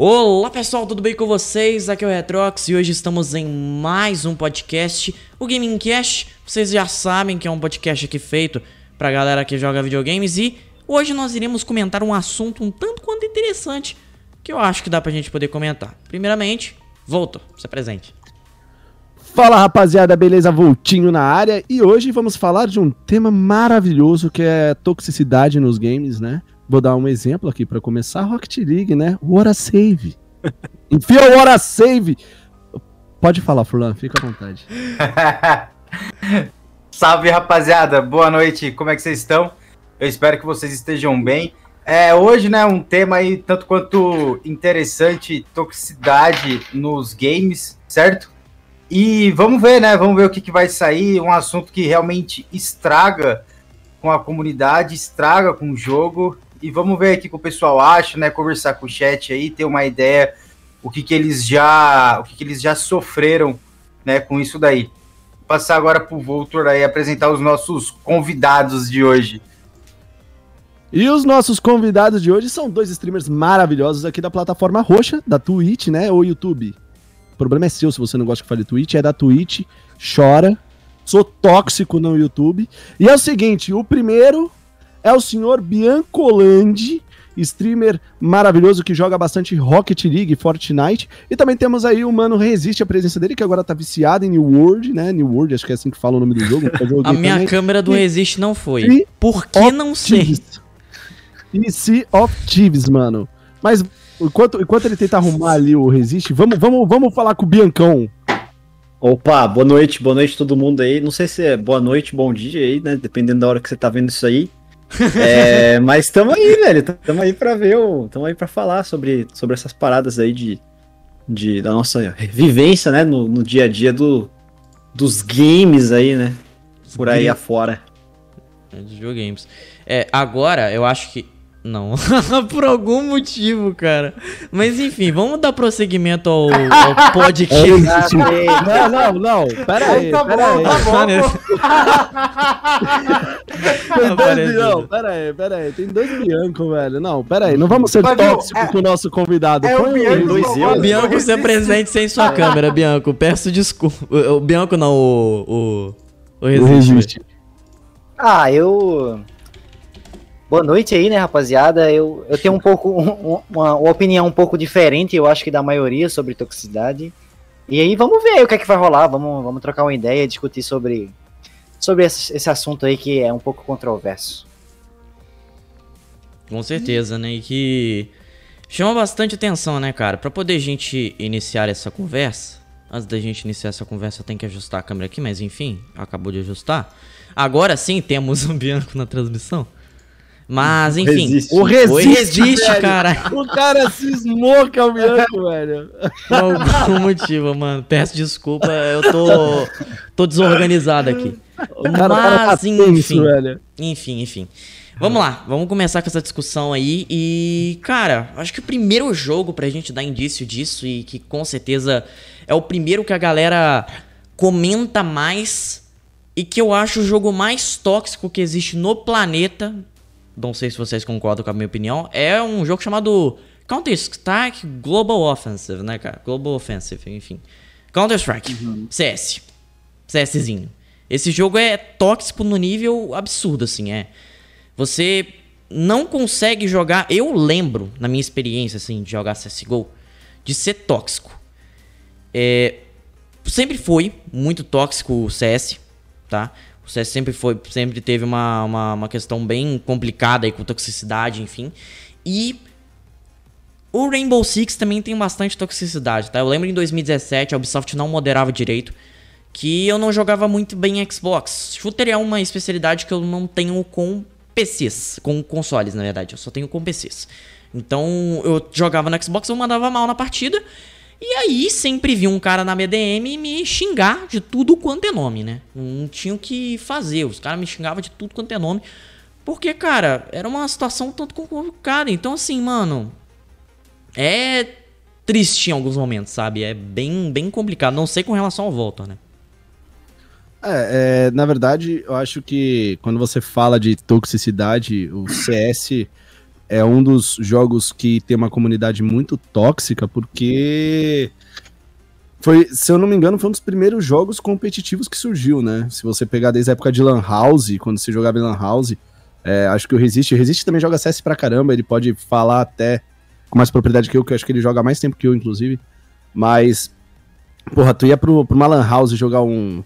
Olá pessoal, tudo bem com vocês? Aqui é o Retrox e hoje estamos em mais um podcast, o Gaming Cast. Vocês já sabem que é um podcast aqui feito pra galera que joga videogames e hoje nós iremos comentar um assunto um tanto quanto interessante que eu acho que dá pra gente poder comentar. Primeiramente, Volto, se presente. Fala rapaziada, beleza? Voltinho na área e hoje vamos falar de um tema maravilhoso que é toxicidade nos games, né? Vou dar um exemplo aqui para começar. Rocket League, né? Hora Save. Enfia o Hora Save. Pode falar, Furlan, fica à vontade. Salve, rapaziada. Boa noite. Como é que vocês estão? Eu espero que vocês estejam bem. É, hoje, né, um tema aí tanto quanto interessante, toxicidade nos games, certo? E vamos ver, né? Vamos ver o que, que vai sair. Um assunto que realmente estraga com a comunidade, estraga com o jogo e vamos ver aqui o que o pessoal acha, né? Conversar com o chat aí, ter uma ideia o que, que eles já o que, que eles já sofreram, né, com isso daí. Passar agora pro Voltor aí apresentar os nossos convidados de hoje. E os nossos convidados de hoje são dois streamers maravilhosos aqui da plataforma roxa, da Twitch, né, ou YouTube. O problema é seu se você não gosta que fale Twitch, é da Twitch, chora. Sou tóxico no YouTube. E é o seguinte, o primeiro é o senhor Biancolandi, streamer maravilhoso que joga bastante Rocket League, Fortnite. E também temos aí o mano Resiste, a presença dele, que agora tá viciado em New World, né? New World, acho que é assim que fala o nome do jogo. a minha também. câmera do Resiste não foi. E Por que não sei? E Sea of Thieves, mano. Mas enquanto, enquanto ele tenta arrumar ali o Resiste, vamos, vamos, vamos falar com o Biancão. Opa, boa noite, boa noite todo mundo aí. Não sei se é boa noite, bom dia aí, né? Dependendo da hora que você tá vendo isso aí. É, mas estamos aí, velho. Estamos aí para ver, estamos aí para falar sobre, sobre essas paradas aí de, de da nossa vivência, né, no, no dia a dia do, dos games aí, né, por aí afora. É, dos videogames. É, agora eu acho que não. Por algum motivo, cara. Mas enfim, vamos dar prosseguimento ao, ao podcast. não, não, não. Pera aí, tá pera bom, aí. Tá bom. Tem dois não, pera aí, pera aí. Tem dois Bianco, velho. Não, pera aí. Não vamos ser tóxicos é, com o nosso convidado. É o Bianco, dois eu. Bianco, se apresente sem sua câmera, Bianco. Peço desculpa. O Bianco não, o... O, o Resiste. Ah, eu... Boa noite aí, né, rapaziada? Eu, eu tenho um pouco um, uma, uma, opinião um pouco diferente, eu acho que da maioria sobre toxicidade. E aí vamos ver o que é que vai rolar, vamos, vamos trocar uma ideia, discutir sobre sobre esse, esse assunto aí que é um pouco controverso. Com certeza, né? E que chama bastante atenção, né, cara? Para poder a gente iniciar essa conversa, antes da gente iniciar essa conversa, tem que ajustar a câmera aqui, mas enfim, acabou de ajustar. Agora sim temos um Bianco na transmissão. Mas, enfim. Resiste. O resiste, resiste cara. O cara cismou com o Bianco, velho. Por algum motivo, mano. Peço desculpa, eu tô, tô desorganizado aqui. Cara, Mas, enfim. Velho. Enfim, enfim. Vamos lá, vamos começar com essa discussão aí. E, cara, acho que o primeiro jogo pra gente dar indício disso, e que com certeza é o primeiro que a galera comenta mais, e que eu acho o jogo mais tóxico que existe no planeta, não sei se vocês concordam com a minha opinião, é um jogo chamado Counter-Strike Global Offensive, né, cara? Global Offensive, enfim. Counter-Strike, uhum. CS. CSzinho. Esse jogo é tóxico no nível absurdo, assim, é. Você não consegue jogar. Eu lembro, na minha experiência, assim, de jogar CSGO, de ser tóxico. É, sempre foi muito tóxico o CS, tá? O CS sempre foi, sempre teve uma, uma, uma questão bem complicada aí com toxicidade, enfim. E o Rainbow Six também tem bastante toxicidade, tá? Eu lembro em 2017 a Ubisoft não moderava direito, que eu não jogava muito bem em Xbox. Shooter é uma especialidade que eu não tenho com PCs, com consoles, na verdade, eu só tenho com PCs. Então eu jogava no Xbox, eu mandava mal na partida. E aí sempre vi um cara na BDM me xingar de tudo quanto é nome, né? Não tinha o que fazer. Os caras me xingavam de tudo quanto é nome. Porque, cara, era uma situação tanto complicada. Então, assim, mano. É triste em alguns momentos, sabe? É bem, bem complicado. Não sei com relação ao Volta, né? É, é, na verdade, eu acho que quando você fala de toxicidade, o CS é um dos jogos que tem uma comunidade muito tóxica, porque foi, se eu não me engano, foi um dos primeiros jogos competitivos que surgiu, né? Se você pegar desde a época de Lan House, quando você jogava em Lan House, é, acho que o Resist, Resist também joga CS pra caramba, ele pode falar até com mais propriedade que eu, que eu acho que ele joga mais tempo que eu, inclusive. Mas, porra, tu ia pro, pro uma Lan House jogar um,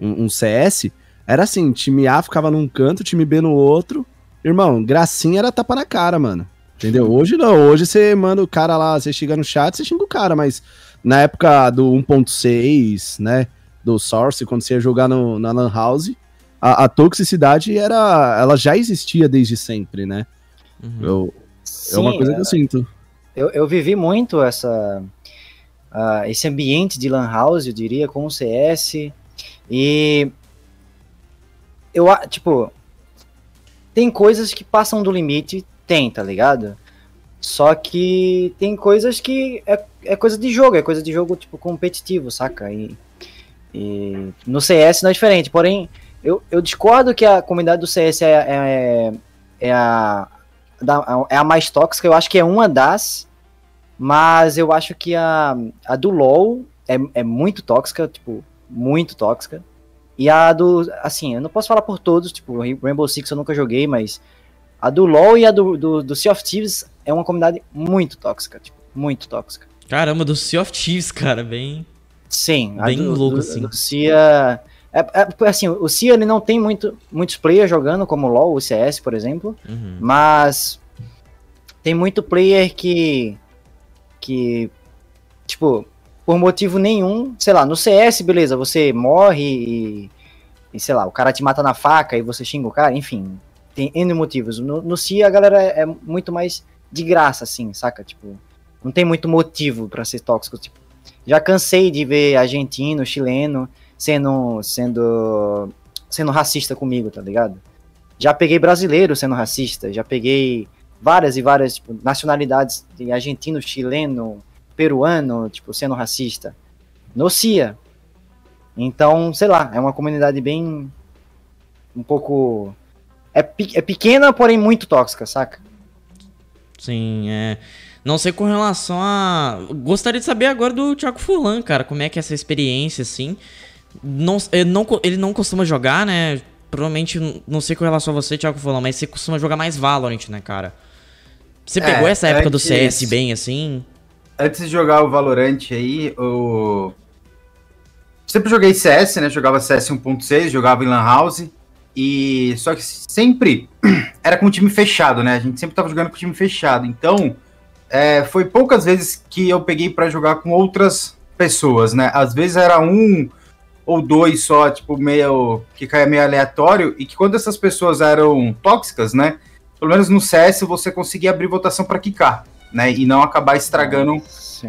um, um CS, era assim, time A ficava num canto, time B no outro. Irmão, gracinha era tapa na cara, mano. Entendeu? Hoje não, hoje você manda o cara lá, você chega no chat, você xinga o cara, mas na época do 1.6, né, do Source, quando você ia jogar no, na Lan House, a, a, toxicidade era, ela já existia desde sempre, né? Uhum. Eu, Sim, é uma coisa que eu é. sinto. Eu, eu vivi muito essa, uh, esse ambiente de Lan House, eu diria, com o CS, e eu, tipo, tem coisas que passam do limite, tem, tá ligado? Só que tem coisas que é, é coisa de jogo, é coisa de jogo, tipo, competitivo, saca? E, e no CS não é diferente, porém, eu, eu discordo que a comunidade do CS é, é, é a, é a mais tóxica, eu acho que é uma das, mas eu acho que a, a do LoL é, é muito tóxica, tipo, muito tóxica. E a do, assim, eu não posso falar por todos, tipo, Rainbow Six eu nunca joguei, mas a do LoL e a do, do, do Sea of Thieves é uma comunidade muito tóxica, tipo, muito tóxica. Caramba, do Sea of Thieves, cara, bem... Sim. Bem do, louco, do, assim. Do Sea... É, é, assim, o Sea ele não tem muito, muitos players jogando, como o LoL, o CS, por exemplo, uhum. mas tem muito player que... que, tipo, por motivo nenhum, sei lá, no CS, beleza, você morre e, e sei lá, o cara te mata na faca e você xinga o cara, enfim, tem N motivos. No, no a galera é, é muito mais de graça, assim, saca? Tipo, não tem muito motivo para ser tóxico. Tipo, já cansei de ver argentino, chileno sendo, sendo, sendo racista comigo, tá ligado? Já peguei brasileiro sendo racista, já peguei várias e várias tipo, nacionalidades de argentino, chileno, peruano, tipo, sendo racista. No CIA. Então, sei lá, é uma comunidade bem um pouco é, é pequena, porém muito tóxica, saca? Sim, é. Não sei com relação a. Gostaria de saber agora do Thiago Fulan, cara, como é que é essa experiência, assim. Não, ele, não, ele não costuma jogar, né? Provavelmente, não sei com relação a você, Thiago Fulan, mas você costuma jogar mais Valorant, né, cara? Você é, pegou essa época antes, do CS bem, assim? Antes de jogar o Valorant aí, o. Sempre joguei CS, né? Jogava CS 1.6, jogava em Lan House. E só que sempre era com o time fechado, né? A gente sempre tava jogando com o time fechado. Então, é, foi poucas vezes que eu peguei para jogar com outras pessoas, né? Às vezes era um ou dois só, tipo, meio que caia meio aleatório, e que quando essas pessoas eram tóxicas, né? Pelo menos no CS você conseguia abrir votação para quicar, né? E não acabar estragando,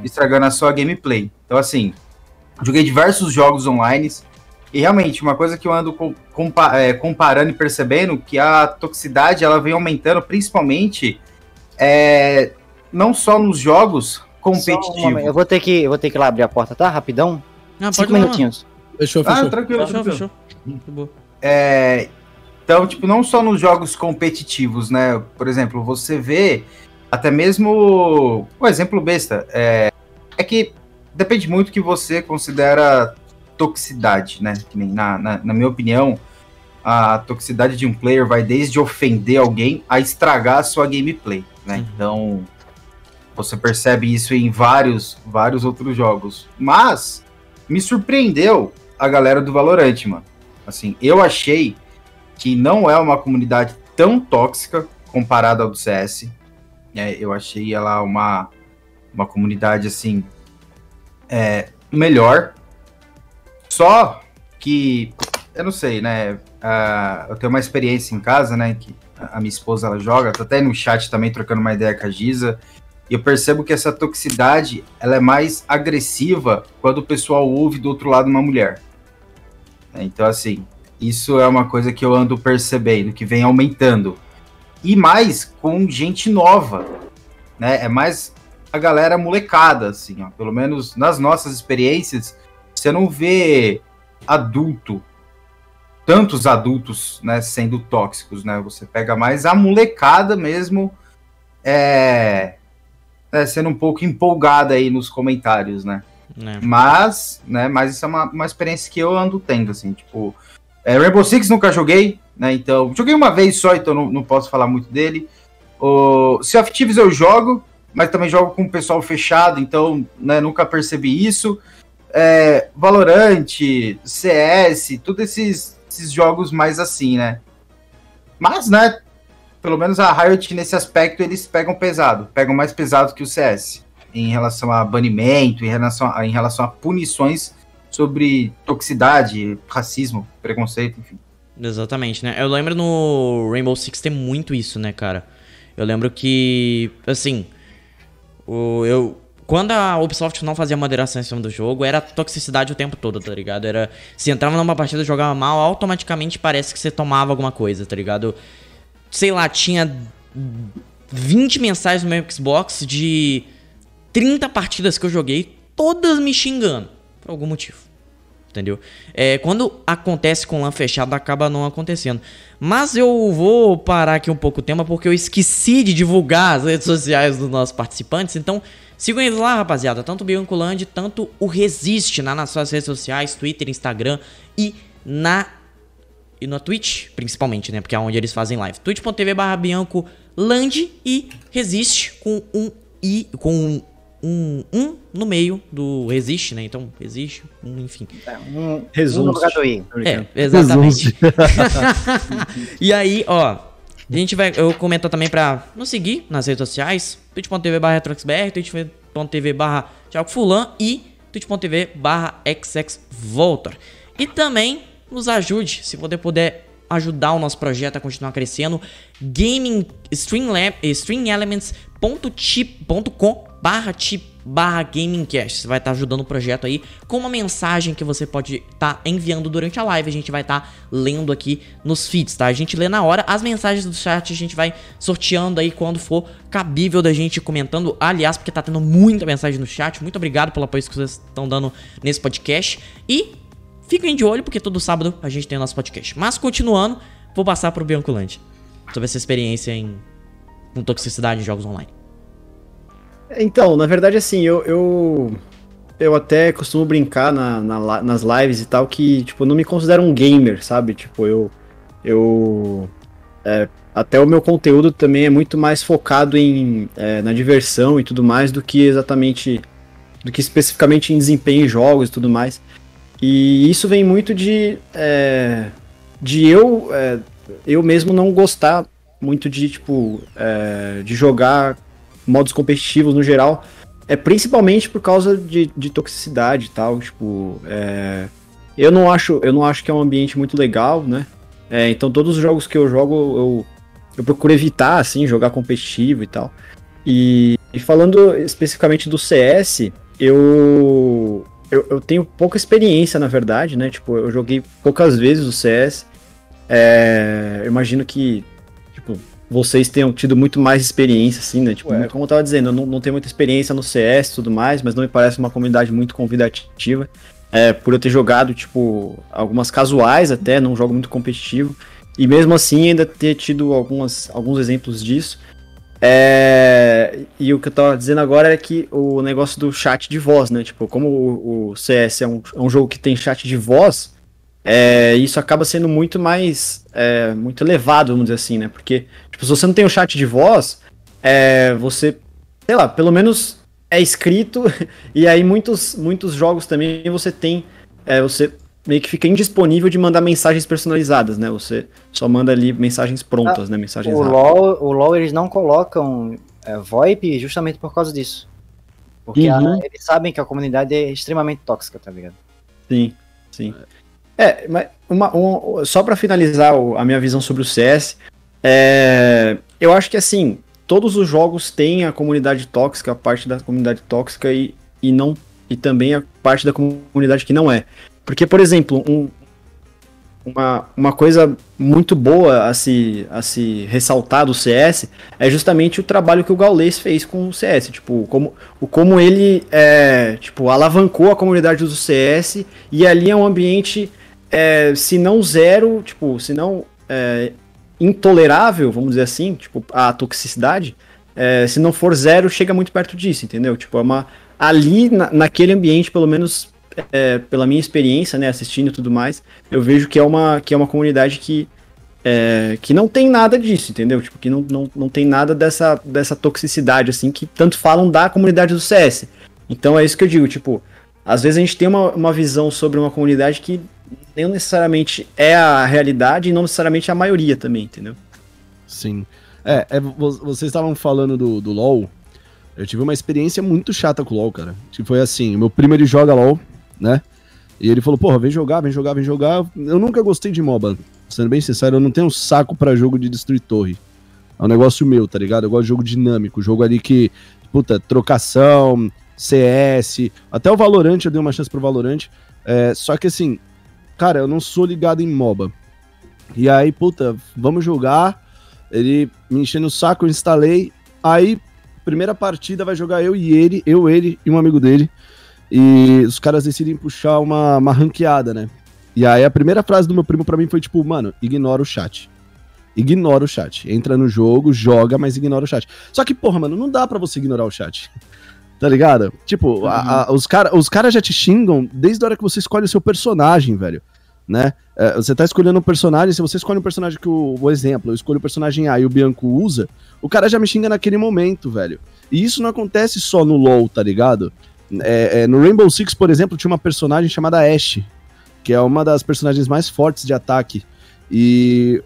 estragando a sua gameplay. Então, assim, joguei diversos jogos online e realmente, uma coisa que eu ando compa é, comparando e percebendo que a toxicidade ela vem aumentando, principalmente é, não só nos jogos competitivos. eu vou ter que eu vou ter que ir lá abrir a porta, tá? Rapidão. Ah, Cinco minutinhos. Fechou, fechou. Ah, tranquilo, fechou, tranquilo. fechou. É, então, tipo, não só nos jogos competitivos, né? Por exemplo, você vê até mesmo o exemplo besta é, é que depende muito que você considera toxicidade, né? Na, na, na, minha opinião, a toxicidade de um player vai desde ofender alguém a estragar a sua gameplay, né? Então, você percebe isso em vários, vários outros jogos. Mas, me surpreendeu a galera do Valorant, mano. Assim, eu achei que não é uma comunidade tão tóxica comparada ao do CS. É, eu achei ela uma, uma comunidade, assim, é, melhor, só que, eu não sei, né? Uh, eu tenho uma experiência em casa, né? Que a minha esposa ela joga, tô até no chat também trocando uma ideia com a Giza. E eu percebo que essa toxicidade ela é mais agressiva quando o pessoal ouve do outro lado uma mulher. Então, assim, isso é uma coisa que eu ando percebendo, que vem aumentando. E mais com gente nova, né? É mais a galera molecada, assim, ó. Pelo menos nas nossas experiências, você não vê adulto, tantos adultos, né, sendo tóxicos, né? Você pega mais a molecada mesmo é, é, sendo um pouco empolgada aí nos comentários, né? É. Mas, né, mas isso é uma, uma experiência que eu ando tendo, assim, tipo. É, Rainbow Six nunca joguei, né? Então, joguei uma vez só, então não, não posso falar muito dele. O Sea of Thieves eu jogo, mas também jogo com o pessoal fechado, então né, nunca percebi isso. É, Valorant, CS, todos esses, esses jogos mais assim, né? Mas, né, pelo menos a Riot nesse aspecto eles pegam pesado, pegam mais pesado que o CS em relação a banimento, em relação a, em relação a punições sobre toxicidade, racismo, preconceito, enfim. Exatamente, né? Eu lembro no Rainbow Six tem muito isso, né, cara? Eu lembro que, assim, o, eu, quando a Ubisoft não fazia moderação em cima do jogo, era toxicidade o tempo todo, tá ligado? Era, se entrava numa partida e jogava mal, automaticamente parece que você tomava alguma coisa, tá ligado? Sei lá, tinha 20 mensagens no meu Xbox de 30 partidas que eu joguei, todas me xingando, por algum motivo. Entendeu? É, quando acontece com LAN fechado, acaba não acontecendo. Mas eu vou parar aqui um pouco o tema, porque eu esqueci de divulgar as redes sociais dos nossos participantes. Então, sigam eles lá, rapaziada. Tanto o Biancoland, tanto o Resiste na, nas suas redes sociais, Twitter, Instagram e na e na Twitch, principalmente, né? Porque é onde eles fazem live. twitch.tv barra Bianco Land e Resiste com um i com um um, um no meio do resiste, né? Então, existe, um, enfim. É, um, Resulte. Um no lugar do I. É, exatamente. e aí, ó, a gente vai, eu comento também pra nos seguir nas redes sociais, twitch.tv barra retroxbr, twitch.tv barra Fulan e twitch.tv barra xxvoltor. E também nos ajude, se você puder ajudar o nosso projeto a continuar crescendo, gaming streamlab, barra tip barra gamingcast. Você vai estar tá ajudando o projeto aí com uma mensagem que você pode estar tá enviando durante a live. A gente vai estar tá lendo aqui nos feeds, tá? A gente lê na hora. As mensagens do chat a gente vai sorteando aí quando for cabível da gente comentando. Aliás, porque tá tendo muita mensagem no chat. Muito obrigado pelo apoio que vocês estão dando nesse podcast. E fiquem de olho, porque todo sábado a gente tem o nosso podcast. Mas continuando, vou passar pro Bianculante sobre essa experiência em com toxicidade em jogos online. Então, na verdade, assim, eu, eu, eu até costumo brincar na, na, nas lives e tal que, tipo, não me considero um gamer, sabe? Tipo, eu. eu é, até o meu conteúdo também é muito mais focado em, é, na diversão e tudo mais do que exatamente. do que especificamente em desempenho em jogos e tudo mais. E isso vem muito de. É, de eu. É, eu mesmo não gostar muito de, tipo. É, de jogar modos competitivos no geral, é principalmente por causa de, de toxicidade e tal, tipo, é, eu não acho, eu não acho que é um ambiente muito legal, né? É, então todos os jogos que eu jogo eu, eu procuro evitar assim jogar competitivo e tal. E, e falando especificamente do CS, eu, eu, eu tenho pouca experiência na verdade, né? Tipo, eu joguei poucas vezes o CS. É, eu imagino que vocês tenham tido muito mais experiência, assim, né? Tipo, Ué. como eu tava dizendo, eu não, não tenho muita experiência no CS e tudo mais, mas não me parece uma comunidade muito convidativa. É, por eu ter jogado, tipo, algumas casuais até, não jogo muito competitivo. E mesmo assim ainda ter tido algumas, alguns exemplos disso. É, e o que eu tava dizendo agora é que o negócio do chat de voz, né? Tipo, como o, o CS é um, é um jogo que tem chat de voz, é, isso acaba sendo muito mais é, muito elevado, vamos dizer assim, né? Porque tipo, se você não tem o um chat de voz, é, você, sei lá, pelo menos é escrito, e aí muitos, muitos jogos também você tem, é, você meio que fica indisponível de mandar mensagens personalizadas, né? Você só manda ali mensagens prontas, ah, né? Mensagens o LoL, o LoL eles não colocam é, VoIP justamente por causa disso. Porque uhum. a, eles sabem que a comunidade é extremamente tóxica, tá ligado? Sim, sim. É, mas uma, uma, só para finalizar o, a minha visão sobre o CS, é, eu acho que assim, todos os jogos têm a comunidade tóxica, a parte da comunidade tóxica e, e não e também a parte da comunidade que não é. Porque, por exemplo, um, uma, uma coisa muito boa a se, a se ressaltar do CS é justamente o trabalho que o Gaules fez com o CS. Tipo, como, o, como ele é, tipo, alavancou a comunidade do CS e ali é um ambiente é, se não zero, tipo, se não é, intolerável, vamos dizer assim, tipo, a toxicidade, é, se não for zero, chega muito perto disso, entendeu? Tipo, é uma. Ali, na, naquele ambiente, pelo menos é, pela minha experiência, né, assistindo e tudo mais, eu vejo que é uma, que é uma comunidade que, é, que não tem nada disso, entendeu? Tipo, que não, não, não tem nada dessa, dessa toxicidade, assim, que tanto falam da comunidade do CS. Então é isso que eu digo, tipo, às vezes a gente tem uma, uma visão sobre uma comunidade que não necessariamente é a realidade e não necessariamente a maioria também, entendeu? Sim. É, é vocês estavam falando do, do LoL. Eu tive uma experiência muito chata com o LoL, cara. Que foi assim, o meu primo ele joga LoL, né? E ele falou, porra, vem jogar, vem jogar, vem jogar. Eu nunca gostei de MOBA. Sendo bem sincero, eu não tenho saco para jogo de destruir torre. É um negócio meu, tá ligado? Eu gosto de jogo dinâmico, jogo ali que, puta, trocação, CS, até o Valorant, eu dei uma chance pro Valorant. É, só que assim, cara, eu não sou ligado em MOBA. E aí, puta, vamos jogar. Ele me enchendo o saco, eu instalei. Aí, primeira partida vai jogar eu e ele, eu, ele e um amigo dele. E os caras decidem puxar uma, uma ranqueada, né? E aí a primeira frase do meu primo para mim foi tipo, mano, ignora o chat. Ignora o chat. Entra no jogo, joga, mas ignora o chat. Só que, porra, mano, não dá para você ignorar o chat. Tá ligado? Tipo, uhum. a, a, os caras os cara já te xingam desde a hora que você escolhe o seu personagem, velho. Né? É, você tá escolhendo um personagem, se você escolhe um personagem que o, o exemplo, eu escolho o personagem A e o Bianco usa, o cara já me xinga naquele momento, velho. E isso não acontece só no LoL, tá ligado? É, é, no Rainbow Six, por exemplo, tinha uma personagem chamada Ashe, que é uma das personagens mais fortes de ataque. E,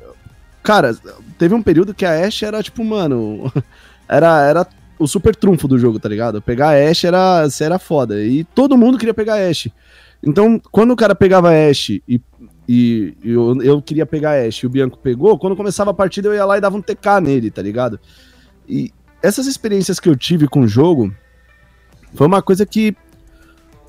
cara, teve um período que a Ashe era tipo, mano, era, era o super trunfo do jogo, tá ligado? Pegar Ashe era, era foda. E todo mundo queria pegar Ashe. Então, quando o cara pegava Ashe e, e, eu, eu, queria pegar Ashe e o Bianco pegou, quando começava a partida eu ia lá e dava um TK nele, tá ligado? E essas experiências que eu tive com o jogo foi uma coisa que,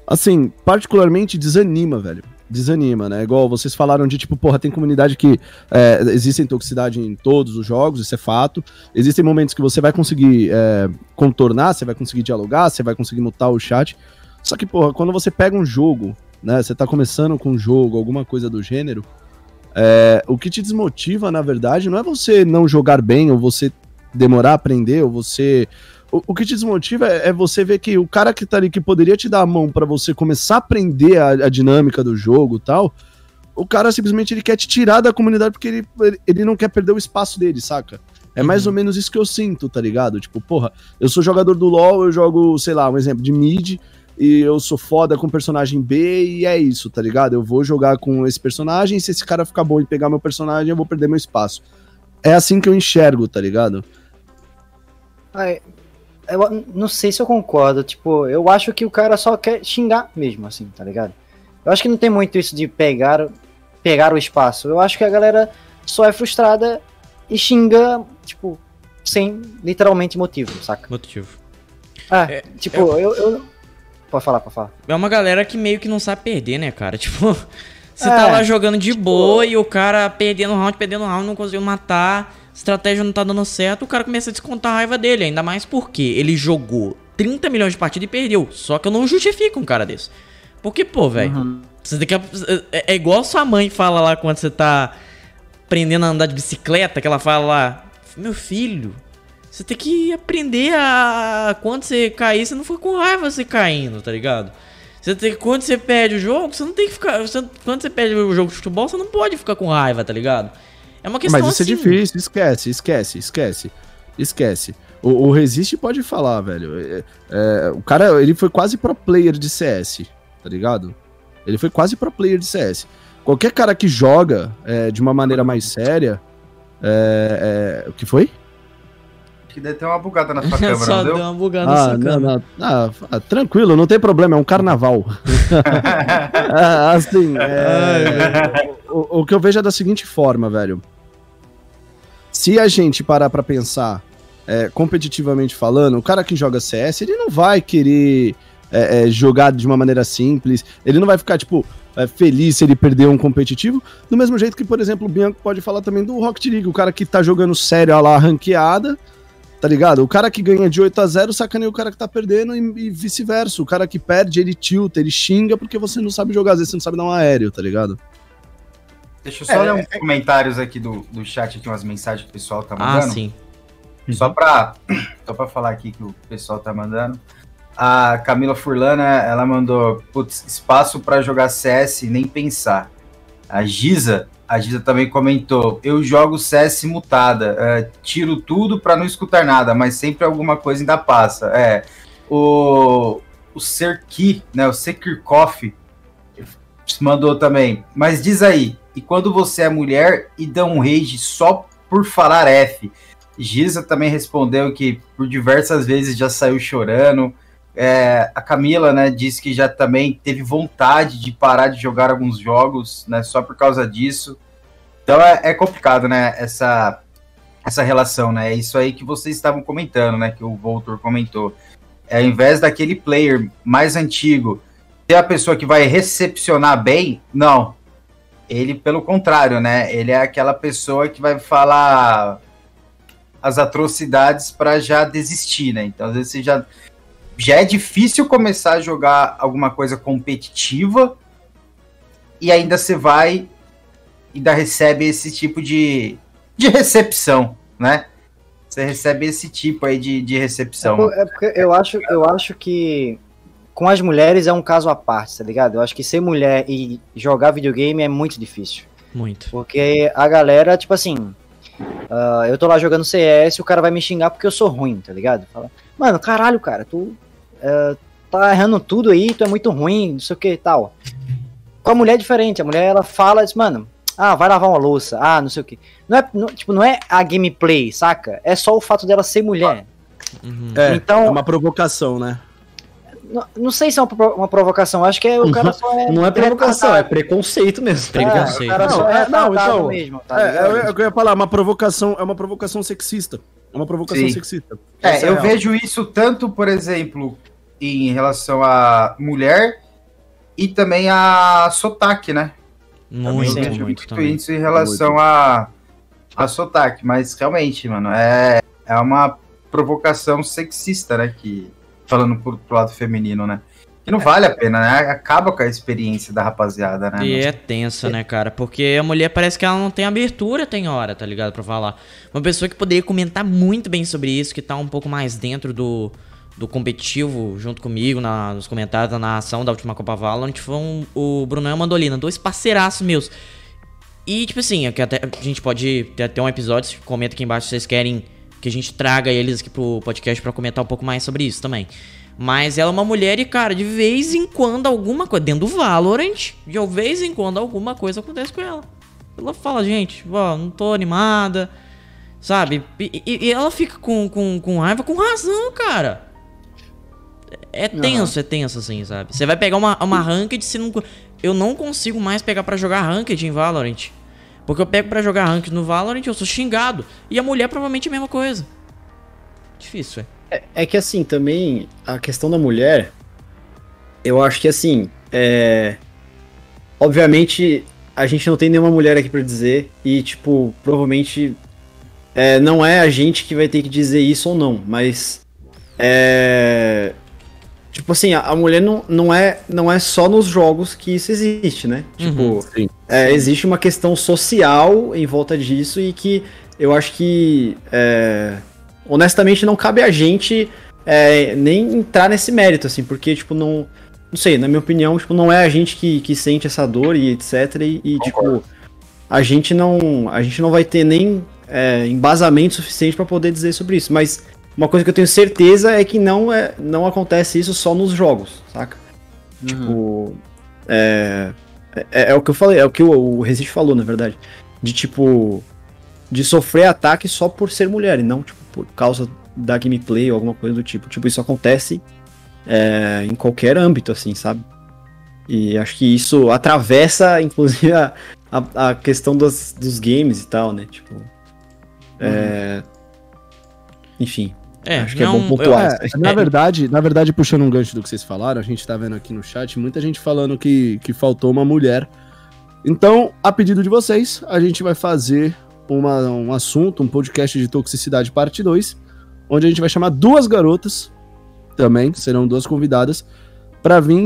assim, particularmente desanima, velho desanima, né? Igual vocês falaram de tipo, porra, tem comunidade que é, existe toxicidade em todos os jogos, isso é fato. Existem momentos que você vai conseguir é, contornar, você vai conseguir dialogar, você vai conseguir mutar o chat. Só que, porra, quando você pega um jogo, né? Você tá começando com um jogo, alguma coisa do gênero, é, o que te desmotiva, na verdade, não é você não jogar bem, ou você demorar a aprender, ou você o, o, que te desmotiva é, é, você ver que o cara que tá ali, que poderia te dar a mão para você começar a aprender a, a dinâmica do jogo e tal, o cara simplesmente ele quer te tirar da comunidade porque ele, ele não quer perder o espaço dele, saca? É mais uhum. ou menos isso que eu sinto, tá ligado? Tipo, porra, eu sou jogador do LoL, eu jogo, sei lá, um exemplo de mid, e eu sou foda com personagem B, e é isso, tá ligado? Eu vou jogar com esse personagem, e se esse cara ficar bom e pegar meu personagem, eu vou perder meu espaço. É assim que eu enxergo, tá ligado? Eu não sei se eu concordo. Tipo, eu acho que o cara só quer xingar mesmo, assim, tá ligado? Eu acho que não tem muito isso de pegar, pegar o espaço. Eu acho que a galera só é frustrada e xinga, tipo, sem literalmente motivo, saca? Motivo. É, é tipo, eu... eu, eu... Pode falar, pode falar. É uma galera que meio que não sabe perder, né, cara? Tipo, você tá é, tá lá jogando de tipo... boa e o cara perdendo round, perdendo round, não conseguiu matar estratégia não tá dando certo, o cara começa a descontar a raiva dele, ainda mais porque ele jogou 30 milhões de partidas e perdeu. Só que eu não justifico um cara desse. Porque, pô, velho, uhum. você tem que. É, é igual sua mãe fala lá quando você tá aprendendo a andar de bicicleta, que ela fala lá, meu filho, você tem que aprender a. Quando você cair, você não fica com raiva você caindo, tá ligado? Você tem, quando você perde o jogo, você não tem que ficar. Você, quando você perde o jogo de futebol, você não pode ficar com raiva, tá ligado? É uma questão Mas isso é assim. é difícil, esquece, esquece, esquece. Esquece. O, o Resist pode falar, velho. É, é, o cara, ele foi quase pro player de CS, tá ligado? Ele foi quase pro player de CS. Qualquer cara que joga é, de uma maneira mais séria. É, o que foi? Que deve ter uma bugada na sua câmera, Só não deu? deu uma bugada ah, na sua não, câmera. Não. Ah, ah, tranquilo, não tem problema, é um carnaval. ah, assim, é, o, o, que eu vejo é da seguinte forma, velho. Se a gente parar pra pensar, é, competitivamente falando, o cara que joga CS, ele não vai querer é, é, jogar de uma maneira simples, ele não vai ficar, tipo, é, feliz se ele perder um competitivo, do mesmo jeito que, por exemplo, o Bianco pode falar também do Rocket League, o cara que tá jogando sério, a lá, ranqueada, Tá ligado? O cara que ganha de 8 a 0 sacaneia o cara que tá perdendo e, e vice-versa. O cara que perde, ele tilta, ele xinga porque você não sabe jogar, às vezes você não sabe dar um aéreo, tá ligado? Deixa eu só é, ler uns é... comentários aqui do, do chat, aqui umas mensagens que o pessoal tá mandando. Ah, sim. Uhum. Só para só pra falar aqui que o pessoal tá mandando. A Camila Furlana, ela mandou, putz, espaço para jogar CS, nem pensar. A Giza, a Giza também comentou, eu jogo CS mutada, é, tiro tudo para não escutar nada, mas sempre alguma coisa ainda passa. É, o, o Serki, né, o Sekirkoff, mandou também, mas diz aí, e quando você é mulher e dá um rage só por falar F? Giza também respondeu que por diversas vezes já saiu chorando. É, a Camila, né, disse que já também teve vontade de parar de jogar alguns jogos, né, só por causa disso. Então é, é complicado, né, essa, essa relação, né, é isso aí que vocês estavam comentando, né, que o Voltor comentou. É, ao invés daquele player mais antigo ter a pessoa que vai recepcionar bem, não. Ele, pelo contrário, né, ele é aquela pessoa que vai falar as atrocidades para já desistir, né? Então, às vezes você já já é difícil começar a jogar alguma coisa competitiva e ainda você vai e ainda recebe esse tipo de, de recepção, né? Você recebe esse tipo aí de, de recepção. É, é porque eu acho, eu acho que com as mulheres é um caso à parte, tá ligado? Eu acho que ser mulher e jogar videogame é muito difícil. Muito. Porque a galera, tipo assim, Uh, eu tô lá jogando CS e o cara vai me xingar porque eu sou ruim, tá ligado? Fala, mano, caralho, cara, tu uh, tá errando tudo aí, tu é muito ruim, não sei o que e tal. Com a mulher é diferente, a mulher ela fala, diz, mano, ah, vai lavar uma louça, ah, não sei o que. Não é, não, tipo, não é a gameplay, saca? É só o fato dela ser mulher. Uhum. É, então, é uma provocação, né? Não, não, sei se é uma, uma provocação, acho que é, o cara só é. Não é provocação, é preconceito mesmo. É, preconceito. não, é, não, então. Mesmo, tá é, é, eu ia falar, uma provocação, é uma provocação sexista. É uma provocação Sim. sexista. É, eu vejo isso tanto, por exemplo, em relação a mulher e também a sotaque, né? Muito, também muito, muito também. isso em relação muito. a, a sotaque, mas realmente, mano, é, é uma provocação sexista, né? Que falando pro, pro lado feminino, né? Que não é. vale a pena, né? Acaba com a experiência da rapaziada, né? E é tensa, é. né, cara? Porque a mulher parece que ela não tem abertura, tem hora, tá ligado? Pra falar. Uma pessoa que poderia comentar muito bem sobre isso, que tá um pouco mais dentro do, do competitivo, junto comigo, na, nos comentários da narração da última Copa Valorant, foi o Brunão e a Mandolina, dois parceiraços meus. E, tipo assim, até, a gente pode ter até um episódio, comenta aqui embaixo se vocês querem que a gente traga eles aqui pro podcast para comentar um pouco mais sobre isso também. Mas ela é uma mulher e, cara, de vez em quando alguma coisa. Dentro do Valorant, de vez em quando alguma coisa acontece com ela. Ela fala, gente, ó, não tô animada. Sabe? E, e, ela fica com, com, com raiva com razão, cara. É tenso, uhum. é tenso, assim, sabe? Você vai pegar uma, uma ranked, se não. Eu não consigo mais pegar para jogar ranked em Valorant. Porque eu pego para jogar rank no Valorant, eu sou xingado. E a mulher provavelmente é a mesma coisa. Difícil, é. É, que assim, também, a questão da mulher, eu acho que assim, é... Obviamente, a gente não tem nenhuma mulher aqui para dizer. E, tipo, provavelmente é, não é a gente que vai ter que dizer isso ou não. Mas. É. Tipo assim, a, a, mulher não, não, é, não é só nos jogos que isso existe, né? Tipo, uhum, é, existe uma questão social em volta disso e que eu acho que, é, honestamente, não cabe a gente é, nem entrar nesse mérito, assim, porque, tipo, não. Não sei, na minha opinião, tipo, não é a gente que, que sente essa dor e etc. E, e tipo, a gente não. A gente não vai ter nem é, embasamento suficiente para poder dizer sobre isso. Mas uma coisa que eu tenho certeza é que não, é, não acontece isso só nos jogos, saca? Uhum. Tipo. É, é, é, o que eu falei, é o que o, o Resist falou, na verdade. De tipo. De sofrer ataque só por ser mulher, e não, tipo, por causa da gameplay ou alguma coisa do tipo. Tipo, isso acontece é, em qualquer âmbito, assim, sabe? E acho que isso atravessa, inclusive, a, a, a questão dos, dos games e tal, né? Tipo. É, uhum. Enfim, é, Acho que não, é bom pontuar. Eu, é, na, verdade, na verdade, puxando um gancho do que vocês falaram, a gente tá vendo aqui no chat muita gente falando que, que faltou uma mulher. Então, a pedido de vocês, a gente vai fazer uma, um assunto, um podcast de toxicidade parte 2, onde a gente vai chamar duas garotas, também, serão duas convidadas, para vir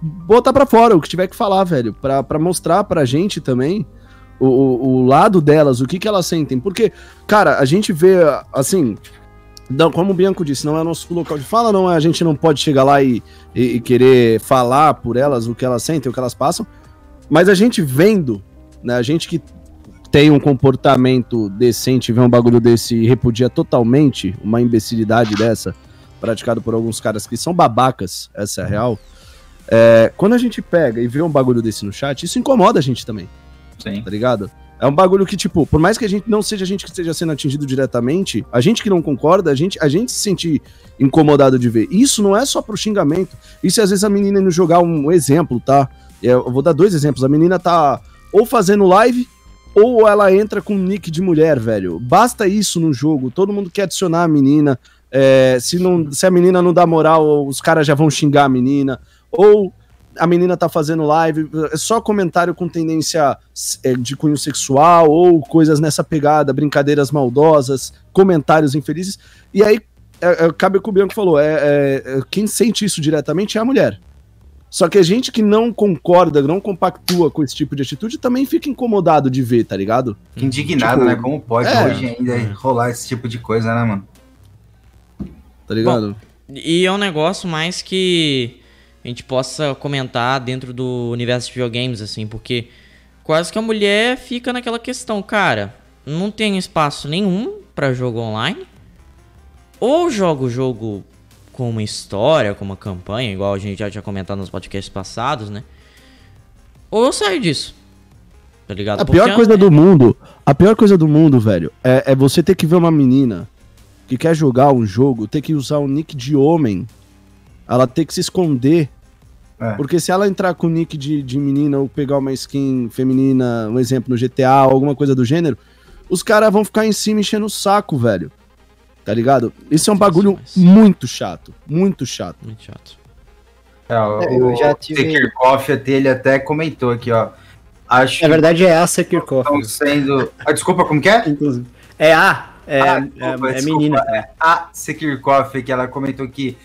botar para fora o que tiver que falar, velho, para mostrar pra gente também o, o, lado delas, o que, que elas sentem. Porque, cara, a gente vê, assim, não, como o Bianco disse, não é nosso local de fala, não é, a gente não pode chegar lá e, e, e, querer falar por elas o que elas sentem, o que elas passam, mas a gente vendo, né, a gente que tem um comportamento decente, vê um bagulho desse e repudia totalmente uma imbecilidade dessa, praticado por alguns caras que são babacas, essa é a real, é, quando a gente pega e vê um bagulho desse no chat, isso incomoda a gente também. Sim. Tá ligado? É um bagulho que, tipo, por mais que a gente não seja a gente que esteja sendo atingido diretamente, a gente que não concorda, a gente, a gente se sente incomodado de ver. Isso não é só pro xingamento. Isso é às vezes a menina indo jogar um exemplo, tá? É, eu vou dar dois exemplos. A menina tá ou fazendo live, ou ela entra com nick de mulher, velho. Basta isso no jogo. Todo mundo quer adicionar a menina. É, se, não, se a menina não dá moral, os caras já vão xingar a menina. Ou a menina tá fazendo live, é só comentário com tendência é, de cunho sexual ou coisas nessa pegada, brincadeiras maldosas, comentários infelizes. E aí, é, é, cabe o que o Bianco falou, é, é, quem sente isso diretamente é a mulher. Só que a gente que não concorda, não compactua com esse tipo de atitude, também fica incomodado de ver, tá ligado? Indignado, tipo, né? Como pode é, hoje ainda rolar esse tipo de coisa, né, mano? Tá ligado? Bom, e é um negócio mais que a gente possa comentar dentro do universo de videogames, assim, porque quase que a mulher fica naquela questão, cara, não tem espaço nenhum para jogo online. Ou joga o jogo com uma história, com uma campanha, igual a gente já tinha comentado nos podcasts passados, né? Ou eu saio disso. Tá ligado? A Porque pior coisa é... do mundo, a pior coisa do mundo, velho, é, é você ter que ver uma menina que quer jogar um jogo, ter que usar um nick de homem ela ter que se esconder. É. Porque se ela entrar com nick de, de menina ou pegar uma skin feminina, um exemplo no GTA, alguma coisa do gênero, os caras vão ficar em cima enchendo o saco, velho. Tá ligado? Isso é um bagulho muito chato. Muito chato. Muito chato. É, o, é, eu já tive... Kirchhoff dele até comentou aqui, ó. Acho Na verdade é a Sekirkoff. Estão sendo. Ah, desculpa, como que é? Inclusive. É a. É, ah, desculpa, é, é menina. É a Sekirkoff, que ela comentou que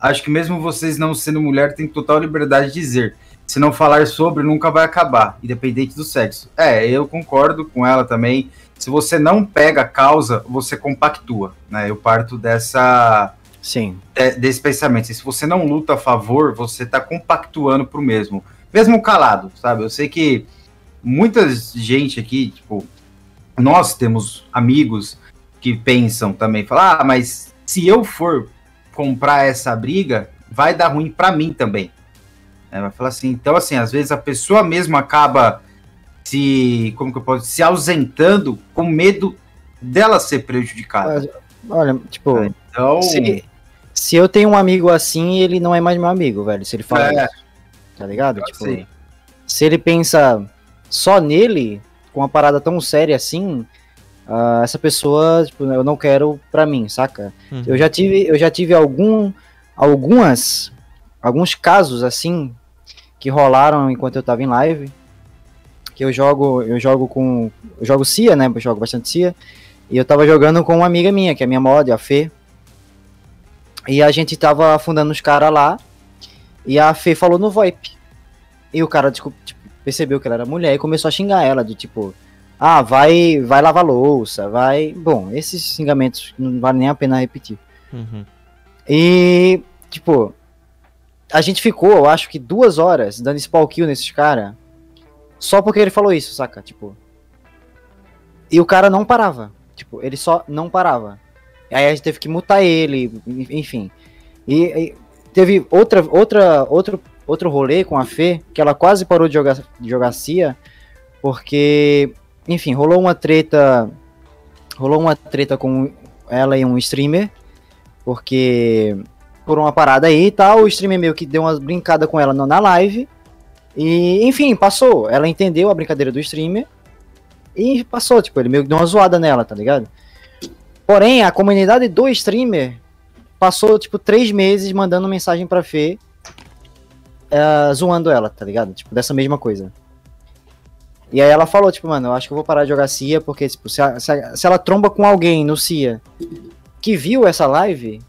acho que mesmo vocês não sendo mulher, tem total liberdade de dizer. Se não falar sobre, nunca vai acabar, independente do sexo. É, eu concordo com ela também. Se você não pega a causa, você compactua, né? Eu parto dessa. Sim. É, desse pensamento. se você não luta a favor, você tá compactuando pro mesmo. Mesmo calado, sabe? Eu sei que muita gente aqui, tipo, nós temos amigos que pensam também, falar, ah, mas se eu for comprar essa briga, vai dar ruim para mim também. É, vai falar assim, então assim, às vezes a pessoa mesmo acaba se, como que eu posso, se ausentando com medo dela ser prejudicada. Olha, tipo, é, então... se, se eu tenho um amigo assim, ele não é mais meu amigo, velho, se ele fala é. isso, tá ligado? Tipo, se ele pensa só nele, com uma parada tão séria assim, uh, essa pessoa, tipo, eu não quero pra mim, saca? Uhum. Eu já tive, eu já tive algum, algumas, alguns casos assim que rolaram enquanto eu tava em live, que eu jogo, eu jogo com, eu jogo Cia, né? Eu jogo bastante Cia. E eu tava jogando com uma amiga minha, que é minha mod, a Fê. E a gente tava afundando os caras lá. E a Fê falou no VoIP. E o cara, tipo, percebeu que ela era mulher e começou a xingar ela, de tipo, ah, vai, vai lavar louça, vai. Bom, esses xingamentos não vale nem a pena repetir. Uhum. E, tipo, a gente ficou, eu acho que duas horas dando spawn kill nesses caras, só porque ele falou isso, saca? Tipo. E o cara não parava. Tipo, ele só não parava. Aí a gente teve que mutar ele, enfim. E, e teve outra, outra, outro, outro rolê com a Fê, que ela quase parou de jogar, de jogar CIA, porque enfim, rolou uma treta. Rolou uma treta com ela e um streamer. Porque. Por uma parada aí e tal, o streamer meio que deu uma brincada com ela na live. E, enfim, passou. Ela entendeu a brincadeira do streamer. E passou, tipo, ele meio que deu uma zoada nela, tá ligado? Porém, a comunidade do streamer passou, tipo, três meses mandando mensagem pra Fê. Uh, zoando ela, tá ligado? Tipo, dessa mesma coisa. E aí ela falou, tipo, mano, eu acho que eu vou parar de jogar CIA, porque, tipo, se, a, se, a, se ela tromba com alguém no CIA que viu essa live.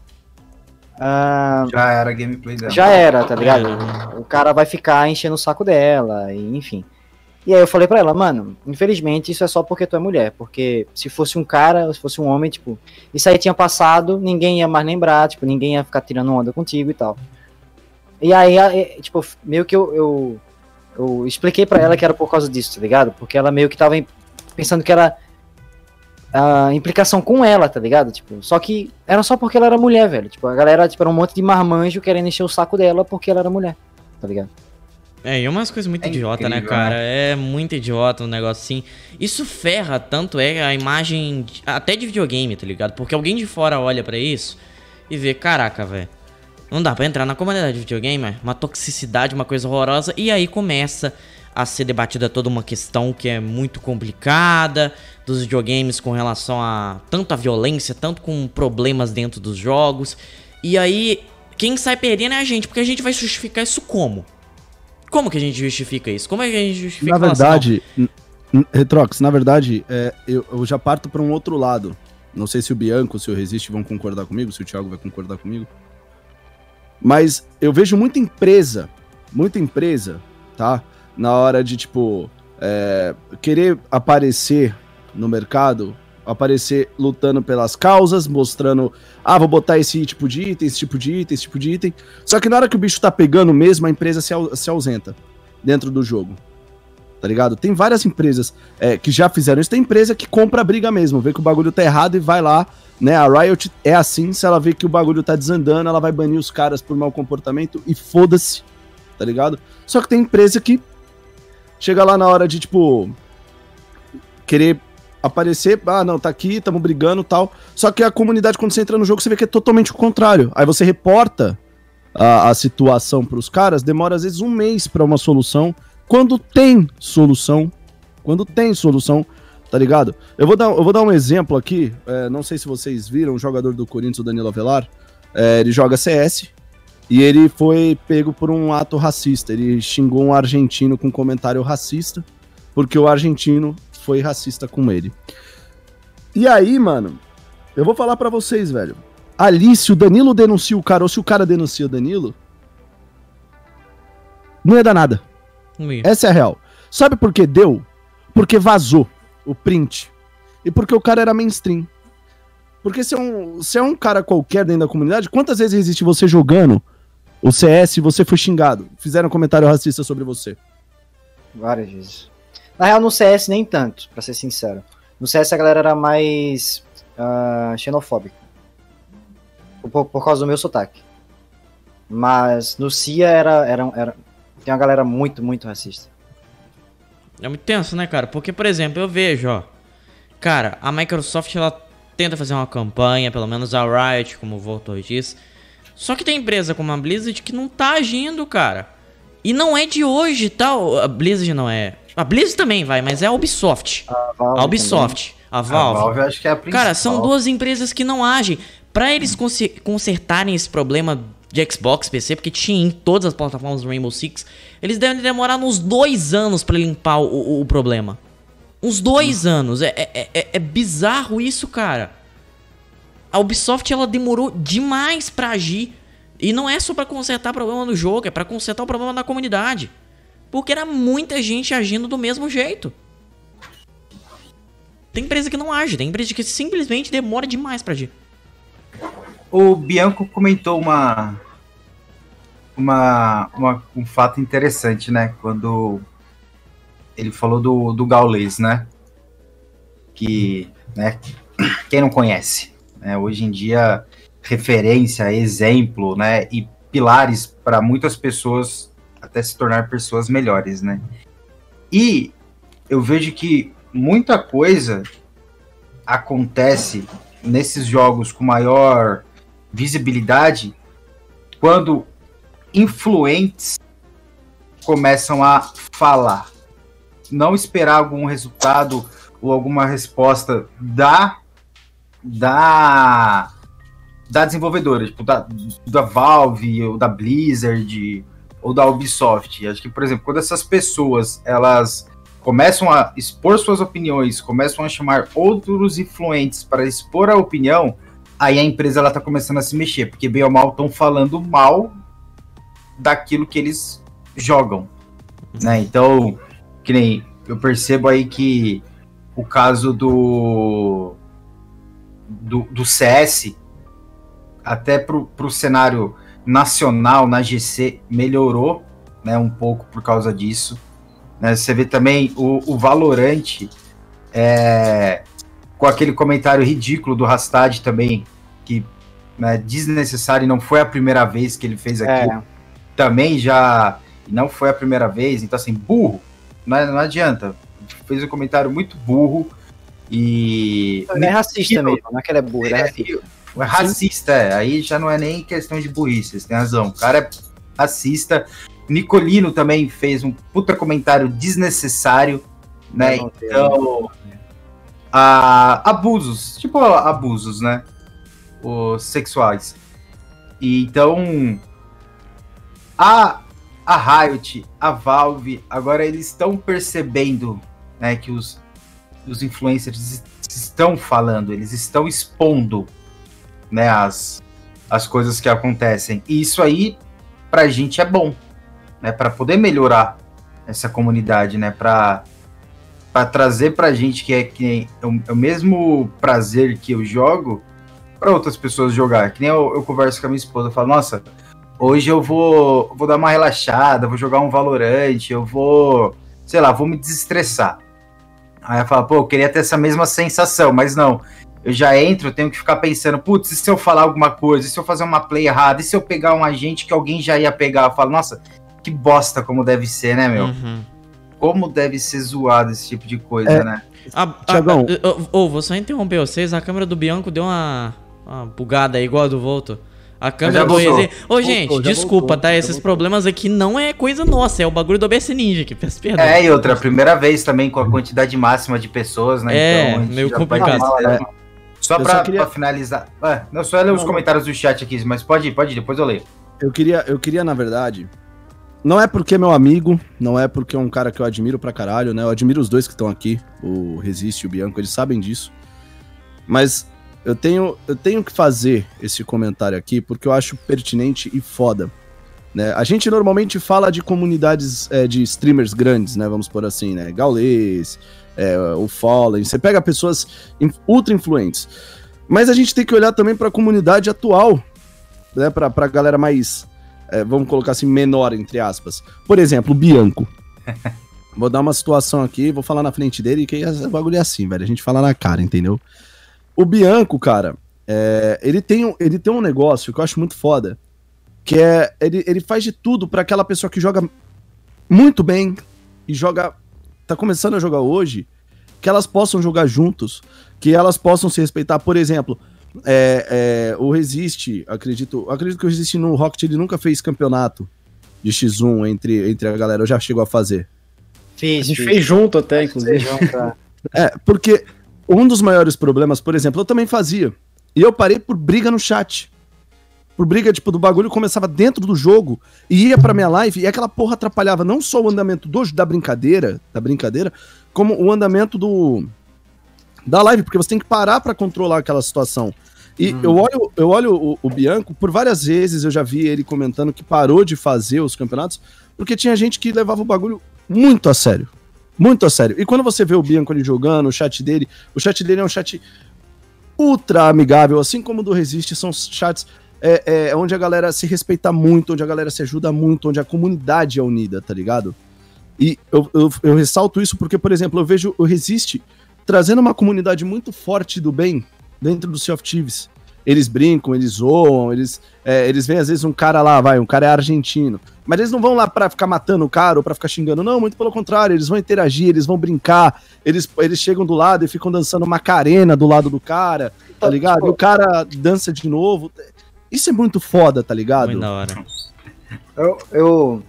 Uh, já era gameplay dela. Já era, tá ligado? O cara vai ficar enchendo o saco dela, e, enfim. E aí eu falei para ela, mano, infelizmente isso é só porque tu é mulher, porque se fosse um cara, se fosse um homem, tipo, isso aí tinha passado, ninguém ia mais lembrar, tipo, ninguém ia ficar tirando onda contigo e tal. E aí, tipo, meio que eu, eu, eu expliquei para ela que era por causa disso, tá ligado? Porque ela meio que tava pensando que era a implicação com ela, tá ligado? Tipo, só que era só porque ela era mulher, velho. Tipo, a galera, tipo, era um monte de marmanjo querendo encher o saco dela porque ela era mulher, tá ligado? É, e umas coisas muito é idiota, né, incrível, né, cara? Né? É muito idiota um negócio assim. Isso ferra tanto é a imagem até de videogame, tá ligado? Porque alguém de fora olha para isso e vê, caraca, velho. Não dá pra entrar na comunidade de videogame, é uma toxicidade, uma coisa horrorosa. E aí começa a ser debatida toda uma questão que é muito complicada dos videogames com relação a tanto a violência, tanto com problemas dentro dos jogos. E aí, quem sai perdendo é a gente, porque a gente vai justificar isso como? Como que a gente justifica isso? Como é que a gente justifica Na verdade, Retrox, na verdade, é, eu, eu já parto para um outro lado. Não sei se o Bianco, se o Resiste vão concordar comigo, se o Thiago vai concordar comigo. Mas eu vejo muita empresa, muita empresa, tá? Na hora de, tipo, é, querer aparecer no mercado aparecer lutando pelas causas, mostrando, ah, vou botar esse tipo de item, esse tipo de item, esse tipo de item. Só que na hora que o bicho tá pegando mesmo, a empresa se, se ausenta dentro do jogo. Tá ligado? Tem várias empresas é, que já fizeram isso. Tem empresa que compra a briga mesmo, vê que o bagulho tá errado e vai lá, né? A Riot é assim, se ela vê que o bagulho tá desandando, ela vai banir os caras por mau comportamento e foda-se, tá ligado? Só que tem empresa que chega lá na hora de, tipo, querer aparecer, ah, não, tá aqui, tamo brigando tal. Só que a comunidade, quando você entra no jogo, você vê que é totalmente o contrário. Aí você reporta a, a situação pros caras, demora às vezes um mês para uma solução. Quando tem solução, quando tem solução, tá ligado? Eu vou dar, eu vou dar um exemplo aqui, é, não sei se vocês viram, o jogador do Corinthians, o Danilo Avelar, é, ele joga CS, e ele foi pego por um ato racista. Ele xingou um argentino com um comentário racista, porque o argentino foi racista com ele. E aí, mano, eu vou falar para vocês, velho. Ali, se o Danilo denuncia o cara ou se o cara denuncia o Danilo, não ia dar nada. Essa é a real. Sabe por que deu? Porque vazou o print. E porque o cara era mainstream. Porque se é um, se é um cara qualquer dentro da comunidade, quantas vezes existe você jogando o CS e você foi xingado? Fizeram um comentário racista sobre você? Várias vezes. Na real, no CS nem tanto, pra ser sincero. No CS a galera era mais uh, xenofóbica. Por, por, causa do meu sotaque. Mas no CIA era, era, era. Tem uma galera muito, muito racista. É muito tenso, né, cara? Porque, por exemplo, eu vejo, ó. Cara, a Microsoft ela tenta fazer uma campanha, pelo menos a Riot, como o Voltor disse. Só que tem empresa como a Blizzard que não tá agindo, cara. E não é de hoje, tal. Tá? A Blizzard não é. A Blizzard também vai, mas é a Ubisoft. A, a Ubisoft. Também. A Valve. A Valve acho que é a principal. Cara, são duas empresas que não agem. Para eles consertarem esse problema de Xbox, PC, porque tinha em todas as plataformas do Rainbow Six, eles devem demorar uns dois anos para limpar o, o, o, problema. Uns dois hum. anos. É, é, é, é, bizarro isso, cara. A Ubisoft ela demorou demais para agir. E não é só para consertar o problema do jogo, é para consertar o problema da comunidade. Porque era muita gente agindo do mesmo jeito. Tem empresa que não age, tem empresa que simplesmente demora demais para agir. O Bianco comentou uma, uma, uma, um fato interessante, né? Quando ele falou do, do Gaules, né? Que, né? Quem não conhece, né? Hoje em dia, referência, exemplo, né? E pilares para muitas pessoas até se tornar pessoas melhores, né? E eu vejo que muita coisa acontece nesses jogos com maior visibilidade quando influentes começam a falar. Não esperar algum resultado ou alguma resposta da da da desenvolvedora, tipo da, da Valve ou da Blizzard ou da Ubisoft. Acho que, por exemplo, quando essas pessoas elas começam a expor suas opiniões, começam a chamar outros influentes para expor a opinião, aí a empresa ela tá começando a se mexer, porque bem ou mal estão falando mal daquilo que eles jogam, né? Então, que nem eu percebo aí que o caso do, do, do CS, até pro, pro cenário nacional na GC, melhorou né, um pouco por causa disso. Né? Você vê também o, o Valorante é, com aquele comentário ridículo do Rastad também, que né, desnecessário e não foi a primeira vez que ele fez aquilo. É. Também já não foi a primeira vez, então assim, burro, não, é, não adianta. Fez um comentário muito burro e. Ele é racista mesmo, não é que ele é burro, ele é, é racista. É racista, é. Aí já não é nem questão de burrice, você tem razão. O cara é racista. Nicolino também fez um puta comentário desnecessário, né? Então. A, abusos, tipo abusos, né? Os sexuais. E então. A, a Riot, a Valve, agora eles estão percebendo né, que os, os influencers estão falando, eles estão expondo né, as, as coisas que acontecem. E isso aí, pra gente, é bom, né, para poder melhorar essa comunidade, né, para para trazer pra gente que é que é o, é o mesmo prazer que eu jogo para outras pessoas jogar. Que nem eu, eu converso com a minha esposa, eu falo, nossa, hoje eu vou, vou dar uma relaxada, vou jogar um Valorante, eu vou, sei lá, vou me desestressar. Aí ela fala, pô, eu queria ter essa mesma sensação, mas não eu já entro, eu tenho que ficar pensando, putz, e se eu falar alguma coisa, e se eu fazer uma play errada, e se eu pegar um agente que alguém já ia pegar? Eu falo, nossa, que bosta como deve ser, né, meu? Uhum. Como deve ser zoado esse tipo de coisa, é. né? Ah, Tiagão. Ô, oh, vou só interromper vocês, a câmera do Bianco deu uma, uma bugada aí, igual a do Volto. A câmera do Ô, oh, gente, voltou, desculpa, voltou, tá? Esses problemas aqui não é coisa nossa, é o bagulho do OBS Ninja que peço perdão. É, e outra, primeira vez também com a quantidade máxima de pessoas, né? É, então, meio complicado. Né? Só pra, queria... pra, finalizar. Ah, não, só ler os comentários do chat aqui, mas pode ir, pode ir, depois eu leio. Eu queria, eu queria, na verdade. Não é porque é meu amigo, não é porque é um cara que eu admiro pra caralho, né? Eu admiro os dois que estão aqui, o Resiste e o Bianco, eles sabem disso. Mas eu tenho, eu tenho que fazer esse comentário aqui porque eu acho pertinente e foda. Né? A gente normalmente fala de comunidades é, de streamers grandes, né? Vamos por assim, né? Gaulês, é, o Fallen, você pega pessoas ultra influentes. Mas a gente tem que olhar também para a comunidade atual, né, para a galera mais, é, vamos colocar assim, menor, entre aspas. Por exemplo, o Bianco. vou dar uma situação aqui, vou falar na frente dele, que o bagulho é assim, velho, a gente fala na cara, entendeu? O Bianco, cara, é, ele, tem, ele tem um negócio que eu acho muito foda, que é, ele, ele faz de tudo para aquela pessoa que joga muito bem e joga tá começando a jogar hoje, que elas possam jogar juntos, que elas possam se respeitar. Por exemplo, é, é, o Resiste, acredito, acredito que o Resiste no Rocket ele nunca fez campeonato de X1 entre, entre a galera, eu já chegou a fazer. Fiz, a gente fiz. fez junto até, inclusive. é, porque um dos maiores problemas, por exemplo, eu também fazia. E eu parei por briga no chat por briga, tipo, do bagulho começava dentro do jogo e ia pra minha live e aquela porra atrapalhava não só o andamento do, da brincadeira, da brincadeira, como o andamento do da live, porque você tem que parar para controlar aquela situação. E hum. eu olho, eu olho o, o, Bianco, por várias vezes eu já vi ele comentando que parou de fazer os campeonatos, porque tinha gente que levava o bagulho muito a sério. Muito a sério. E quando você vê o Bianco ali jogando, o chat dele, o chat dele é um chat ultra amigável, assim como o do Resiste, são chats é, é onde a galera se respeita muito, onde a galera se ajuda muito, onde a comunidade é unida, tá ligado? E eu, eu, eu ressalto isso porque, por exemplo, eu vejo o Resiste trazendo uma comunidade muito forte do bem dentro do Sea of Thieves. Eles brincam, eles zoam, eles, é, eles veem às vezes um cara lá, vai, um cara é argentino. Mas eles não vão lá para ficar matando o cara ou pra ficar xingando, não, muito pelo contrário, eles vão interagir, eles vão brincar, eles, eles chegam do lado e ficam dançando Macarena do lado do cara, tá então, ligado? Tipo... E o cara dança de novo. Isso é muito foda, tá ligado? Muito da hora. Eu. eu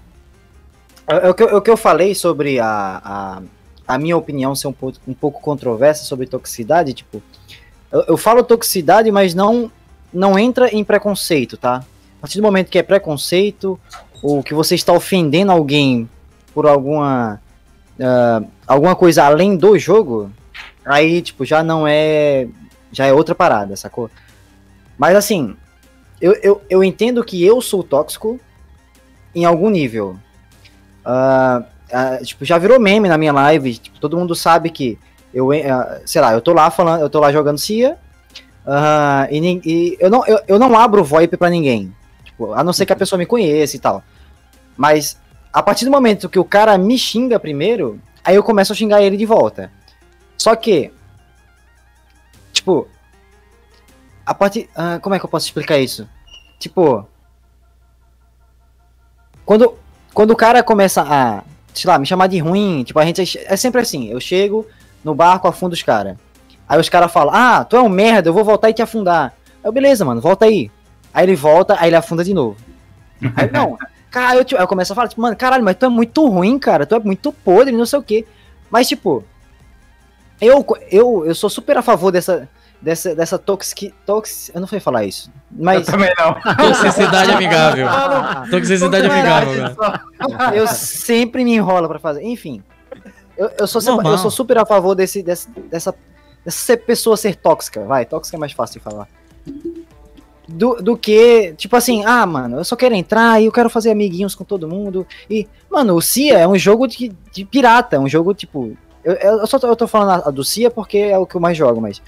é, o que, é o que eu falei sobre a, a, a, minha opinião ser um pouco, um pouco controversa sobre toxicidade, tipo, eu, eu falo toxicidade, mas não, não entra em preconceito, tá? A partir do momento que é preconceito, ou que você está ofendendo alguém por alguma, uh, alguma coisa além do jogo, aí, tipo, já não é. Já é outra parada, sacou? Mas assim, eu, eu, eu entendo que eu sou tóxico em algum nível. Uh, uh, tipo, já virou meme na minha live. Tipo, todo mundo sabe que eu, uh, sei lá, eu tô lá falando, eu tô lá jogando CIA. Uh, e, e, eu, não, eu, eu não abro o VoIP pra ninguém. Tipo, a não ser que a pessoa me conheça e tal. Mas a partir do momento que o cara me xinga primeiro, aí eu começo a xingar ele de volta. Só que, tipo, a partir. Uh, como é que eu posso explicar isso? Tipo, quando, quando o cara começa a, sei lá, me chamar de ruim, tipo, a gente é sempre assim, eu chego no barco, afundo os caras. Aí os caras falam, ah, tu é um merda, eu vou voltar e te afundar. Aí eu, beleza, mano, volta aí. Aí ele volta, aí ele afunda de novo. Aí, não, cara, eu, eu começo a falar, tipo, mano, caralho, mas tu é muito ruim, cara, tu é muito podre, não sei o quê. Mas, tipo, eu, eu, eu sou super a favor dessa, dessa, dessa toxic, tox, eu não sei falar isso, mas... Eu também não. Toxicidade amigável. Toxicidade amigável. Eu sempre me enrolo para fazer, enfim. Eu, eu, sou sempre, eu sou super a favor desse, desse, dessa, dessa pessoa ser tóxica, vai, tóxica é mais fácil de falar. Do, do que, tipo assim, ah, mano, eu só quero entrar e eu quero fazer amiguinhos com todo mundo. E, mano, o CIA é um jogo de, de pirata, é um jogo, tipo. Eu, eu só tô, eu tô falando do CIA porque é o que eu mais jogo, mas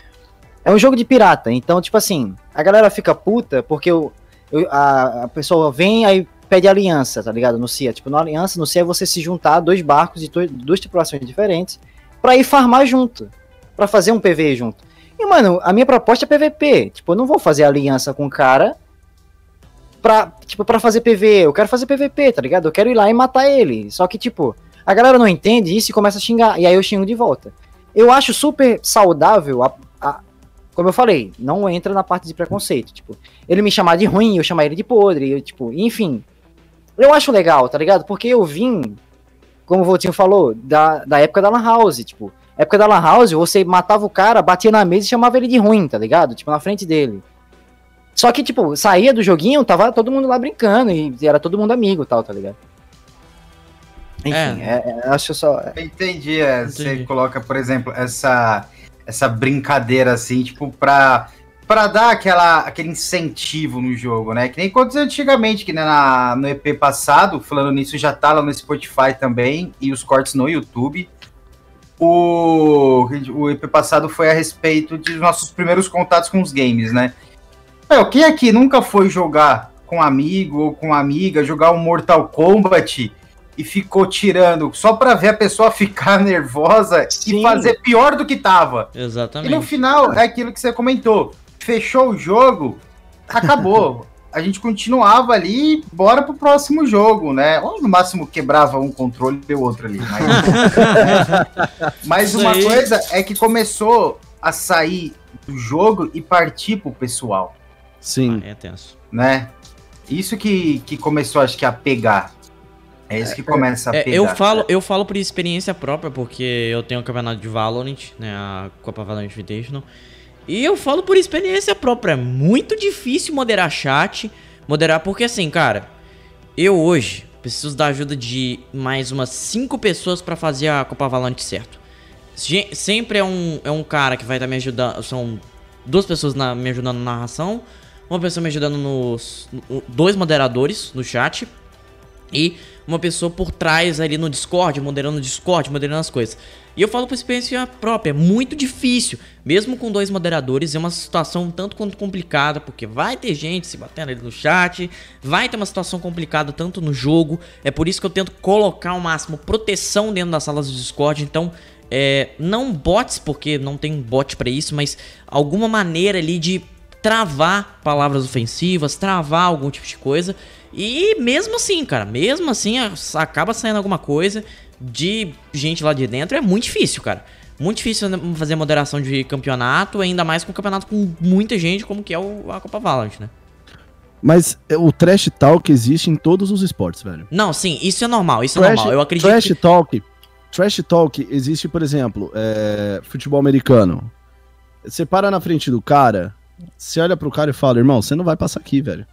é um jogo de pirata, então, tipo assim, a galera fica puta porque o, a, a pessoa vem aí pede aliança, tá ligado? No CIA. Tipo, na aliança, no CIA é você se juntar dois barcos de duas tripulações diferentes pra ir farmar junto. para fazer um PV junto. E, mano, a minha proposta é PVP. Tipo, eu não vou fazer aliança com o cara pra, tipo, pra fazer PV. Eu quero fazer PVP, tá ligado? Eu quero ir lá e matar ele. Só que, tipo, a galera não entende isso e começa a xingar. E aí eu xingo de volta. Eu acho super saudável a, a, como eu falei, não entra na parte de preconceito. Tipo, ele me chamar de ruim, eu chamar ele de podre, eu, tipo, enfim. Eu acho legal, tá ligado? Porque eu vim, como o Voltinho falou, da, da época da Lan House, tipo, época da Lan House, você matava o cara, batia na mesa e chamava ele de ruim, tá ligado? Tipo, na frente dele. Só que, tipo, saía do joguinho, tava todo mundo lá brincando e era todo mundo amigo tal, tá ligado? Enfim, é. É, é, acho só. Entendi, é, Entendi. Você coloca, por exemplo, essa essa brincadeira assim, tipo, pra, pra dar aquela, aquele incentivo no jogo, né? Que nem quantos antigamente, que né, na, no EP passado, falando nisso, já tá lá no Spotify também, e os cortes no YouTube. O, o EP passado foi a respeito de nossos primeiros contatos com os games, né? Meu, quem aqui nunca foi jogar com amigo ou com amiga, jogar um Mortal Kombat e ficou tirando só para ver a pessoa ficar nervosa Sim. e fazer pior do que tava. Exatamente. E no final é aquilo que você comentou. Fechou o jogo, acabou. a gente continuava ali, bora pro próximo jogo, né? Ou no máximo quebrava um controle e o outro ali. Mas, mas uma coisa é que começou a sair do jogo e partir pro pessoal. Sim. Ah, é tenso. Né? Isso que, que começou, acho que, a pegar. É isso que começa a é, pegar. Eu falo, eu falo por experiência própria, porque eu tenho o um campeonato de Valorant, né, a Copa Valorant Invitational. E eu falo por experiência própria, é muito difícil moderar chat, moderar porque assim, cara, eu hoje preciso da ajuda de mais umas 5 pessoas para fazer a Copa Valorant certo. Sempre é um, é um cara que vai estar tá me ajudando, são duas pessoas na, me ajudando na narração, uma pessoa me ajudando nos no, dois moderadores no chat e uma pessoa por trás ali no Discord, moderando o Discord, moderando as coisas. E eu falo por experiência própria, é muito difícil. Mesmo com dois moderadores, é uma situação tanto quanto complicada, porque vai ter gente se batendo ali no chat, vai ter uma situação complicada tanto no jogo. É por isso que eu tento colocar o máximo proteção dentro das salas do Discord. Então, é, não bots, porque não tem bot para isso, mas alguma maneira ali de travar palavras ofensivas, travar algum tipo de coisa. E mesmo assim, cara, mesmo assim acaba saindo alguma coisa de gente lá de dentro. É muito difícil, cara. Muito difícil fazer moderação de campeonato, ainda mais com um campeonato com muita gente, como que é o, a Copa Valorant, né? Mas é, o trash talk existe em todos os esportes, velho. Não, sim, isso é normal, isso é trash, é normal. Eu acredito trash que... talk, trash talk existe, por exemplo, é, futebol americano. Você para na frente do cara, você olha pro cara e fala, irmão, você não vai passar aqui, velho.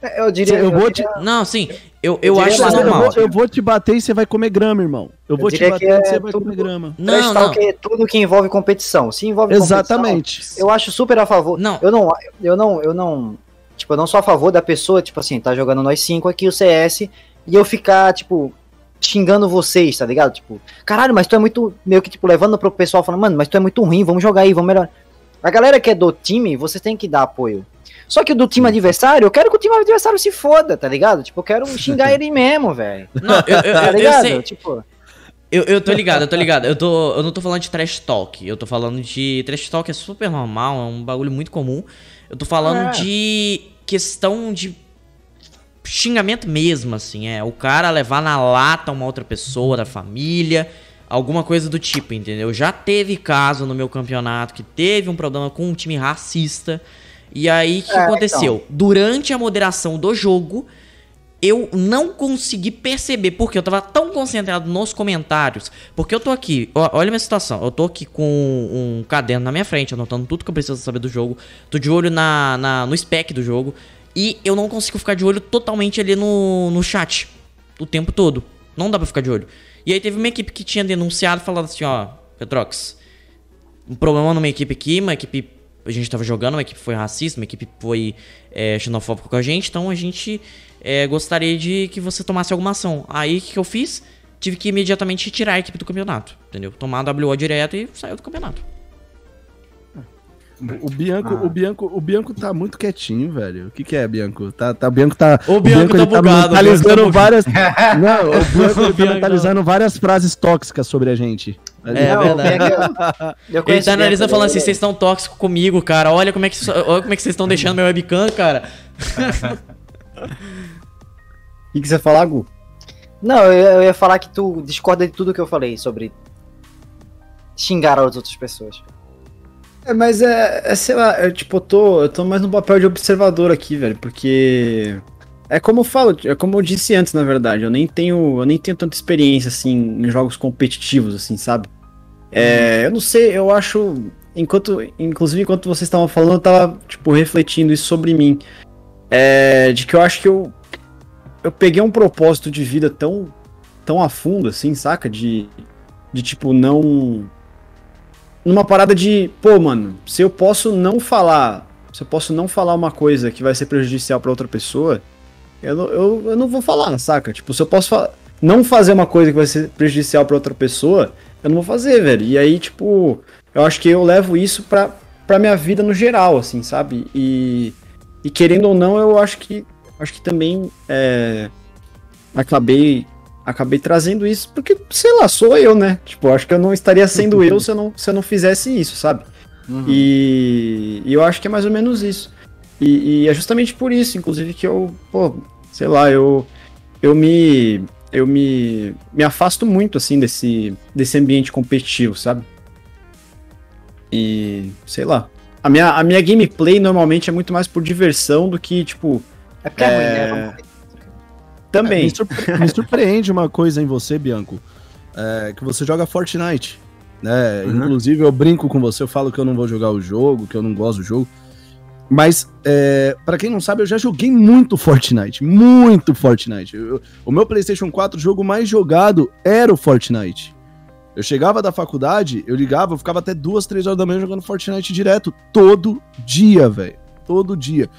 É, eu diria. Eu, vou te... Não, sim. Eu, eu, eu acho normal. Eu vou, eu vou, te bater e você vai comer grama, irmão. Eu, vou te bater é e você vai tudo, comer grama. Não, não. Que é tudo que envolve competição. Se envolve Exatamente. Competição, eu acho super a favor. Não. Eu não, eu não, eu não. Tipo, eu não sou a favor da pessoa, tipo assim, tá jogando nós cinco aqui o CS e eu ficar, tipo, xingando vocês, tá ligado? Tipo, caralho, mas tu é muito. Meio que, tipo, levando pro pessoal falando, mano, mas tu é muito ruim, vamos jogar aí, vamos melhorar. A galera que é do time, você tem que dar apoio. Só que do time adversário, eu quero que o time adversário se foda, tá ligado? Tipo, eu quero xingar ele mesmo, velho. Não, eu, eu, tá ligado? Eu sei. Tipo. Eu, eu tô ligado, eu tô ligado. Eu, tô, eu não tô falando de trash talk. Eu tô falando de. Trash talk é super normal, é um bagulho muito comum. Eu tô falando é. de questão de xingamento mesmo, assim. É o cara levar na lata uma outra pessoa da família, alguma coisa do tipo, entendeu? Já teve caso no meu campeonato que teve um problema com um time racista. E aí, o que é, aconteceu? Então. Durante a moderação do jogo, eu não consegui perceber, porque eu tava tão concentrado nos comentários. Porque eu tô aqui, olha a minha situação. Eu tô aqui com um caderno na minha frente, anotando tudo que eu preciso saber do jogo. Tô de olho na, na no spec do jogo. E eu não consigo ficar de olho totalmente ali no, no chat. O tempo todo. Não dá pra ficar de olho. E aí teve uma equipe que tinha denunciado, falando assim, ó, Petrox, um problema numa equipe aqui, uma equipe a gente tava jogando, uma equipe foi racista, uma equipe foi é, xenofóbica com a gente, então a gente é, gostaria de que você tomasse alguma ação. Aí o que, que eu fiz? Tive que imediatamente tirar a equipe do campeonato, entendeu? Tomar a WO direto e saiu do campeonato. O Bianco, ah. o Bianco, o Bianco tá muito quietinho, velho. O que que é, Bianco? Tá, tá, Bianco tá. O Bianco, o Bianco tá, tá bugado, tá mentalizando tá várias. Não, o Bianco, ele tá mentalizando várias frases tóxicas sobre a gente. É, não, verdade. Eu, eu ele tá analisando falando assim, vocês estão tóxicos comigo, cara. Olha como é que, olha como é que vocês estão deixando meu webcam, cara. O que, que você ia falar, Gu? Não, eu, eu, ia falar que tu discorda de tudo que eu falei sobre xingar as outras pessoas. É, mas é, é sei lá, eu, tipo, eu tô, eu tô mais no papel de observador aqui, velho, porque é como eu falo, é como eu disse antes, na verdade, eu nem tenho, eu nem tenho tanta experiência assim em jogos competitivos assim, sabe? É, eu não sei, eu acho enquanto, inclusive enquanto vocês estavam falando, eu tava tipo refletindo isso sobre mim. É, de que eu acho que eu eu peguei um propósito de vida tão tão a fundo assim, saca? De de tipo não numa parada de, pô, mano, se eu posso não falar, se eu posso não falar uma coisa que vai ser prejudicial para outra pessoa, eu, eu, eu não vou falar, saca? Tipo, se eu posso fa não fazer uma coisa que vai ser prejudicial para outra pessoa, eu não vou fazer, velho. E aí, tipo, eu acho que eu levo isso pra, pra minha vida no geral, assim, sabe? E, e querendo ou não, eu acho que acho que também é, acabei acabei trazendo isso porque, sei lá, sou eu, né? Tipo, acho que eu não estaria sendo eu se eu não, se eu não fizesse isso, sabe? Uhum. E, e, eu acho que é mais ou menos isso. E, e, é justamente por isso, inclusive, que eu, pô, sei lá, eu, eu me. Eu me, me afasto muito, assim, desse, desse ambiente competitivo, sabe? E, sei lá. A minha, a minha gameplay normalmente é muito mais por diversão do que, tipo. É porque é, é ruim, né? Também. Me, surpre me, surpreende uma coisa em você, Bianco. É, que você joga Fortnite. Né? Uhum. Inclusive, eu brinco com você, eu falo que eu não vou jogar o jogo, que eu não gosto do jogo. Mas, é, para quem não sabe, eu já joguei muito Fortnite. Muito Fortnite. Eu, o meu PlayStation 4, o jogo mais jogado era o Fortnite. Eu chegava da faculdade, eu ligava, eu ficava até duas, três horas da manhã jogando Fortnite direto. Todo dia, velho. Todo dia.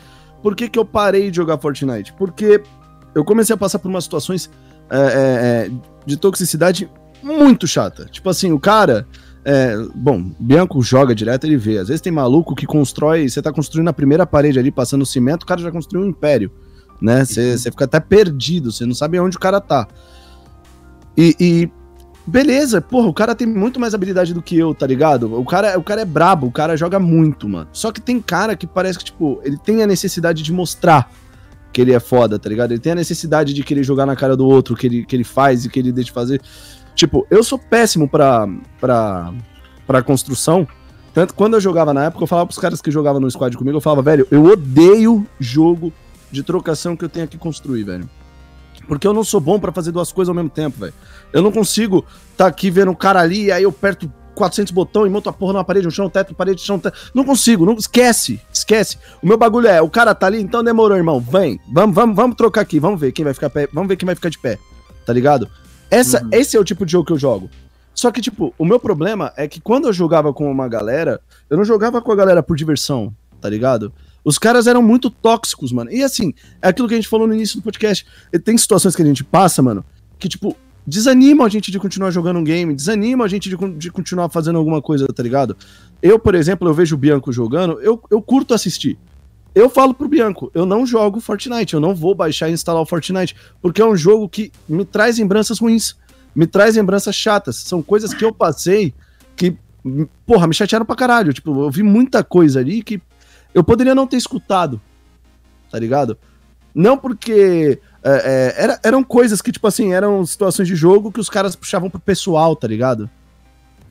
Por que, que eu parei de jogar Fortnite? Porque eu comecei a passar por umas situações é, é, é, de toxicidade muito chata. Tipo assim, o cara. É, bom, Bianco joga direto, ele vê. Às vezes tem maluco que constrói. Você tá construindo a primeira parede ali, passando cimento, o cara já construiu um império. Né? Você uhum. fica até perdido, você não sabe onde o cara tá. E, e, beleza, porra, o cara tem muito mais habilidade do que eu, tá ligado? O cara, o cara é brabo, o cara joga muito, mano. Só que tem cara que parece que, tipo, ele tem a necessidade de mostrar que ele é foda, tá ligado? Ele tem a necessidade de querer jogar na cara do outro, que ele, que ele faz e que ele deixa de fazer. Tipo, eu sou péssimo pra, pra, pra construção. Tanto quando eu jogava na época, eu falava pros caras que jogavam no squad comigo, eu falava, velho, eu odeio jogo de trocação que eu tenho que construir, velho. Porque eu não sou bom para fazer duas coisas ao mesmo tempo, velho. Eu não consigo tá aqui vendo um cara ali, e aí eu aperto 400 botão e monto a porra numa parede, um chão, teto, parede, chão, teto. Não consigo, não esquece, esquece. O meu bagulho é, o cara tá ali, então demorou, irmão. Vem, vamos, vamos, vamos trocar aqui, vamos ver quem vai ficar pé, vamos ver quem vai ficar de pé. Tá ligado? Essa, uhum. esse é o tipo de jogo que eu jogo. Só que, tipo, o meu problema é que quando eu jogava com uma galera, eu não jogava com a galera por diversão, tá ligado? Os caras eram muito tóxicos, mano. E assim, é aquilo que a gente falou no início do podcast. Tem situações que a gente passa, mano, que, tipo, desanimam a gente de continuar jogando um game, desanimam a gente de, de continuar fazendo alguma coisa, tá ligado? Eu, por exemplo, eu vejo o Bianco jogando, eu, eu curto assistir. Eu falo pro Bianco, eu não jogo Fortnite, eu não vou baixar e instalar o Fortnite, porque é um jogo que me traz lembranças ruins, me traz lembranças chatas. São coisas que eu passei que, porra, me chatearam pra caralho. Tipo, eu vi muita coisa ali que eu poderia não ter escutado, tá ligado? Não porque. É, é, era, eram coisas que, tipo assim, eram situações de jogo que os caras puxavam pro pessoal, tá ligado?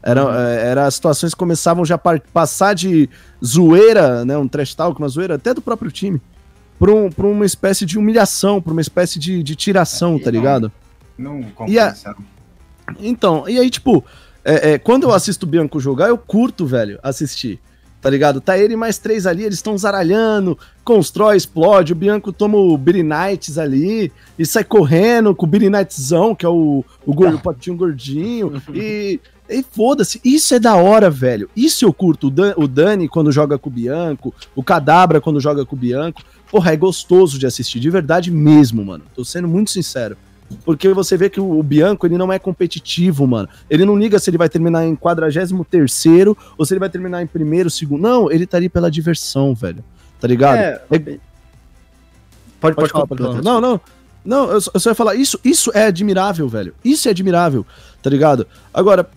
Era, uhum. Era situações que começavam já a passar de zoeira, né? Um trash talk, uma zoeira, até do próprio time, pra, um, pra uma espécie de humilhação, pra uma espécie de, de tiração, é, tá ligado? Não, não compensa. Então, e aí, tipo, é, é, quando eu assisto o Bianco jogar, eu curto, velho, assistir. Tá ligado? Tá ele mais três ali, eles estão zaralhando, constrói, explode, o Bianco toma o Billy Knights ali e sai correndo com o Billy Knightzão, que é o, o, gordo, o potinho gordinho, e e foda-se, isso é da hora, velho. Isso eu curto. O, Dan, o Dani quando joga com o Bianco, o Cadabra quando joga com o Bianco. Porra, é gostoso de assistir, de verdade mesmo, mano. Tô sendo muito sincero. Porque você vê que o, Bianco, ele não é competitivo, mano. Ele não liga se ele vai terminar em 43 ou se ele vai terminar em primeiro, segundo. Não, ele tá ali pela diversão, velho. Tá ligado? É... é... Pode, pode, pode falar, pode falar. Não, não. Não, eu só, eu só ia falar, isso, isso é admirável, velho. Isso é admirável, tá ligado? Agora,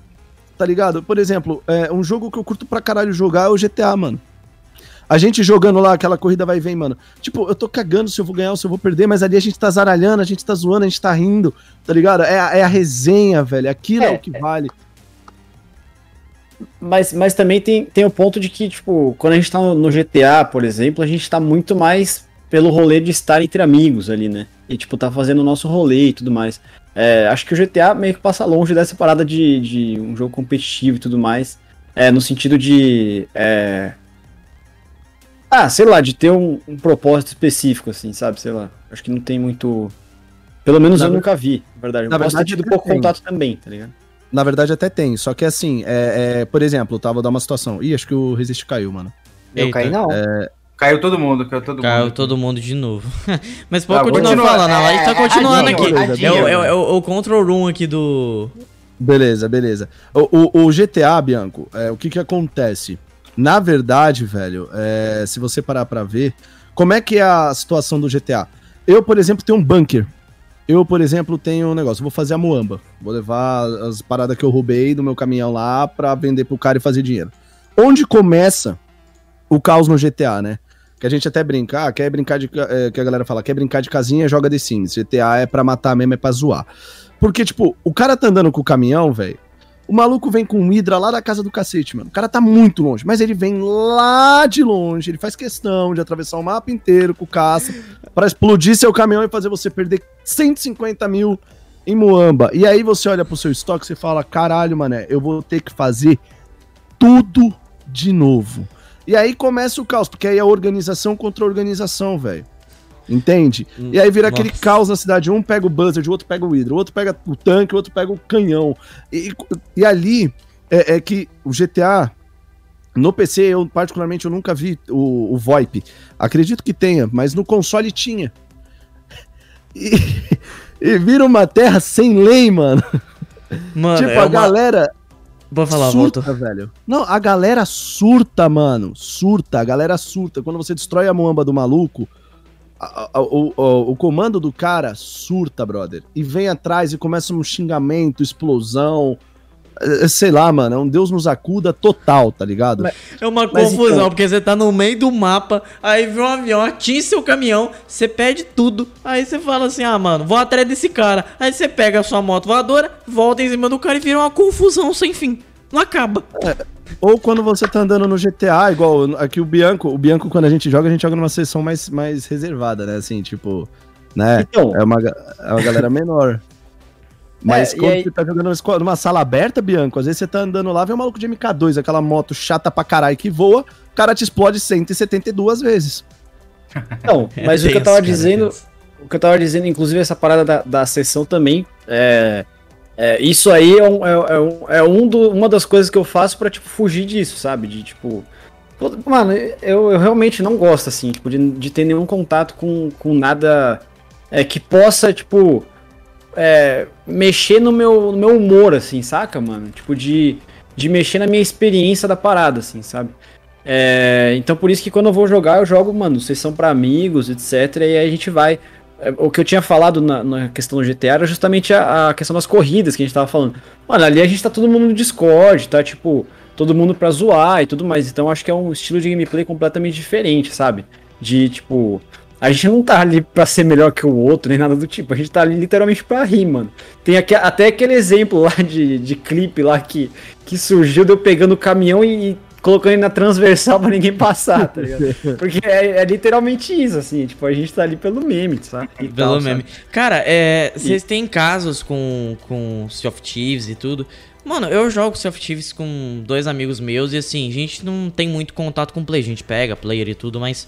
tá ligado? Por exemplo, é, um jogo que eu curto pra caralho jogar é o GTA, mano. A gente jogando lá aquela corrida vai e vem, mano. Tipo, eu tô cagando se eu vou ganhar ou se eu vou perder, mas ali a gente tá zaralhando, a gente tá zoando, a gente tá rindo, tá ligado? É, é a resenha, velho. Aquilo é, é o que é. vale. Mas, mas também tem, tem o ponto de que, tipo, quando a gente tá no GTA, por exemplo, a gente tá muito mais pelo rolê de estar entre amigos ali, né? E, tipo, tá fazendo o nosso rolê e tudo mais. É, acho que o GTA meio que passa longe dessa parada de, de um jogo competitivo e tudo mais. É, no sentido de. É... Ah, sei lá, de ter um, um, propósito específico, assim, sabe? Sei lá. Acho que não tem muito. Pelo menos na eu nunca vi, na verdade. Na posso verdade, ter tido pouco tem. contato também, tá ligado? Na verdade, até tem. Só que assim, é, é, por exemplo, tá, vou dar uma situação. Ih, acho que o Resist caiu, mano. Eu Eita. caí não. É, Caiu todo mundo, caiu todo caiu mundo. Caiu todo mundo de novo. Mas pode ah, continuar falando, a gente tá é, continuando aqui. Beleza, é, o, é, é, o, control room aqui do. Beleza, beleza. O, o, o GTA, Bianco, é, o que que acontece? Na verdade, velho, é, se você parar pra ver, como é que é a situação do GTA? Eu, por exemplo, tenho um bunker. Eu, por exemplo, tenho um negócio, vou fazer a muamba. Vou levar as paradas que eu roubei do meu caminhão lá pra vender pro cara e fazer dinheiro. Onde começa o caos no GTA, né? Que a gente até brincar, ah, quer brincar de. É, que a galera fala, quer brincar de casinha, joga The Sims. GTA é pra matar mesmo, é pra zoar. Porque, tipo, o cara tá andando com o caminhão, velho. O maluco vem com um Hydra lá da casa do cacete, mano. O cara tá muito longe, mas ele vem lá de longe. Ele faz questão de atravessar o mapa inteiro com o caça para explodir seu caminhão e fazer você perder 150 mil em Moamba. E aí você olha pro seu estoque e fala: caralho, mané, eu vou ter que fazer tudo de novo. E aí começa o caos, porque aí é organização contra organização, velho. Entende? Hum, e aí vira Nossa. aquele caos na cidade. Um pega o Buzzard, o outro pega o Hydra, o outro pega o tanque, o outro pega o canhão. E, e ali é, é, que o GTA. No PC, eu particularmente eu nunca vi o, o VoIP. Acredito que tenha, mas no console tinha. E, e vira uma terra sem lei, mano. Mano, tipo, é a uma... galera Vou falar, surta, volta. velho. Não, a galera surta, mano. Surta, a galera surta. Quando você destrói a muamba do maluco, a, a, o, o, o, comando do cara surta, brother. E vem atrás e começa um xingamento, explosão. É, sei lá, mano, é um Deus nos acuda total, tá ligado? É uma Mas confusão, então... porque você tá no meio do mapa, aí vem um avião, atinge seu caminhão, você perde tudo. Aí você fala assim: ah, mano, vou atrás desse cara. Aí você pega a sua moto voadora, volta em cima do cara e vira uma confusão sem fim. Não acaba. É, ou quando você tá andando no GTA, igual aqui o Bianco, o Bianco, quando a gente joga, a gente joga numa sessão mais, mais reservada, né? Assim, tipo, né? Então, é, uma, é uma galera menor. Mas é, quando aí... você tá jogando numa sala aberta, Bianco, às vezes você tá andando lá, vem um maluco de MK2, aquela moto chata pra caralho que voa, o cara te explode 172 vezes. Não, mas é o que eu tava dizendo, o que eu tava dizendo, inclusive essa parada da, da sessão também, é, é isso aí é, um, é, é, um, é um do, uma das coisas que eu faço pra, tipo, fugir disso, sabe? De, tipo... Mano, eu, eu realmente não gosto, assim, tipo, de, de ter nenhum contato com, com nada é, que possa, tipo é, mexer no meu, no meu humor, assim, saca, mano? Tipo, de, de mexer na minha experiência da parada, assim, sabe? É, então por isso que quando eu vou jogar, eu jogo, mano, são para amigos, etc. E aí a gente vai. É, o que eu tinha falado na, na questão do GTA era justamente a, a, questão das corridas que a gente tava falando. Mano, ali a gente tá todo mundo no Discord, tá tipo, todo mundo pra zoar e tudo mais. Então acho que é um estilo de gameplay completamente diferente, sabe? De tipo. A gente não tá ali pra ser melhor que o outro, nem nada do tipo. A gente tá ali literalmente pra rir, mano. Tem aqui, até aquele exemplo lá de, de clipe lá que, que surgiu de eu pegando o caminhão e, colocando ele na transversal pra ninguém passar, tá ligado? Porque é, é, literalmente isso, assim, tipo, a gente tá ali pelo meme, sabe? E pelo tal, meme. Sabe? Cara, é, vocês e... têm casos com, com Sea of Thieves e tudo. Mano, eu jogo Sea of Thieves com dois amigos meus e assim, a gente não tem muito contato com player, a gente pega player e tudo, mas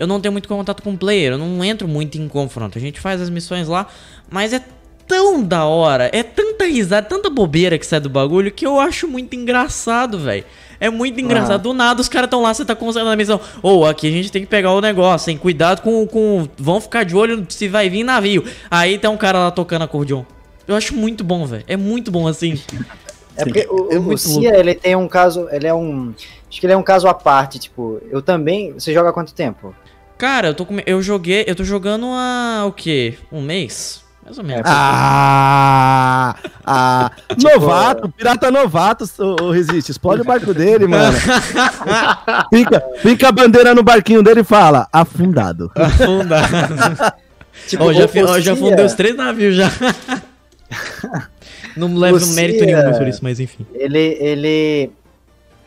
eu não tenho muito contato com player, eu não entro muito em confronto. A gente faz as missões lá, mas é tão da hora, é tanta risada, tanta bobeira que sai do bagulho que eu acho muito engraçado, velho. É muito engraçado. Ah. Do nada os caras estão lá, você tá concentrado na missão. Ou oh, aqui a gente tem que pegar o negócio, hein? Cuidado com, com. Vão ficar de olho se vai vir navio. Aí tem um cara lá tocando acordeon. Eu acho muito bom, velho. É muito bom assim. É porque o, é o Cia, ele tem um caso. Ele é um. Acho que ele é um caso à parte, tipo, eu também. Você joga há quanto tempo? Cara, eu tô com, eu joguei, eu tô jogando há o quê? Um mês? Mais ou menos. Ah! ah tipo, novato, pirata novato, o, o Resiste. Explode o barco dele, mano. fica, fica a bandeira no barquinho dele e fala: afundado. Afundado. tipo, oh, já, oh, já fundei os três navios já. Não leva um mérito nenhum por isso, mas enfim. Ele, ele,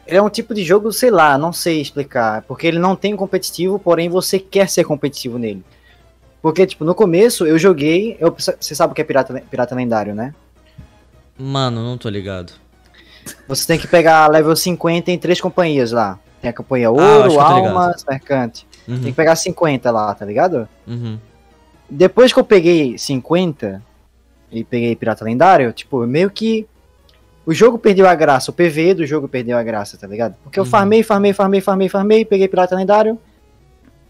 ele é um tipo de jogo, sei lá, não sei explicar. Porque ele não tem competitivo, porém você quer ser competitivo nele. Porque, tipo, no começo eu joguei. Eu, você sabe o que é pirata, pirata lendário, né? Mano, não tô ligado. Você tem que pegar level 50 em três companhias lá. Tem a companhia ah, Ouro, ah, Almas, Mercante. Uhum. Tem que pegar 50 lá, tá ligado? Uhum. Depois que eu peguei 50 e peguei Pirata Lendário, tipo, meio que o jogo perdeu a graça, o PV do jogo perdeu a graça, tá ligado? Porque eu uhum. farmei, farmei, farmei, farmei, farmei, peguei Pirata Lendário.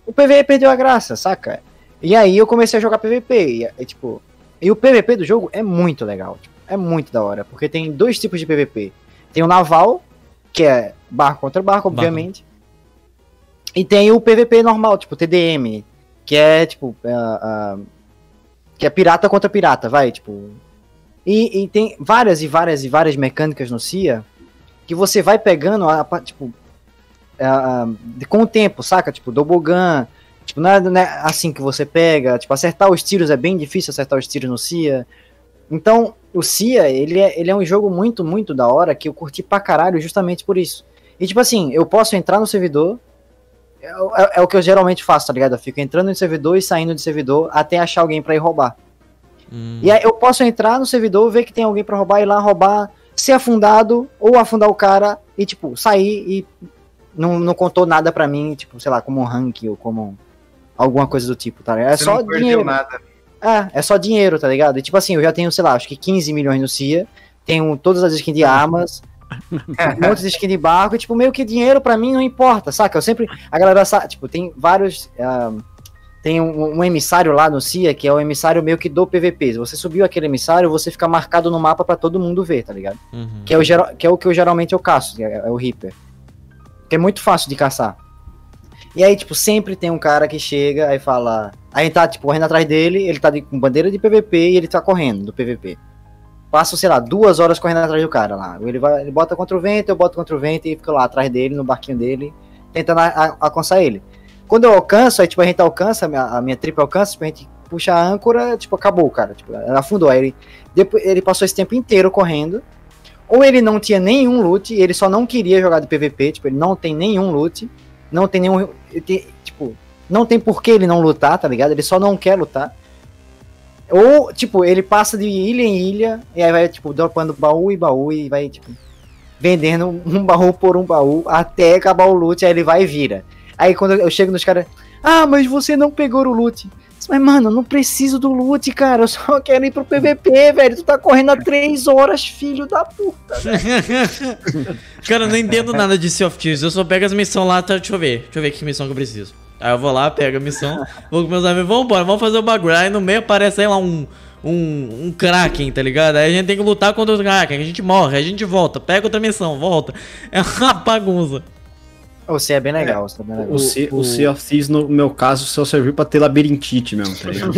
O PV perdeu a graça, saca? E aí eu comecei a jogar PVP. E, e, tipo, e o PVP do jogo é muito legal. Tipo, é muito da hora. Porque tem dois tipos de PVP. Tem o naval, que é barco contra barco, obviamente. Barco. E tem o PVP normal, tipo TDM, que é tipo. Uh, uh, que é pirata contra pirata, vai, tipo. E, e, tem várias e várias e várias mecânicas no CIA que você vai pegando, a, a, tipo, uh, com o tempo, saca? Tipo, Dobogan, Tipo, não é, não é, assim que você pega. Tipo, acertar os tiros é bem difícil acertar os tiros no CIA. Então, o CIA, ele é, ele é um jogo muito, muito da hora que eu curti pra caralho justamente por isso. E tipo assim, eu posso entrar no servidor. É, é, é o que eu geralmente faço, tá ligado? Eu fico entrando no servidor e saindo de servidor até achar alguém para ir roubar. Hum. E aí eu posso entrar no servidor, ver que tem alguém para roubar, ir lá roubar, ser afundado, ou afundar o cara e, tipo, sair e não, não contou nada para mim, tipo, sei lá, como um rank ou como alguma coisa do tipo, tá ligado? É Você só dinheiro. Nada. É, é só dinheiro, tá ligado? E tipo assim, eu já tenho, sei lá, acho que 15 milhões no CIA, tenho todas as skins de armas, um monte de skin de barco, e tipo, meio que dinheiro pra mim não importa, saca? Eu sempre, a galera sabe, tipo, tem vários, uh, tem um, um, emissário lá no CIA, que é o emissário meio que do PVP. Se você subiu aquele emissário, você fica marcado no mapa para todo mundo ver, tá ligado? Uhum. Que, é o, que é o que eu geralmente eu caço, é, é o Reaper. Que é muito fácil de caçar. E aí, tipo, sempre tem um cara que chega aí fala. Aí tá, tipo, correndo atrás dele, ele tá de, com bandeira de PVP e ele tá correndo do PVP. Passa, sei lá, duas horas correndo atrás do cara lá. Ele, vai, ele bota contra o vento, eu boto contra o vento e fico lá atrás dele, no barquinho dele, tentando alcançar ele. Quando eu alcanço, aí, tipo, a gente alcança, a minha, a minha tripa alcança, tipo, a gente puxa a âncora, tipo, acabou, cara. Tipo, ela afundou. Aí ele, depois, ele passou esse tempo inteiro correndo. Ou ele não tinha nenhum loot, ele só não queria jogar de PVP, tipo, ele não tem nenhum loot não tem nenhum. Tem, tipo, não tem por que ele não lutar, tá ligado? Ele só não quer lutar. Ou, tipo, ele passa de ilha em ilha, e aí vai, tipo, dropando baú e baú, e vai, tipo, vendendo um baú por um baú, até acabar o loot, aí ele vai e vira. Aí quando eu chego nos caras, ah, mas você não pegou o loot. Mas, mano, eu não preciso do loot, cara. Eu só quero ir pro PVP, velho. Tu tá correndo há três horas, filho da puta. cara, eu não entendo nada de Sea of Thieves. Eu só pego as missões lá, tá? Deixa eu ver. Deixa eu ver que missão que eu preciso. Aí eu vou lá, pego a missão, vou com meus amigos, vamos embora, vamos fazer o bagulho. Aí no meio aparece, sei lá, um, um, um Kraken, tá ligado? Aí a gente tem que lutar contra o Kraken, a gente morre, a gente volta, pega outra missão, volta. É uma bagunça. O C é bem legal, é, é bem legal. O, C, o... o Sea of Thieves, no meu caso, só serviu pra ter labirintite mesmo, tá ligado?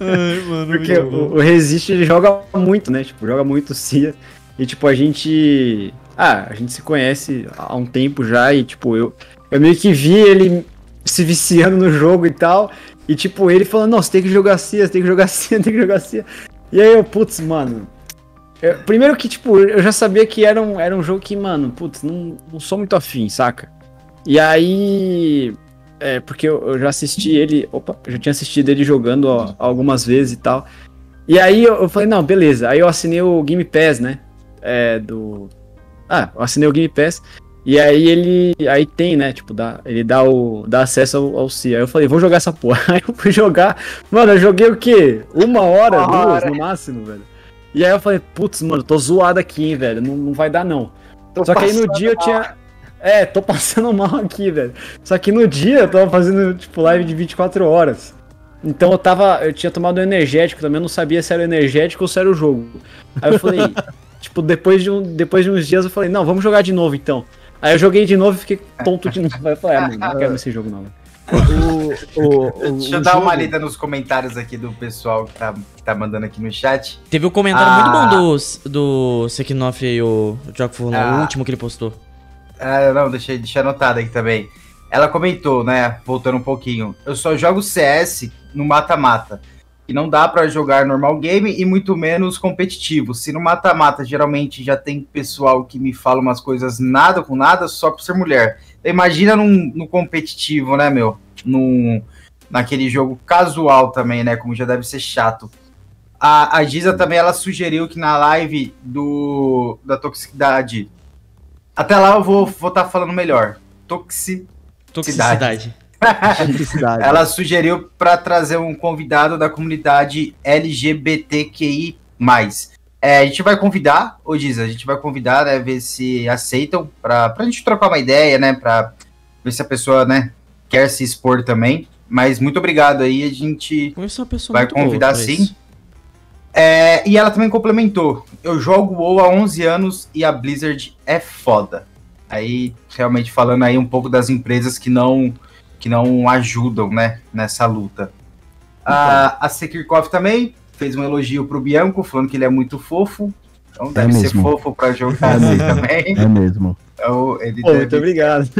Ai, mano, Porque o, o, Resist ele joga muito, né? Tipo, joga muito Sea. E tipo, a gente. Ah, a gente se conhece há um tempo já e, tipo, eu, eu meio que vi ele se viciando no jogo e tal. E tipo, ele falando, você tem que jogar Cia, tem que jogar Cia, tem que jogar Cia. E aí eu, putz, mano, eu, primeiro que, tipo, eu já sabia que era um, era um jogo que, mano, putz, não, não sou muito afim, saca? E aí. É, porque eu, eu já assisti ele. Opa, eu já tinha assistido ele jogando ó, algumas vezes e tal. E aí eu, eu, falei, não, beleza. Aí eu assinei o Game Pass, né? É, do. Ah, eu assinei o Game Pass. E aí ele. Aí tem, né? Tipo, dá, ele dá, o, dá acesso ao, ao CIA. Aí eu falei, vou jogar essa porra. Aí eu fui jogar. Mano, eu joguei o quê? Uma hora, Uma duas hora. no máximo, velho. E aí eu falei, putz, mano, tô zoado aqui, hein, velho. Não, não vai dar, não. Tô Só que aí no dia eu tinha. É, tô passando mal aqui, velho. Só que no dia eu tava fazendo, tipo, live de 24 horas. Então eu tava. Eu tinha tomado um energético também, eu não sabia se era energético ou se era o jogo. Aí eu falei, tipo, depois de, um, depois de uns dias eu falei, não, vamos jogar de novo então. Aí eu joguei de novo e fiquei tonto de novo. Aí eu falei, ah, mano, não quero esse jogo não. O, o, o, Deixa eu dar jogo... uma lida nos comentários aqui do pessoal que tá, que tá mandando aqui no chat. Teve um comentário ah. muito bom do, do Sekinoff aí, o Jogo ah. o último que ele postou. Ah, não, deixei, deixei anotado aqui também. Ela comentou, né, voltando um pouquinho. Eu só jogo CS no mata-mata. E não dá para jogar normal game e muito menos competitivo. Se no mata-mata geralmente já tem pessoal que me fala umas coisas nada com nada só por ser mulher. Imagina num, no competitivo, né, meu? Num, naquele jogo casual também, né? Como já deve ser chato. A, a Giza também ela sugeriu que na live do da toxicidade. Até lá eu vou estar vou tá falando melhor. Toxicidade. Toxicidade. ela sugeriu para trazer um convidado da comunidade LGBTQI. É, a gente vai convidar, ô Diz, a gente vai convidar, né, ver se aceitam, pra, pra gente trocar uma ideia, né, pra ver se a pessoa, né, quer se expor também. Mas muito obrigado aí, a gente vai convidar sim. É, e ela também complementou, eu jogo WoW há 11 anos e a Blizzard é foda. Aí, realmente falando aí um pouco das empresas que não, que não ajudam, né, nessa luta. Então. A, a Sekirkov também, fez um elogio pro Bianco, falando que ele é muito fofo. Então é deve mesmo. ser fofo pra jogar assim também. É mesmo. Então, ele Pô, deve, muito obrigado.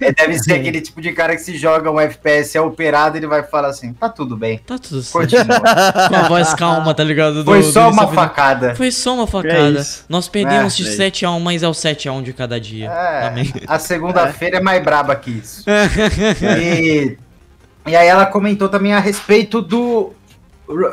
Ele deve ser aquele tipo de cara que se joga um FPS é operado, ele vai falar assim, tá tudo bem. Tá tudo certo. Com a voz calma, tá ligado? Do, Foi só uma facada. Foi só uma facada. É Nós perdemos é, de 7 a 1, mas é o 7 a 1 de cada dia. É, a segunda-feira é. é mais braba que isso. e, e aí ela comentou também a respeito do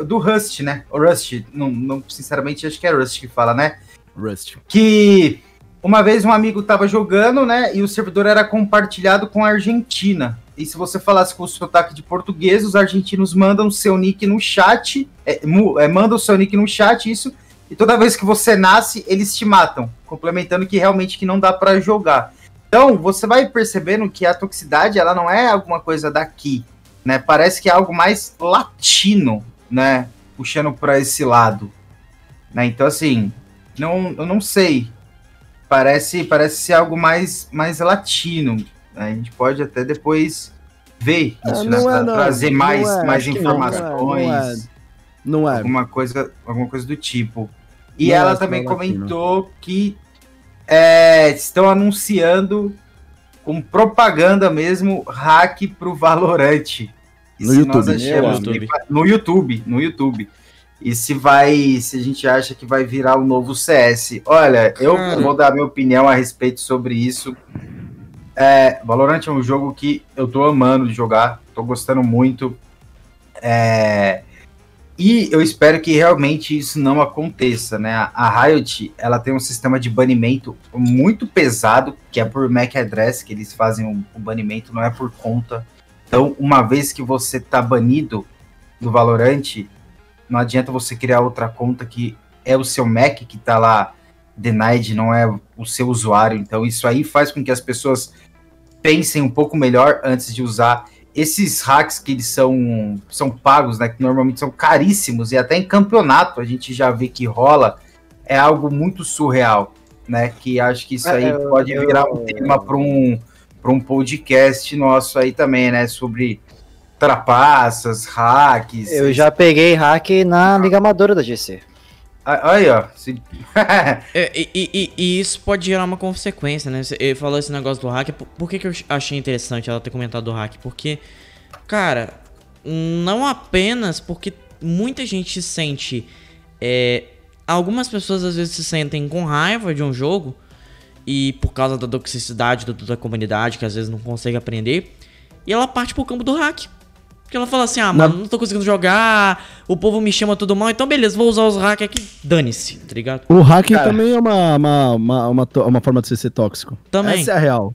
do Rust, né? O Rust, não, não, sinceramente acho que é Rust que fala, né? Rust. Que uma vez um amigo tava jogando, né? E o servidor era compartilhado com a Argentina. E se você falasse com o sotaque de português, os argentinos mandam seu nick no chat, é, é, mandam o seu nick no chat, isso, e toda vez que você nasce, eles te matam, complementando que realmente que não dá para jogar. Então, você vai percebendo que a toxicidade, ela não é alguma coisa daqui, né? Parece que é algo mais latino, né, puxando para esse lado. Né? Então, assim, não, eu não sei. Parece, parece ser algo mais, mais latino. Né? A gente pode até depois ver é, isso, né? É, trazer mais, é, mais informações. Não é, Alguma coisa, alguma coisa do tipo. E ela também comentou que é, estão anunciando com propaganda mesmo hack pro Valorante. No YouTube. YouTube. no YouTube, no YouTube. E se vai, se a gente acha que vai virar o um novo CS. Olha, eu vou dar minha opinião a respeito sobre isso. É, Valorant é um jogo que eu tô amando de jogar, tô gostando muito. É, e eu espero que realmente isso não aconteça, né? A Riot, ela tem um sistema de banimento muito pesado, que é por MAC address, que eles fazem o, o banimento, não é por conta. Então, uma vez que você está banido do Valorant, não adianta você criar outra conta que é o seu Mac que está lá denied, não é o seu usuário. Então, isso aí faz com que as pessoas pensem um pouco melhor antes de usar. esses hacks que eles são, são pagos, né? Que normalmente são caríssimos, e até em campeonato a gente já vê que rola, é algo muito surreal, né? Que acho que isso é, aí eu, pode virar eu, um tema para um, um podcast nosso aí também, né? Sobre trapaças, hacks. Eu já peguei hack na Liga Amadora da GC. Aí, ó. é, e, e, e, isso pode gerar uma consequência, né? Ele falou esse negócio do hack. Por que, que eu achei interessante ela ter comentado do hack? Porque, cara, não apenas porque muita gente se sente. É, algumas pessoas às vezes se sentem com raiva de um jogo e por causa da toxicidade da, da comunidade, que às vezes não consegue aprender, e ela parte pro campo do hack. Porque ela fala assim, ah, mano, não, não tô conseguindo jogar, o povo me chama tudo mal, então beleza, vou usar os hack aqui, dane-se, tá ligado? O hack cara, também é uma, uma, uma, uma, uma forma de ser, ser tóxico. Também. Essa é a real.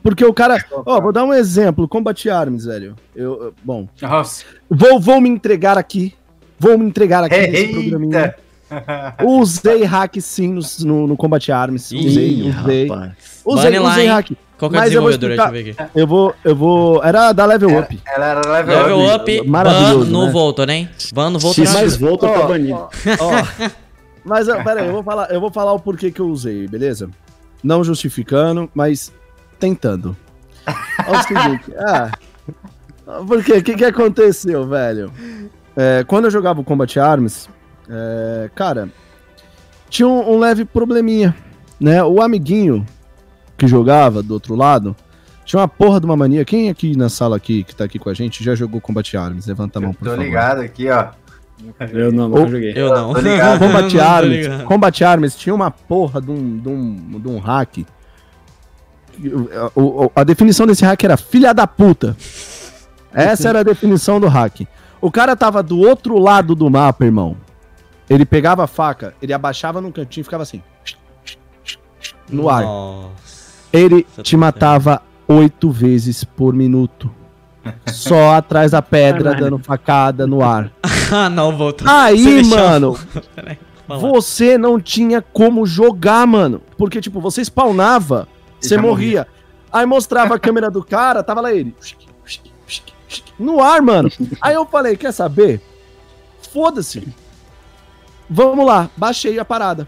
Porque o cara. Ó, vou dar um exemplo. Combate Arms, velho. Eu, eu, bom. Nossa. Vou, vou me entregar aqui. Vou me entregar aqui Eita. nesse programinha. Usei hack sim no, no, no Combate Arms. Usei, Ih, usei. Rapaz. Usei, usei hack. Qual que é a desenvolvedora? Deixa eu ver aqui. Eu vou, eu vou. Era da Level Up. Ela era Level, level Up. up Maravilhoso. Ban no né? Volta, né? Ban no Volta. mais Volta tá banido. Ó, ó. Mas, pera aí, eu vou, falar, eu vou falar o porquê que eu usei, beleza? Não justificando, mas tentando. Olha o seguinte. Ah, porque o que, que aconteceu, velho? É, quando eu jogava o Combat Arms, é, cara, tinha um, um leve probleminha, né? O amiguinho que jogava do outro lado, tinha uma porra de uma mania. Quem aqui na sala aqui, que tá aqui com a gente, já jogou Combat Arms? Levanta a mão, por tô favor. Tô ligado aqui, ó. Eu não, nunca joguei. Eu não. Tô ligado. Combat Arms, Combat Arms tinha uma porra de um, de um, de um hack. A, a definição desse hack era filha da puta. Essa era a definição do hack. O cara tava do outro lado do mapa, irmão. Ele pegava a faca, ele abaixava num cantinho e ficava assim no ar. Ele Você te tá matava oito vezes por minuto. Só atrás da pedra, dando facada no ar. ah, não, voltou. Aí, mano, você não tinha como jogar, mano. Porque, tipo, você spawnava, você morria. Aí mostrava a câmera do cara, tava lá ele. No ar, mano. Aí eu falei, quer saber? Foda-se. Vamos lá, baixei a parada.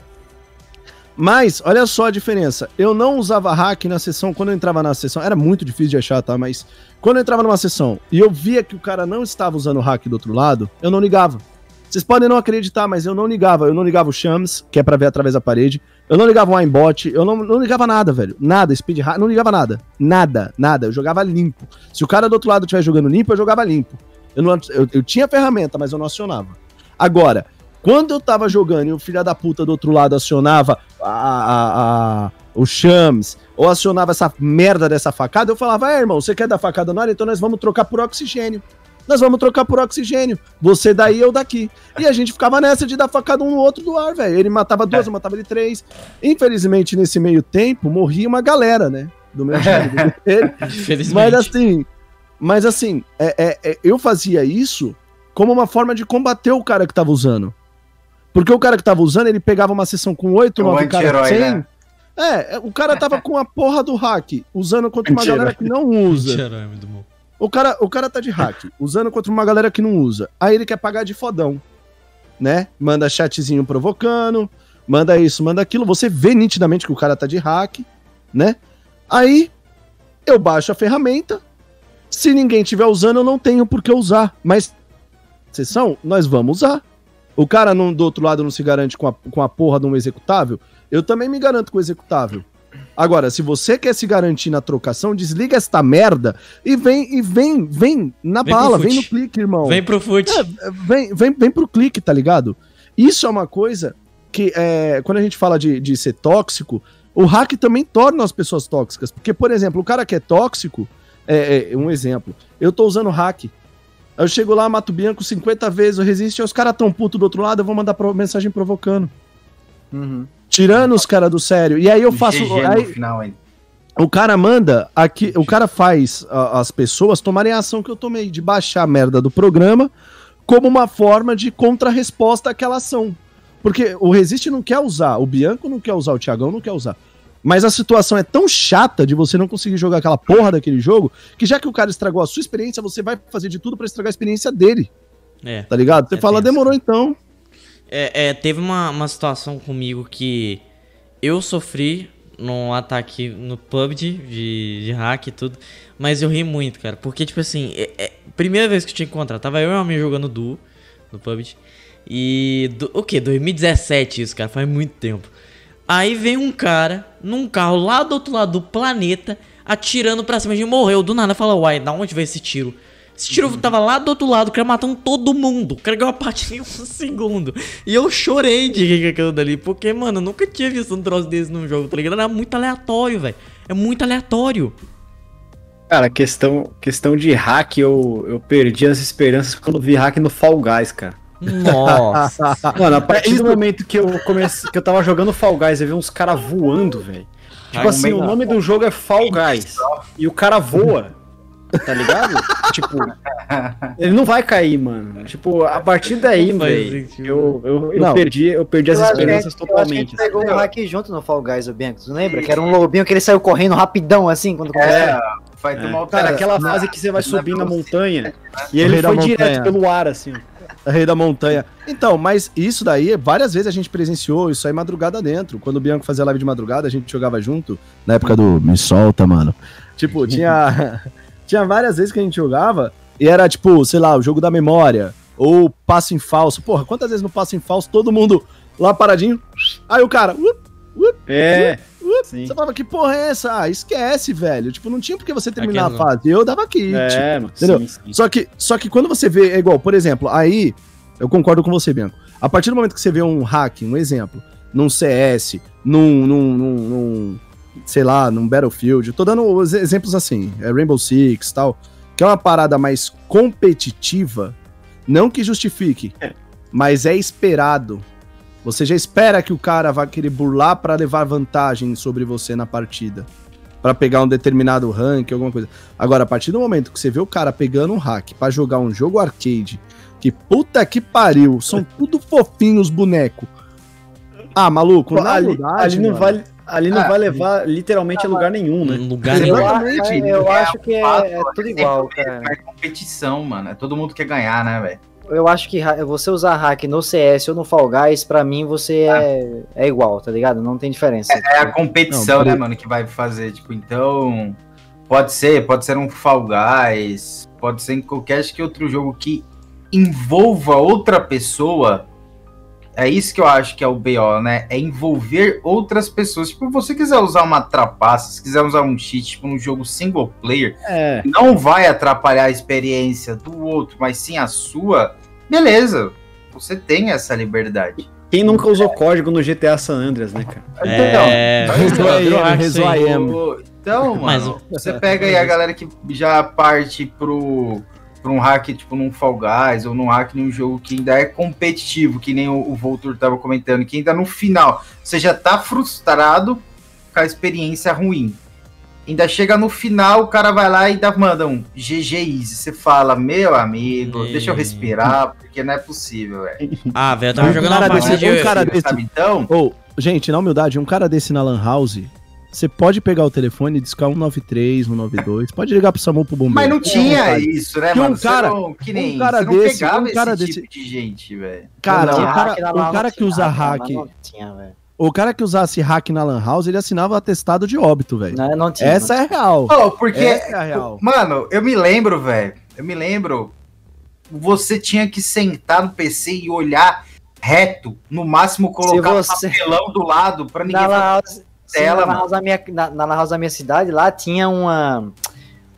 Mas, olha só a diferença. Eu não usava hack na sessão, quando eu entrava na sessão, era muito difícil de achar, tá? Mas quando eu entrava numa sessão e eu via que o cara não estava usando hack do outro lado, eu não ligava. Vocês podem não acreditar, mas eu não ligava. Eu não ligava o Shams, que é pra ver através da parede. Eu não ligava o aimbot. Eu não, não ligava nada, velho. Nada, speed hack, não ligava nada. Nada, nada. Eu jogava limpo. Se o cara do outro lado estiver jogando limpo, eu jogava limpo. Eu, não, eu, eu tinha ferramenta, mas eu não acionava. Agora, quando eu tava jogando e o filho da puta do outro lado acionava a, a, a, o Shams ou acionava essa merda dessa facada, eu falava, é, irmão, você quer dar facada no ar? Então nós vamos trocar por oxigênio. Nós vamos trocar por oxigênio. Você daí, eu daqui. E a gente ficava nessa de dar facada um no outro do ar, velho. Ele matava duas, é. eu matava ele três. Infelizmente, nesse meio tempo, morria uma galera, né? Do meu time. Infelizmente. Mas assim, mas assim, é, é, é, eu fazia isso como uma forma de combater o cara que tava usando. Porque o cara que tava usando, ele pegava uma sessão com 8, 9 caras 100. Né? É, o cara tava com a porra do hack, usando contra uma galera que não usa. O cara, o cara tá de hack, usando contra uma galera que não usa. Aí ele quer pagar de fodão, né? Manda chatzinho provocando, manda isso, manda aquilo. Você vê nitidamente que o cara tá de hack, né? Aí eu baixo a ferramenta. Se ninguém estiver usando, eu não tenho por que usar. Mas sessão, nós vamos usar. O cara não, do outro lado não se garante com a, com a porra de um executável. Eu também me garanto com o executável. Agora, se você quer se garantir na trocação, desliga esta merda e vem, e vem, vem na vem bala, vem no clique, irmão. Vem pro fute. É, vem, vem, vem pro clique, tá ligado? Isso é uma coisa que, é, quando a gente fala de, de ser tóxico, o hack também torna as pessoas tóxicas. Porque, por exemplo, o cara que é tóxico, é, é um exemplo, eu tô usando hack, Aí eu chego lá, mato o Bianco 50 vezes, o resiste, os caras tão puto do outro lado, eu vou mandar pro, mensagem provocando. Uhum. Tirando os caras do sério. E aí eu faço. Aí, final, o cara manda aqui, o cara faz a, as pessoas tomarem a ação que eu tomei, de baixar a merda do programa como uma forma de contrarresposta àquela ação. Porque o Resiste não quer usar, o Bianco não quer usar, o Thiagão não quer usar. Mas a situação é tão chata de você não conseguir jogar aquela porra daquele jogo, que já que o cara estragou a sua experiência, você vai fazer de tudo para estragar a experiência dele. É. Tá ligado? Você é fala, demorou então. É, é, teve uma, uma situação comigo que eu sofri num ataque no PUBG de, de hack e tudo, mas eu ri muito, cara. Porque, tipo assim, é, é, primeira vez que eu tinha encontrado, tava eu e meu amigo jogando Duo no PUBG. E. Do, o que? 2017 isso, cara, faz muito tempo. Aí vem um cara num carro lá do outro lado do planeta atirando pra cima. A gente morreu do nada. Fala, uai, da onde veio esse tiro? Esse tiro tava lá do outro lado, o cara matando todo mundo. O cara ganhou uma partida em um segundo. E eu chorei de rir aquilo dali. Porque, mano, eu nunca tinha visto um troço desse num jogo, tá ligado? Era muito aleatório, velho. É muito aleatório. Cara, questão, questão de hack, eu, eu perdi as esperanças quando vi hack no Fall Guys, cara. Nossa. Mano, a partir do momento que eu comecei, que eu tava jogando Fall Guys, eu vi uns caras voando, velho. Tipo assim, o nome do jogo é Fall Guys. E o cara voa. Tá ligado? tipo, ele não vai cair, mano. Tipo, a partir daí, velho, eu, eu, eu perdi, eu perdi as esperanças totalmente. Eu pegou um hack junto no Fall Guys, o Bianco. Tu lembra? Que era um lobinho que ele saiu correndo rapidão, assim, quando começou. É, vai tomar é. Cara, aquela fase que você vai subir na montanha e ele foi direto pelo ar, assim. Rei da montanha. Então, mas isso daí, várias vezes a gente presenciou isso aí madrugada dentro. Quando o Bianco fazia live de madrugada, a gente jogava junto, na época do Me Solta, mano. Tipo, tinha. Tinha várias vezes que a gente jogava e era tipo, sei lá, o jogo da memória ou passo em falso. Porra, quantas vezes no passo em falso todo mundo lá paradinho? Aí o cara. Uh, uh, é. Uh, você falava, que porra é essa? Ah, esquece, velho. Tipo, não tinha porque você terminar a fase. Eu dava kit. É, entendeu? Sim, sim. Só, que, só que quando você vê, é igual, por exemplo, aí, eu concordo com você, Bianco. A partir do momento que você vê um hack, um exemplo, num CS, num, num, num, num sei lá, num Battlefield. tô dando exemplos assim, é Rainbow Six tal, que é uma parada mais competitiva, não que justifique, é. mas é esperado. Você já espera que o cara vá querer burlar para levar vantagem sobre você na partida. para pegar um determinado rank, alguma coisa. Agora, a partir do momento que você vê o cara pegando um hack para jogar um jogo arcade, que puta que pariu, são tudo fofinhos bonecos. Ah, maluco, na ali, ali não vale ali não ah, vai levar literalmente a lugar nenhum, né? Lugar nenhum. Eu, eu acho que é, é tudo igual, cara. É competição, mano. É todo mundo quer ganhar, né, velho? Eu acho que você usar hack no CS ou no Fall Guys, pra mim você ah. é, é igual, tá ligado? Não tem diferença. É, é a competição, não, né, mano, que vai fazer. Tipo, então. Pode ser, pode ser um Fall Guys, pode ser em qualquer acho que outro jogo que envolva outra pessoa é isso que eu acho que é o BO, né? É envolver outras pessoas. Tipo, você quiser usar uma trapaça, se quiser usar um cheat, tipo, num jogo single player, é. não vai atrapalhar a experiência do outro, mas sim a sua, beleza. Você tem essa liberdade. Quem nunca usou código no GTA San Andreas, né, cara? É, então, então mano, você pega aí a galera que já parte pro para um hack tipo num Fall Guys ou num hack num jogo que ainda é competitivo, que nem o, o Voltur tava comentando, que ainda no final você já tá frustrado com a experiência ruim. Ainda chega no final, o cara vai lá e dá, manda um GG Easy. Você fala, meu amigo, e... deixa eu respirar, porque não é possível, velho. Ah, velho, eu tava jogando uma partida de... Um cara desse, sabe, então? Oh, gente, na humildade, um cara desse na Lan House, você pode pegar o telefone e discar 193, 192, pode ligar pro SAMU pro bombeiro. Mas não tinha isso, né, mano? Um cara, não, que nem um cara desse, um cara desse tipo de gente, velho. Cara, o cara, o cara que usa hack, o cara que usasse hack na Lan House, ele assinava atestado de óbito, velho. Não, não tinha. Essa não. é real. Oh, porque, Essa é real. mano, eu me lembro, velho. Eu me lembro. Você tinha que sentar no PC e olhar reto, no máximo colocar você... um papelão do lado para ninguém. Na falar tela, na, house da minha, na, na house da minha cidade, lá tinha uma.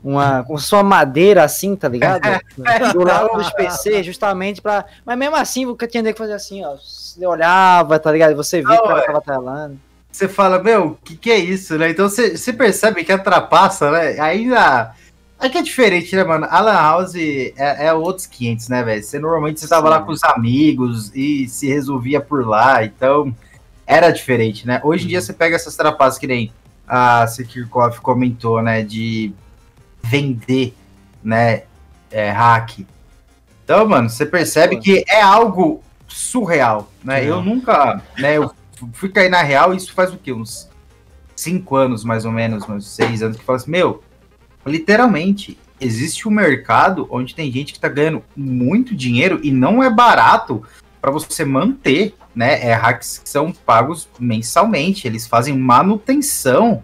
Uma, com sua madeira assim, tá ligado? Do lado dos PC, justamente pra. Mas mesmo assim, o que tinha que fazer assim, ó. Você olhava, tá ligado? Você via que ela tava telando. Você fala, meu, o que, que é isso, né? Então você, você percebe que a trapaça, né? Ainda. Aí que é diferente, né, mano? A Lan House é, é outros 500, né, velho? Você normalmente você tava Sim. lá com os amigos e se resolvia por lá, então era diferente, né? Hoje em dia uhum. você pega essas trapaças que nem a Sekirkov comentou, né? De vender, né? É, hack. Então, mano, você percebe que é algo surreal, né? Eu nunca, né? Eu fui cair na real, isso faz o quê? Uns cinco anos, mais ou menos, uns seis anos, que fala assim, meu, literalmente, existe um mercado onde tem gente que está ganhando muito dinheiro e não é barato para você manter, né? É hacks que são pagos mensalmente, eles fazem manutenção.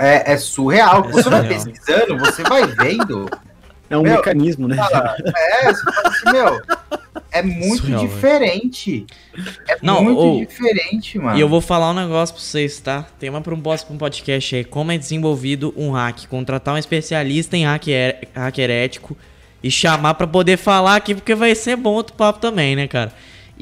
É, é surreal. Você vai pesquisando, você vai vendo. É um meu, mecanismo, né? É, você fala assim, meu, é muito surreal, diferente. É Não, muito ou, diferente, mano. E eu vou falar um negócio pra vocês, tá? Tem uma pra um um podcast aí. Como é desenvolvido um hack. Contratar um especialista em hacker, hacker ético e chamar para poder falar aqui, porque vai ser bom outro papo também, né, cara?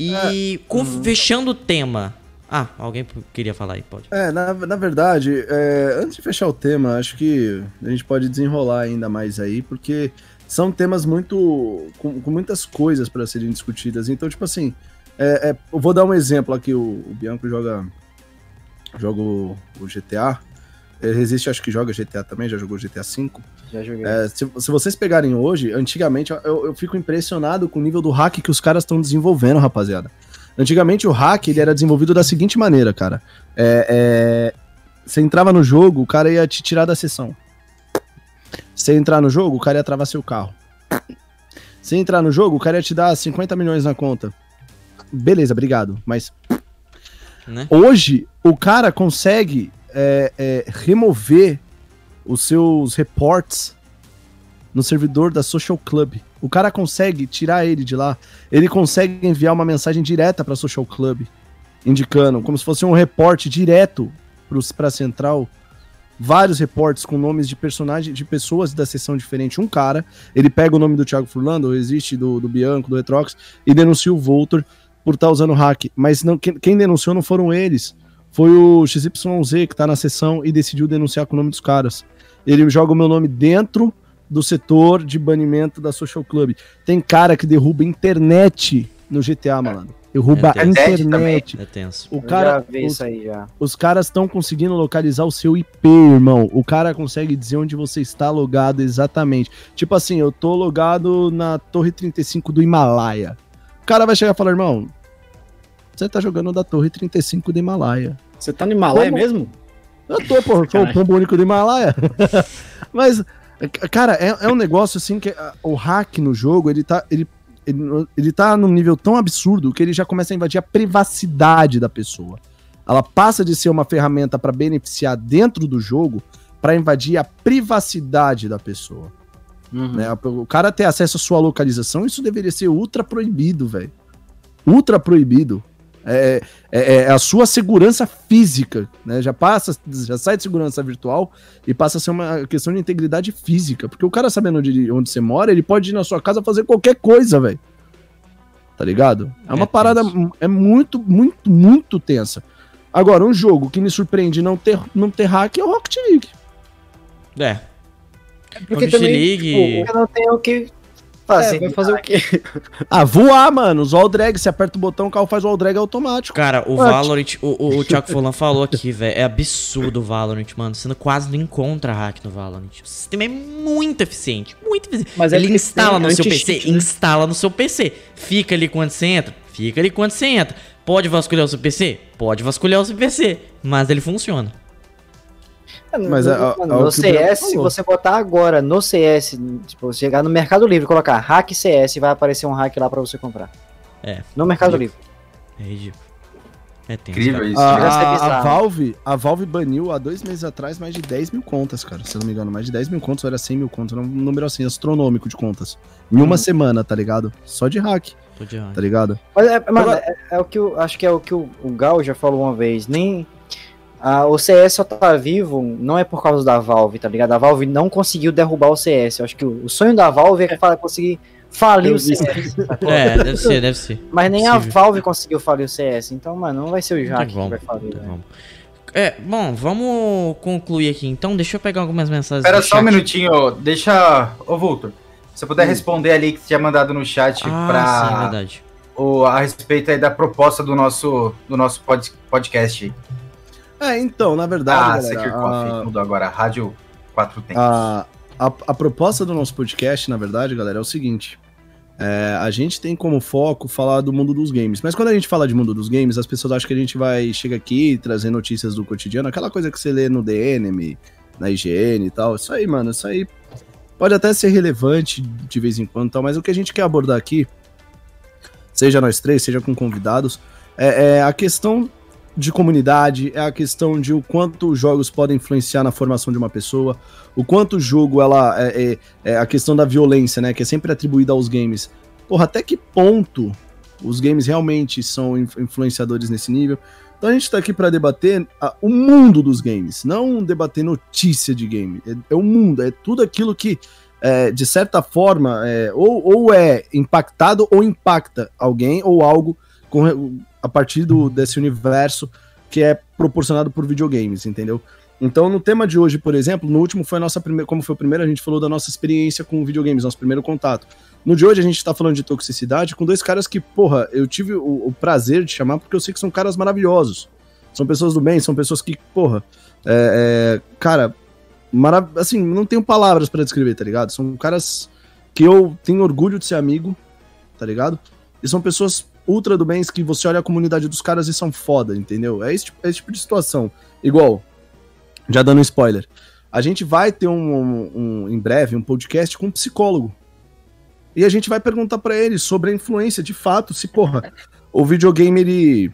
E é, com, uhum. fechando o tema. Ah, alguém queria falar aí, pode. É, na, na verdade, é, antes de fechar o tema, acho que a gente pode desenrolar ainda mais aí, porque são temas muito. com, com muitas coisas para serem discutidas. Então, tipo assim, é, é, eu vou dar um exemplo aqui: o, o Bianco joga, joga o, o GTA. Resiste, acho que joga GTA também, já jogou GTA V. Já joguei. É, se, se, vocês pegarem hoje, antigamente, eu, eu fico impressionado com o nível do hack que os caras estão desenvolvendo, rapaziada. Antigamente o hack ele era desenvolvido da seguinte maneira, cara. É, é, você entrava no jogo, o cara ia te tirar da sessão. Você entrar no jogo, o cara ia travar seu carro. Você entrar no jogo, o cara ia te dar 50 milhões na conta. Beleza, obrigado. Mas né? hoje o cara consegue é, é, remover os seus reports no servidor da Social Club. O cara consegue tirar ele de lá. Ele consegue enviar uma mensagem direta para Social Club, indicando, como se fosse um reporte direto para a central. Vários reportes com nomes de personagens, de pessoas da sessão diferente. Um cara, ele pega o nome do Thiago Furlando, existe do, do Bianco, do Retrox, e denuncia o Voltor por estar tá usando hack. Mas não, quem, quem denunciou não foram eles foi o XYZ que tá na sessão e decidiu denunciar com o nome dos caras. Ele joga o meu nome dentro do setor de banimento da Social Club. Tem cara que derruba internet no GTA, malandro. Derruba é, a internet. É tenso. O cara, os, os, caras estão conseguindo localizar o seu IP, irmão. O cara consegue dizer onde você está logado exatamente. Tipo assim, eu tô logado na Torre 35 do Himalaia. O cara vai chegar e falar, irmão, você tá jogando da Torre 35 do Himalaia. Você tá no Himalaia Como? mesmo? Eu tô, pô, sou o pombo único do Himalaia. Mas, cara, é, é, um negócio assim que uh, o hack no jogo, ele tá. Ele, ele, ele tá num nível tão absurdo que ele já começa a invadir a privacidade da pessoa. Ela passa de ser uma ferramenta para beneficiar dentro do jogo para invadir a privacidade da pessoa. Uhum. Né? O cara ter acesso à sua localização, isso deveria ser ultra proibido, velho. Ultra proibido. É, é, é, a sua segurança física, né? Já passa, já sai de segurança virtual e passa a ser uma questão de integridade física. Porque o cara sabendo onde, onde você mora, ele pode ir na sua casa fazer qualquer coisa, velho. Tá ligado? É uma é parada, tenso. é muito, muito, muito tensa. Agora, um jogo que me surpreende não ter, não ter hack é o Rocket League. É. Porque Rocket também, League... Tipo, não tem o que fazer. É, vai fazer o quê? ah, voar, mano. Os all drag, você aperta o botão, o carro faz o all drag automático. Cara, o Valorant, o, o, o Thiago Folan falou aqui, velho. É absurdo o Valorant, mano. Você quase não encontra hack no Valorant. O sistema é muito eficiente. Muito eficiente. Mas ele instala no seu PC, né? instala no seu PC. Fica ali quando você entra. Fica ali quando você entra. Pode vasculhar o seu PC? Pode vasculhar o seu PC. Mas ele funciona. Mas no, a, a, no CS, se você botar agora no CS, tipo, chegar no Mercado Livre e colocar hack CS, vai aparecer um hack lá para você comprar. É. No Mercado Livre. É ridículo. É Incrível isso. A, a, a, Valve, a Valve baniu há dois meses atrás mais de 10 mil contas, cara. Se eu não me engano, mais de 10 mil contas, ou era 100 mil contas, um número assim, astronômico de contas. Em hum. uma semana, tá ligado? Só de hack. De hack. Tá ligado? Mas, é, mas é, é, o que eu acho que é o que o, o Gal já falou uma vez. Nem ah, o CS só tá vivo não é por causa da Valve, tá ligado? A Valve não conseguiu derrubar o CS. Eu acho que o, o sonho da Valve é, conseguir falir o CS. é, deve ser, deve ser. Mas nem Possível. a Valve conseguiu falir o CS. Então, mano, não vai ser o Jack que vai falir. Né? É, bom, vamos concluir aqui então. Deixa eu pegar algumas mensagens. Espera só um minutinho, deixa. Ô, Vultor, se você puder hum. responder ali que tinha mandado no chat ah, pra. Sim, é verdade. O, a respeito aí da proposta do nosso, do nosso pod, podcast. É, então, na verdade. Ah, galera, Coffee mudou agora, Rádio Quatro Tempos. A, a, a, proposta do nosso podcast, na verdade, galera, é o seguinte. É, a gente tem como foco falar do mundo dos games. Mas quando a gente fala de mundo dos games, as pessoas acham que a gente vai chega aqui trazer notícias do cotidiano, aquela coisa que você lê no DNM, na IGN e tal. Isso aí, mano, isso aí pode até ser relevante de vez em quando, tal, mas o que a gente quer abordar aqui, seja nós três, seja com convidados, é, é a questão de comunidade, é a questão de o quanto os jogos podem influenciar na formação de uma pessoa, o quanto o jogo, ela é, é, é, a questão da violência, né, que é sempre atribuída aos games. Porra, até que ponto os games realmente são influenciadores nesse nível? Então a gente tá aqui para debater a, o mundo dos games, não debater notícia de game. É, é o mundo, é tudo aquilo que, é, de certa forma, é, ou, ou é impactado ou impacta alguém ou algo com, a partir do, desse universo que é proporcionado por videogames, entendeu? Então, no tema de hoje, por exemplo, no último foi a nossa primeira, como foi o primeiro, a gente falou da nossa experiência com videogames, nosso primeiro contato. No de hoje a gente tá falando de toxicidade com dois caras que, porra, eu tive o, o prazer de chamar porque eu sei que são caras maravilhosos. São pessoas do bem, são pessoas que, porra, é, é, cara, marav assim, não tenho palavras para descrever, tá ligado? São caras que eu tenho orgulho de ser amigo, tá ligado? E são pessoas ultra do bens que você olha a comunidade dos caras e são foda, entendeu? É esse, tipo, é esse tipo de situação. Igual, já dando um spoiler, a gente vai ter um, um, um em breve um podcast com um psicólogo. E a gente vai perguntar para ele sobre a influência, de fato, se, porra, o videogame ele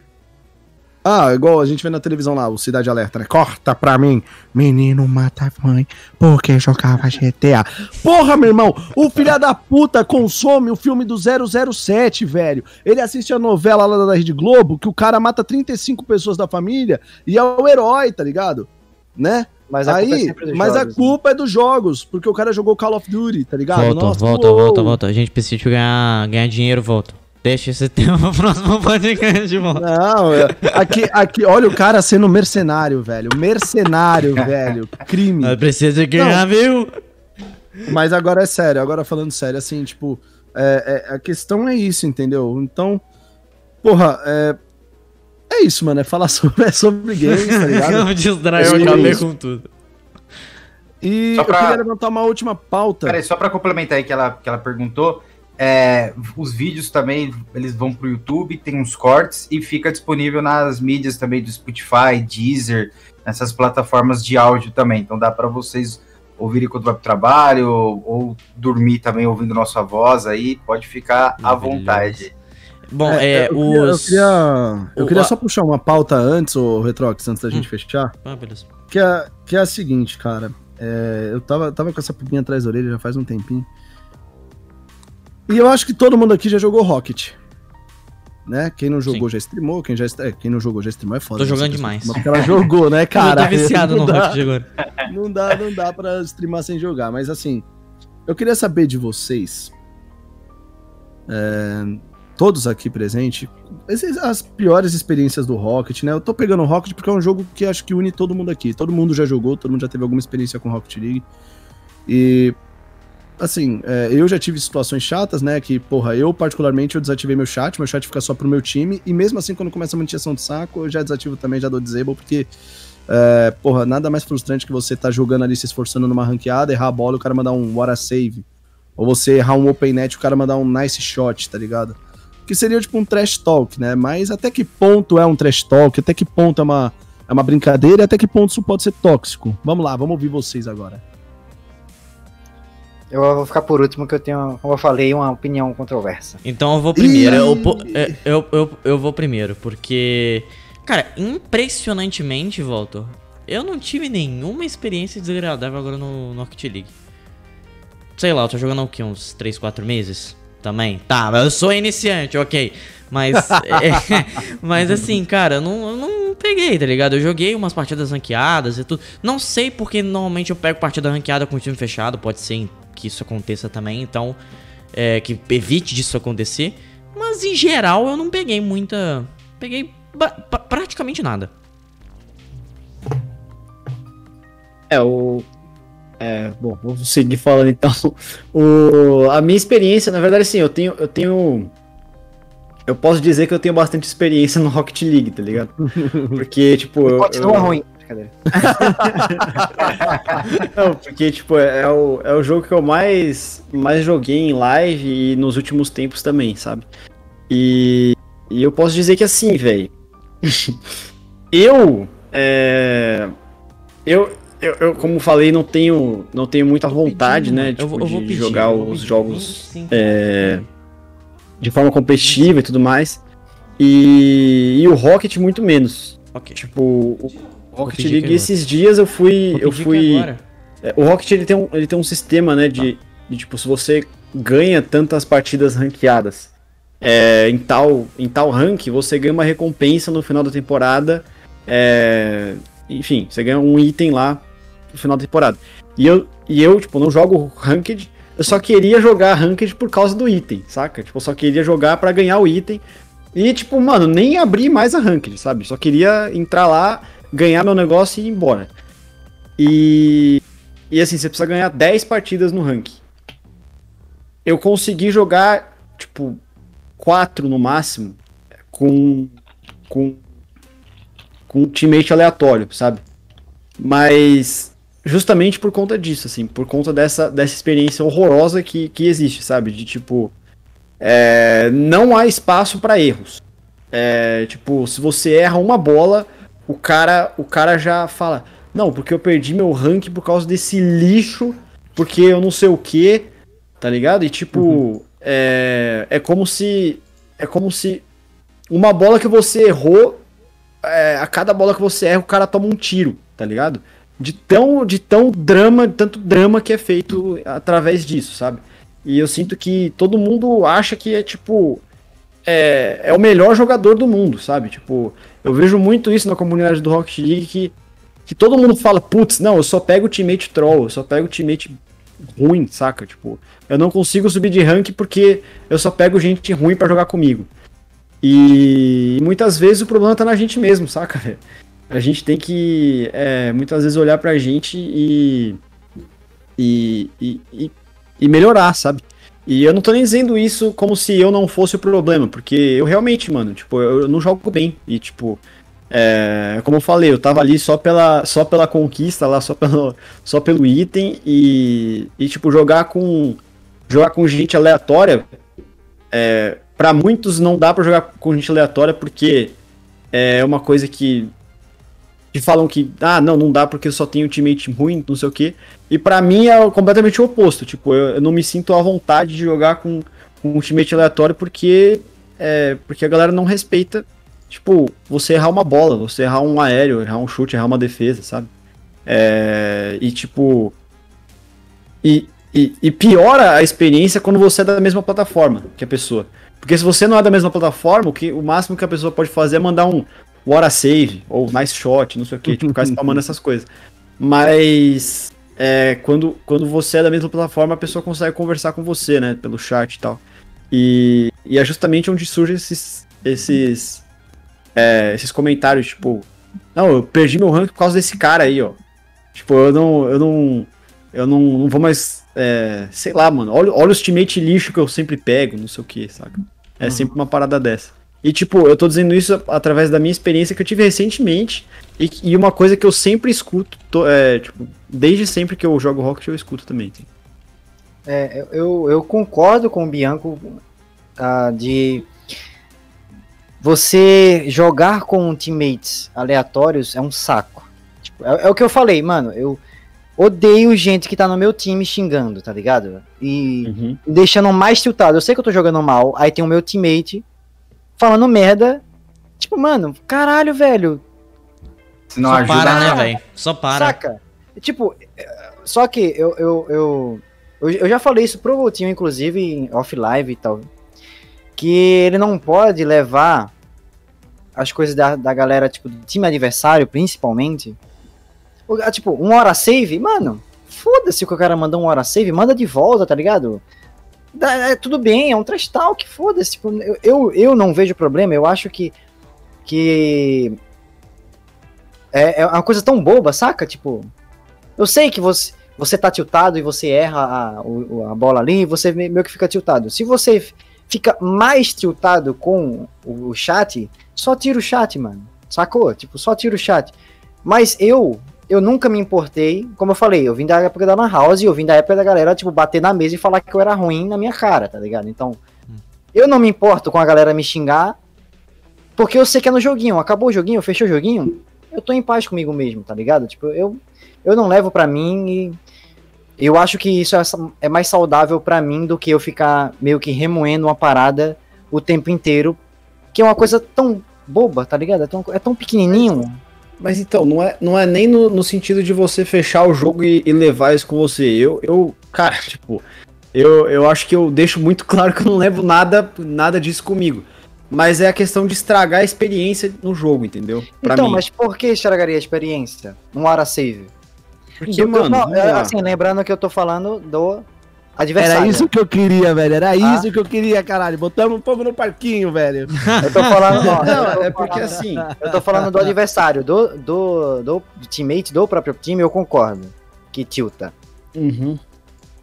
ah, igual a gente vê na televisão lá, o Cidade Alerta, né? Corta pra mim. Menino mata a mãe porque jogava GTA. Porra, meu irmão, o filho da puta consome o filme do 007, velho. Ele assiste a novela lá da Rede Globo que o cara mata 35 pessoas da família e é o herói, tá ligado? Né? Mas a Aí, culpa é mas jogos, a culpa né? é dos jogos, porque o cara jogou Call of Duty, tá ligado? Volta, Nossa, volta, uou. volta, volta. A gente precisa ganhar, ganhar dinheiro, volta. Deixa esse tema pro próximo podcast de volta. Não, aqui, aqui, olha o cara sendo mercenário, velho. Mercenário, velho. Crime. Mas precisa ganhar, Não. viu? Mas agora é sério, agora falando sério, assim, tipo, é, é, a questão é isso, entendeu? Então, porra, é, é isso, mano, é falar sobre, é sobre games, tá ligado? Eu distrai, eu acabei com tudo. E pra... eu queria levantar uma última pauta. Peraí, só pra complementar aí que ela, que ela perguntou, é, os vídeos também, eles vão pro YouTube, tem uns cortes e fica disponível nas mídias também do Spotify, Deezer, nessas plataformas de áudio também. Então dá para vocês ouvirem quando vai pro trabalho ou, ou, dormir também ouvindo nossa voz aí, pode ficar à vontade. Bom, é, é eu, os... queria, eu queria, eu queria só puxar uma pauta antes, o Retrox, antes da hum. gente fechar. Ah, beleza. Que é, que é a seguinte, cara. É, eu tava, tava com essa pupinha atrás da orelha já faz um tempinho. E eu acho que todo mundo aqui já jogou Rocket. Né? Quem não jogou Sim. já streamou, quem, já, é, quem não jogou já streamou é foda. Tô né? jogando demais. Porque ela jogou, né, cara? Eu tô viciado no dá, Rocket agora. Não dá, não dá pra streamar sem jogar, mas assim, eu queria saber de vocês, é, todos aqui presentes, as piores experiências do Rocket, né? Eu tô pegando o Rocket porque é um jogo que acho que une todo mundo aqui. Todo mundo já jogou, todo mundo já teve alguma experiência com Rocket League. E assim, é, eu já tive situações chatas, né? Que, porra, eu particularmente eu desativei meu chat, meu chat fica só pro meu time, e mesmo assim, quando começa a manutenção de saco, eu já desativo também, já dou disable, porque, é, porra, nada mais frustrante que você tá jogando ali, se esforçando numa ranqueada, errar a bola e o cara mandar um what a save. Ou você errar um open net e o cara mandar um nice shot, tá ligado? Que seria tipo um trash talk, né? Mas até que ponto é um trash talk? Até que ponto é uma, é uma brincadeira? Até que ponto isso pode ser tóxico? Vamos lá, vamos ouvir vocês agora. Eu vou ficar por último, que eu tenho, como eu falei, uma opinião controversa. Então eu vou primeiro. Eu, é, eu, eu, eu, vou primeiro, porque. Cara, impressionantemente, Volto, eu não tive nenhuma experiência desagradável agora no, no Rocket League. Sei lá, eu tô jogando há o quê? Uns 3, 4 meses? Também? Tá, mas eu sou iniciante, ok. Mas. é, mas assim, cara, eu não, eu não peguei, tá ligado? Eu joguei umas partidas ranqueadas e tudo. Não sei porque normalmente eu pego partida ranqueada com o time fechado, pode ser que isso aconteça também, então é, que evite disso acontecer. Mas em geral eu não peguei muita. Peguei praticamente nada. É, o. É, bom, vou seguir falando então. O, a minha experiência, na verdade, assim, eu tenho. Eu tenho. Eu posso dizer que eu tenho bastante experiência no Rocket League, tá ligado? Porque, tipo. Continua eu, ruim. Não, porque, tipo, é, é, o, é o jogo que eu mais, mais joguei em live e nos últimos tempos também, sabe? E, e eu posso dizer que assim, velho. eu, é, eu, eu, eu, como falei, não tenho, não tenho muita vontade, né? Tipo, eu vou, eu vou de pedir, jogar os pedir. jogos é, de forma competitiva e tudo mais. E, e o Rocket muito menos. Okay. Tipo, o Rocket League esses dias eu fui. Eu fui. É, o Rocket ele tem, um, ele tem um sistema, né? De, tá. de tipo, se você ganha tantas partidas ranqueadas é, em, tal, em tal rank, você ganha uma recompensa no final da temporada. É, enfim, você ganha um item lá no final da temporada. E eu, e eu tipo, não jogo ranked, eu só queria jogar ranked por causa do item, saca? Tipo, eu só queria jogar para ganhar o item. E, tipo, mano, nem abrir mais a ranked, sabe? Só queria entrar lá, ganhar meu negócio e ir embora. E. E assim, você precisa ganhar 10 partidas no rank. Eu consegui jogar, tipo, 4 no máximo, com. com. com um teammate aleatório, sabe? Mas justamente por conta disso, assim, por conta dessa, dessa experiência horrorosa que, que existe, sabe? De tipo, é, não há espaço para erros. É, tipo, se você erra uma bola, o cara, o cara já fala: Não, porque eu perdi meu rank por causa desse lixo, porque eu não sei o que, tá ligado? E tipo, uhum. é, é como se. É como se uma bola que você errou, é, a cada bola que você erra, o cara toma um tiro, tá ligado? De tão, de tão drama, de tanto drama que é feito através disso, sabe? E eu sinto que todo mundo acha que é tipo. É, é o melhor jogador do mundo, sabe? Tipo, eu vejo muito isso na comunidade do Rocket League que, que todo mundo fala, putz, não, eu só pego teammate troll, eu só pego teammate ruim, saca? Tipo, eu não consigo subir de rank porque eu só pego gente ruim para jogar comigo. E muitas vezes o problema tá na gente mesmo, saca? A gente tem que é, muitas vezes olhar pra gente e, e, e, e, melhorar, sabe? E eu não tô nem dizendo isso como se eu não fosse o problema, porque eu realmente, mano, tipo, eu, eu não jogo bem. E, tipo, é, como eu falei, eu tava ali só pela, só pela conquista lá, só pelo, só pelo item e, e tipo, jogar com jogar com gente aleatória, é, para muitos não dá para jogar com gente aleatória porque é uma coisa que que falam que, ah, não, não dá porque eu só tenho teammate ruim, não sei o que. E para mim é completamente o oposto. Tipo, eu, eu, não me sinto à vontade de jogar com, com um teammate aleatório porque, é, porque a galera não respeita, tipo, você errar uma bola, você errar um aéreo, errar um chute, errar uma defesa, sabe? É, e tipo. E, e, e piora a experiência quando você é da mesma plataforma que a pessoa. Porque se você não é da mesma plataforma, o, que, o máximo que a pessoa pode fazer é mandar um, What Save, ou Nice Shot, não sei o que, tipo, ficar spamando essas coisas. Mas é, quando, quando você é da mesma plataforma, a pessoa consegue conversar com você, né? Pelo chat e tal. E, e é justamente onde surgem esses, esses, é, esses comentários, tipo, não, eu perdi meu rank por causa desse cara aí, ó. Tipo, eu não. Eu não. Eu não, não vou mais. É, sei lá, mano. Olha, olha os teammate lixo que eu sempre pego, não sei o que, saca? É uhum. sempre uma parada dessa. E, tipo, eu tô dizendo isso através da minha experiência que eu tive recentemente. E, e uma coisa que eu sempre escuto, tô, é, tipo, desde sempre que eu jogo Rocket, eu escuto também. É, eu, eu concordo com o Bianco uh, de você jogar com teammates aleatórios é um saco. Tipo, é, é, o que eu falei, mano. Eu odeio gente que tá no meu time xingando, tá ligado? E uhum. deixando mais tiltado. Eu sei que eu tô jogando mal, aí tem o meu teammate falando merda. Tipo, mano, caralho, velho. Se não só ajuda, para, né, velho? Só para. Saca? Tipo, só que eu, eu, eu, eu, eu já falei isso pro Voltinho, inclusive, em off-live e tal. Que ele não pode levar as coisas da, da galera, tipo, do time adversário, principalmente. Tipo, uma hora save, mano, foda-se que o cara mandou uma hora save, manda de volta, tá ligado? É, tudo bem, é um trash talk, foda-se. Tipo, eu, eu, eu não vejo problema, eu acho que. que é, é uma coisa tão boba, saca? Tipo, eu sei que você, você tá tiltado e você erra a, a bola ali, você meio que fica tiltado. Se você fica mais tiltado com o chat, só tira o chat, mano. Sacou? Tipo, só tira o chat. Mas eu, eu nunca me importei, como eu falei, eu vim da época da Lan House, eu vim da época da galera, tipo, bater na mesa e falar que eu era ruim na minha cara, tá ligado? Então, eu não me importo com a galera me xingar, porque eu sei que é no joguinho. Acabou o joguinho, fechou o joguinho, eu tô em paz comigo mesmo, tá ligado? Tipo, eu, eu não levo pra mim e eu acho que isso é, é mais saudável para mim do que eu ficar meio que remoendo uma parada o tempo inteiro, que é uma coisa tão boba, tá ligado? É tão, é tão pequenininho. Mas então, não é, não é nem no, no sentido de você fechar o jogo e, e, levar isso com você. Eu, eu cara, tipo, eu, eu acho que eu deixo muito claro que eu não levo nada, nada disso comigo. Mas é a questão de estragar a experiência no jogo, entendeu? Pra então, mim. mas por que estragaria a experiência? Um hora save. Porque, do, mano, não, é, assim, lembrando que eu tô falando do adversário. Era isso que eu queria, velho. Era ah. isso que eu queria, caralho. Botamos um pouco no parquinho, velho. Eu tô falando, ó, não, tô é porque falando, assim, eu tô falando do adversário, do, do, do teammate, do próprio time, eu concordo. Que tilta. Uhum.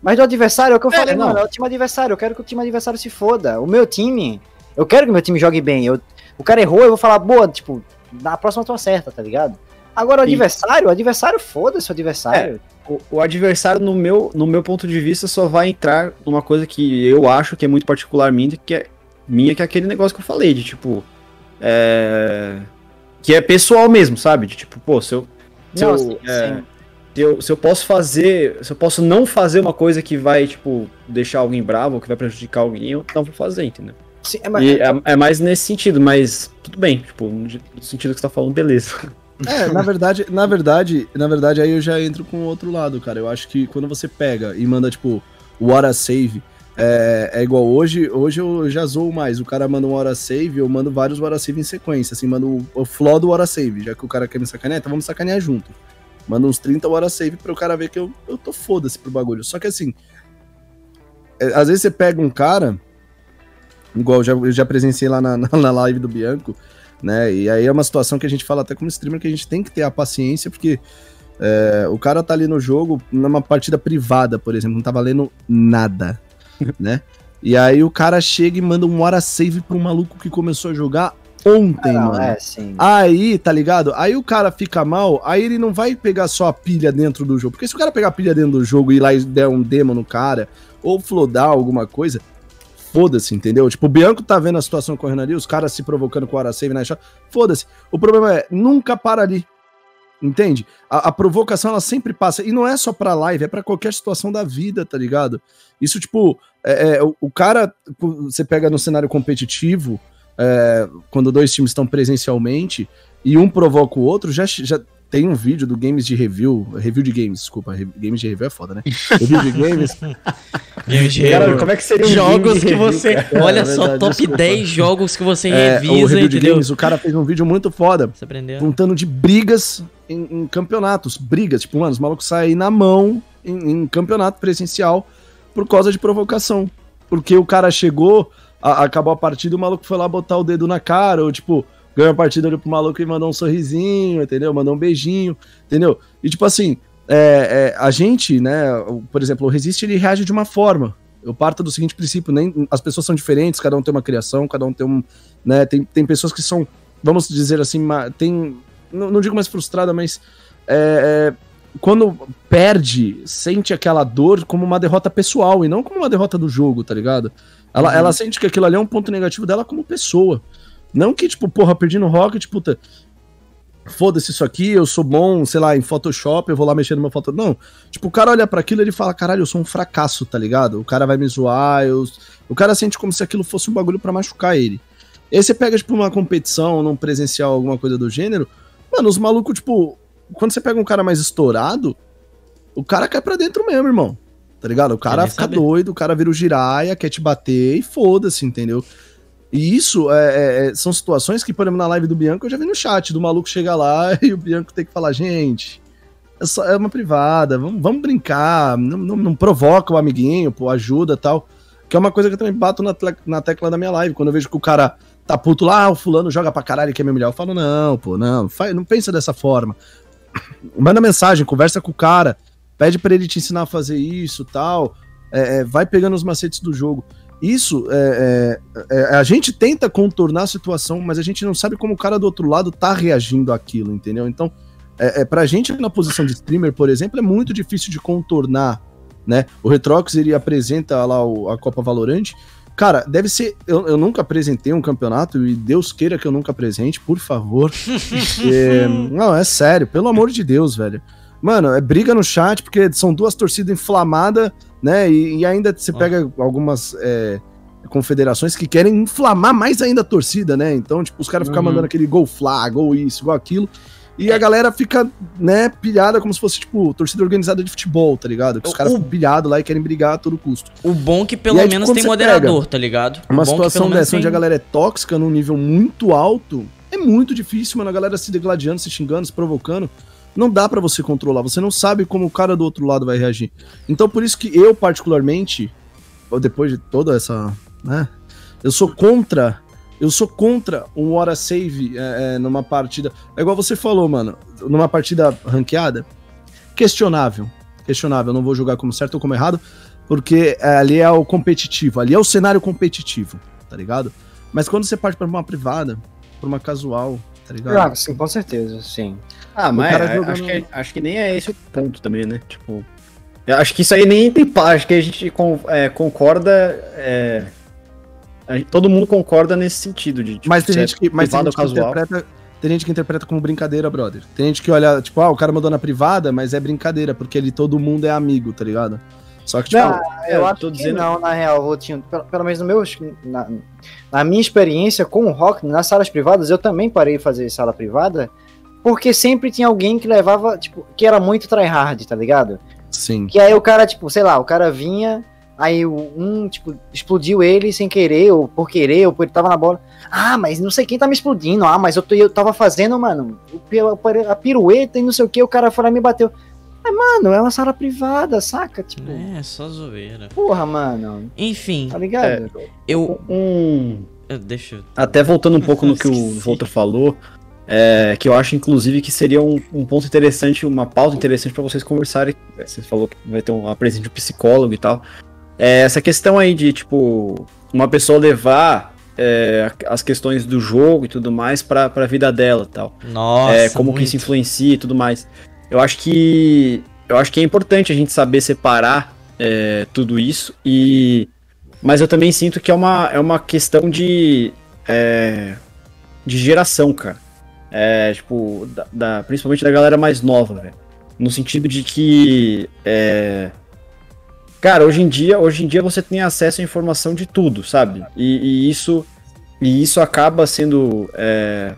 Mas do adversário, é o que eu é, falei, não. é o time adversário. Eu quero que o time adversário se foda. O meu time, eu quero que o meu time jogue bem. Eu, o cara errou, eu vou falar, boa, tipo, na próxima tu acerta, tá ligado? Agora o adversário, o adversário, foda-se o adversário. É, o, o, adversário, no meu, no meu ponto de vista, só vai entrar numa coisa que eu acho que é muito particular minha, que é, minha, que é aquele negócio que eu falei, de tipo. É, que é pessoal mesmo, sabe? De tipo, pô, se eu. Se, não, eu, é, se, eu, se eu posso fazer. Se eu posso não fazer uma coisa que vai, tipo, deixar alguém bravo, ou que vai prejudicar alguém, eu não vou fazer, entendeu? Sim, é, mais, é, é, mais nesse sentido, mas tudo bem, tipo, no sentido que você tá falando, beleza. É, na verdade, na verdade, na verdade, aí eu já entro com o outro lado, cara. Eu acho que quando você pega e manda, tipo, o hora save, é, é, igual hoje, hoje eu já zoo mais. O cara manda um hora save, eu mando vários hora save em sequência, assim, mando o, flaw do hora save, já que o cara quer me sacanear, então vamos sacanear junto. Manda uns 30 hora save para o cara ver que eu, eu tô foda-se pro bagulho. Só que assim, é, às vezes você pega um cara, igual eu já, eu já presenciei lá na, na live do Bianco, né? E aí é uma situação que a gente fala até como streamer que a gente tem que ter a paciência, porque é, o cara tá ali no jogo, numa partida privada, por exemplo, não tá valendo nada, né? E aí o cara chega e manda um hora save pro maluco que começou a jogar ontem, não, mano. É, aí, tá ligado? Aí o cara fica mal, aí ele não vai pegar só a pilha dentro do jogo. Porque se o cara pegar a pilha dentro do jogo e ir lá e der um demo no cara, ou flodar alguma coisa, foda-se, entendeu? Tipo, o Bianco tá vendo a situação correndo ali, os caras se provocando com o hora save na shot, foda-se. O problema é, nunca para ali. Entende? A, a, provocação ela sempre passa. E não é só pra live, é para qualquer situação da vida, tá ligado? Isso, tipo, é, é, o, o, cara, você pega no cenário competitivo, é, quando dois times estão presencialmente e um provoca o outro, já, já tem um vídeo do Games de Review, review de games, desculpa, Games de Review é foda, né? Review de games. games de Cara, como é que seria um Jogos que review, você. Cara? Olha é, só, verdade, top desculpa. 10 jogos que você é, revisa, o review entendeu? de games, o cara fez um vídeo muito foda. Você aprendeu? Contando de brigas em, em, campeonatos. Brigas, tipo, mano, os malucos saem na mão em, em, campeonato presencial por causa de provocação. Porque o cara chegou, a, acabou a partida, o maluco foi lá botar o dedo na cara, ou tipo ganhou a partida, olhou pro maluco e mandou um sorrisinho, entendeu? Mandou um beijinho, entendeu? E tipo assim, é, é, a gente, né, por exemplo, o Resiste ele reage de uma forma. Eu parto do seguinte princípio, nem as pessoas são diferentes, cada um tem uma criação, cada um tem um, né, tem, tem pessoas que são, vamos dizer assim, tem, não, não digo mais frustrada, mas é, é, quando perde, sente aquela dor como uma derrota pessoal e não como uma derrota do jogo, tá ligado? Ela, uhum. ela sente que aquilo ali é um ponto negativo dela como pessoa. Não que, tipo, porra, perdi no Rocket, puta. Foda-se isso aqui, eu sou bom, sei lá, em Photoshop, eu vou lá mexer no meu foto. Não. Tipo, o cara olha para aquilo e ele fala, caralho, eu sou um fracasso, tá ligado? O cara vai me zoar, eu... o cara sente como se aquilo fosse um bagulho para machucar ele. E aí você pega, tipo, uma competição, num presencial, alguma coisa do gênero, mano, os malucos, tipo, quando você pega um cara mais estourado, o cara cai pra dentro mesmo, irmão. Tá ligado? O cara fica saber. doido, o cara vira o giraia, quer te bater e foda-se, entendeu? E isso é, é, é, são situações que, por exemplo, na live do Bianco eu já vi no chat, do maluco chegar lá e o Bianco tem que falar, gente, é, só, é uma privada, vamos, vamos brincar, não, não, não, provoca o amiguinho, pô, ajuda tal. Que é uma coisa que eu também bato na, na tecla da minha live, quando eu vejo que o cara tá puto lá, ah, o fulano joga pra caralho e quer me humilhar. Eu falo, não, pô, não, faz, não pensa dessa forma. Manda mensagem, conversa com o cara, pede para ele te ensinar a fazer isso tal. É, é, vai pegando os macetes do jogo. Isso, é, é, é, a gente tenta contornar a situação, mas a gente não sabe como o cara do outro lado tá reagindo àquilo, entendeu? Então, é, é, pra gente na posição de streamer, por exemplo, é muito difícil de contornar, né? O Retrox, ele apresenta lá o, a Copa Valorante, Cara, deve ser. Eu, eu, nunca apresentei um campeonato e Deus queira que eu nunca apresente, por favor. é, não, é sério, pelo amor de Deus, velho. Mano, é briga no chat porque são duas torcidas inflamadas, né? E, e ainda você pega algumas é, confederações que querem inflamar mais ainda a torcida, né? Então, tipo, os caras ficam uhum. mandando aquele gol flag, gol isso, gol aquilo. E a galera fica, né, pilhada como se fosse, tipo, torcida organizada de futebol, tá ligado? Que os caras ficam pilhados lá e querem brigar a todo custo. O bom é que pelo aí, menos tipo, tem moderador, tá ligado? Uma é situação dessa tem... onde a galera é tóxica num nível muito alto, é muito difícil, mano. A galera se degladiando, se xingando, se provocando. Não dá para você controlar. Você não sabe como o cara do outro lado vai reagir. Então, por isso que eu, particularmente, depois de toda essa. né? Eu sou contra eu sou contra um hora save é, é, numa partida. É igual você falou, mano. Numa partida ranqueada, questionável. Questionável. Não vou julgar como certo ou como errado, porque é, ali é o competitivo. Ali é o cenário competitivo, tá ligado? Mas quando você parte pra uma privada, pra uma casual, tá ligado? Ah, sim, com certeza, sim. Ah, mas é, jogando... acho, que, acho que nem é esse o ponto também, né? Tipo. Acho que isso aí nem tem paz, acho que a gente é, concorda. É todo mundo concorda nesse sentido de tipo, mas tem gente que mas tem gente que interpreta tem gente que interpreta como brincadeira, brother. Tem gente que olha, tipo, ah, o cara mandou na privada, mas é brincadeira, porque ele todo mundo é amigo, tá ligado? Só que, tipo. Não, eu, eu acho tô que dizendo... não, na real, Rotinho. Pelo, pelo menos no meu. Na, na, minha experiência com o rock, nas salas privadas, eu também parei de fazer sala privada, porque sempre tinha alguém que levava, tipo, que era muito tryhard, tá ligado? Sim. Que aí o cara, tipo, sei lá, o cara vinha, Aí um, tipo, explodiu ele sem querer, ou por querer, ou por ele tava na bola. Ah, mas não sei quem tá me explodindo. Ah, mas eu, tô, eu tava fazendo, mano, a pirueta e não sei o que, o cara foi lá e me bateu. Mas, mano, é uma sala privada, saca? Tipo, é, só zoeira. Porra, mano. Enfim. Tá ligado? É, eu. Um. Deixa eu... Até voltando um pouco no que o Volta falou, é, que eu acho, inclusive, que seria um, um ponto interessante, uma pauta interessante para vocês conversarem. Você falou que vai ter uma presença de um psicólogo e tal. É essa questão aí de, tipo, uma pessoa levar é, as questões do jogo e tudo mais para a vida dela tal. Nossa, é, como muito. que isso influencia e tudo mais. Eu acho que eu acho que é importante a gente saber separar é, tudo isso e mas eu também sinto que é uma, é uma questão de é, de geração, cara. É, tipo, da, da, principalmente da galera mais nova. No sentido de que é, Cara, hoje em dia, hoje em dia você tem acesso à informação de tudo, sabe? E, e isso e isso acaba sendo é,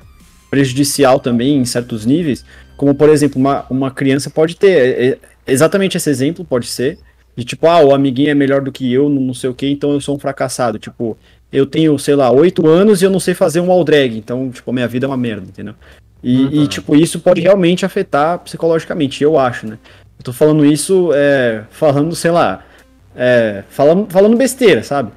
prejudicial também em certos níveis, como por exemplo, uma, uma criança pode ter é, é exatamente esse exemplo pode ser de tipo, ah, o amiguinho é melhor do que eu, não sei o que, então eu sou um fracassado. Tipo, eu tenho, sei lá, oito anos e eu não sei fazer um all drag, então, tipo, a minha vida é uma merda, entendeu? E, uhum. e, tipo, isso pode realmente afetar psicologicamente, eu acho, né? Eu tô falando isso, é, falando, sei lá, é, falando, falando besteira, sabe?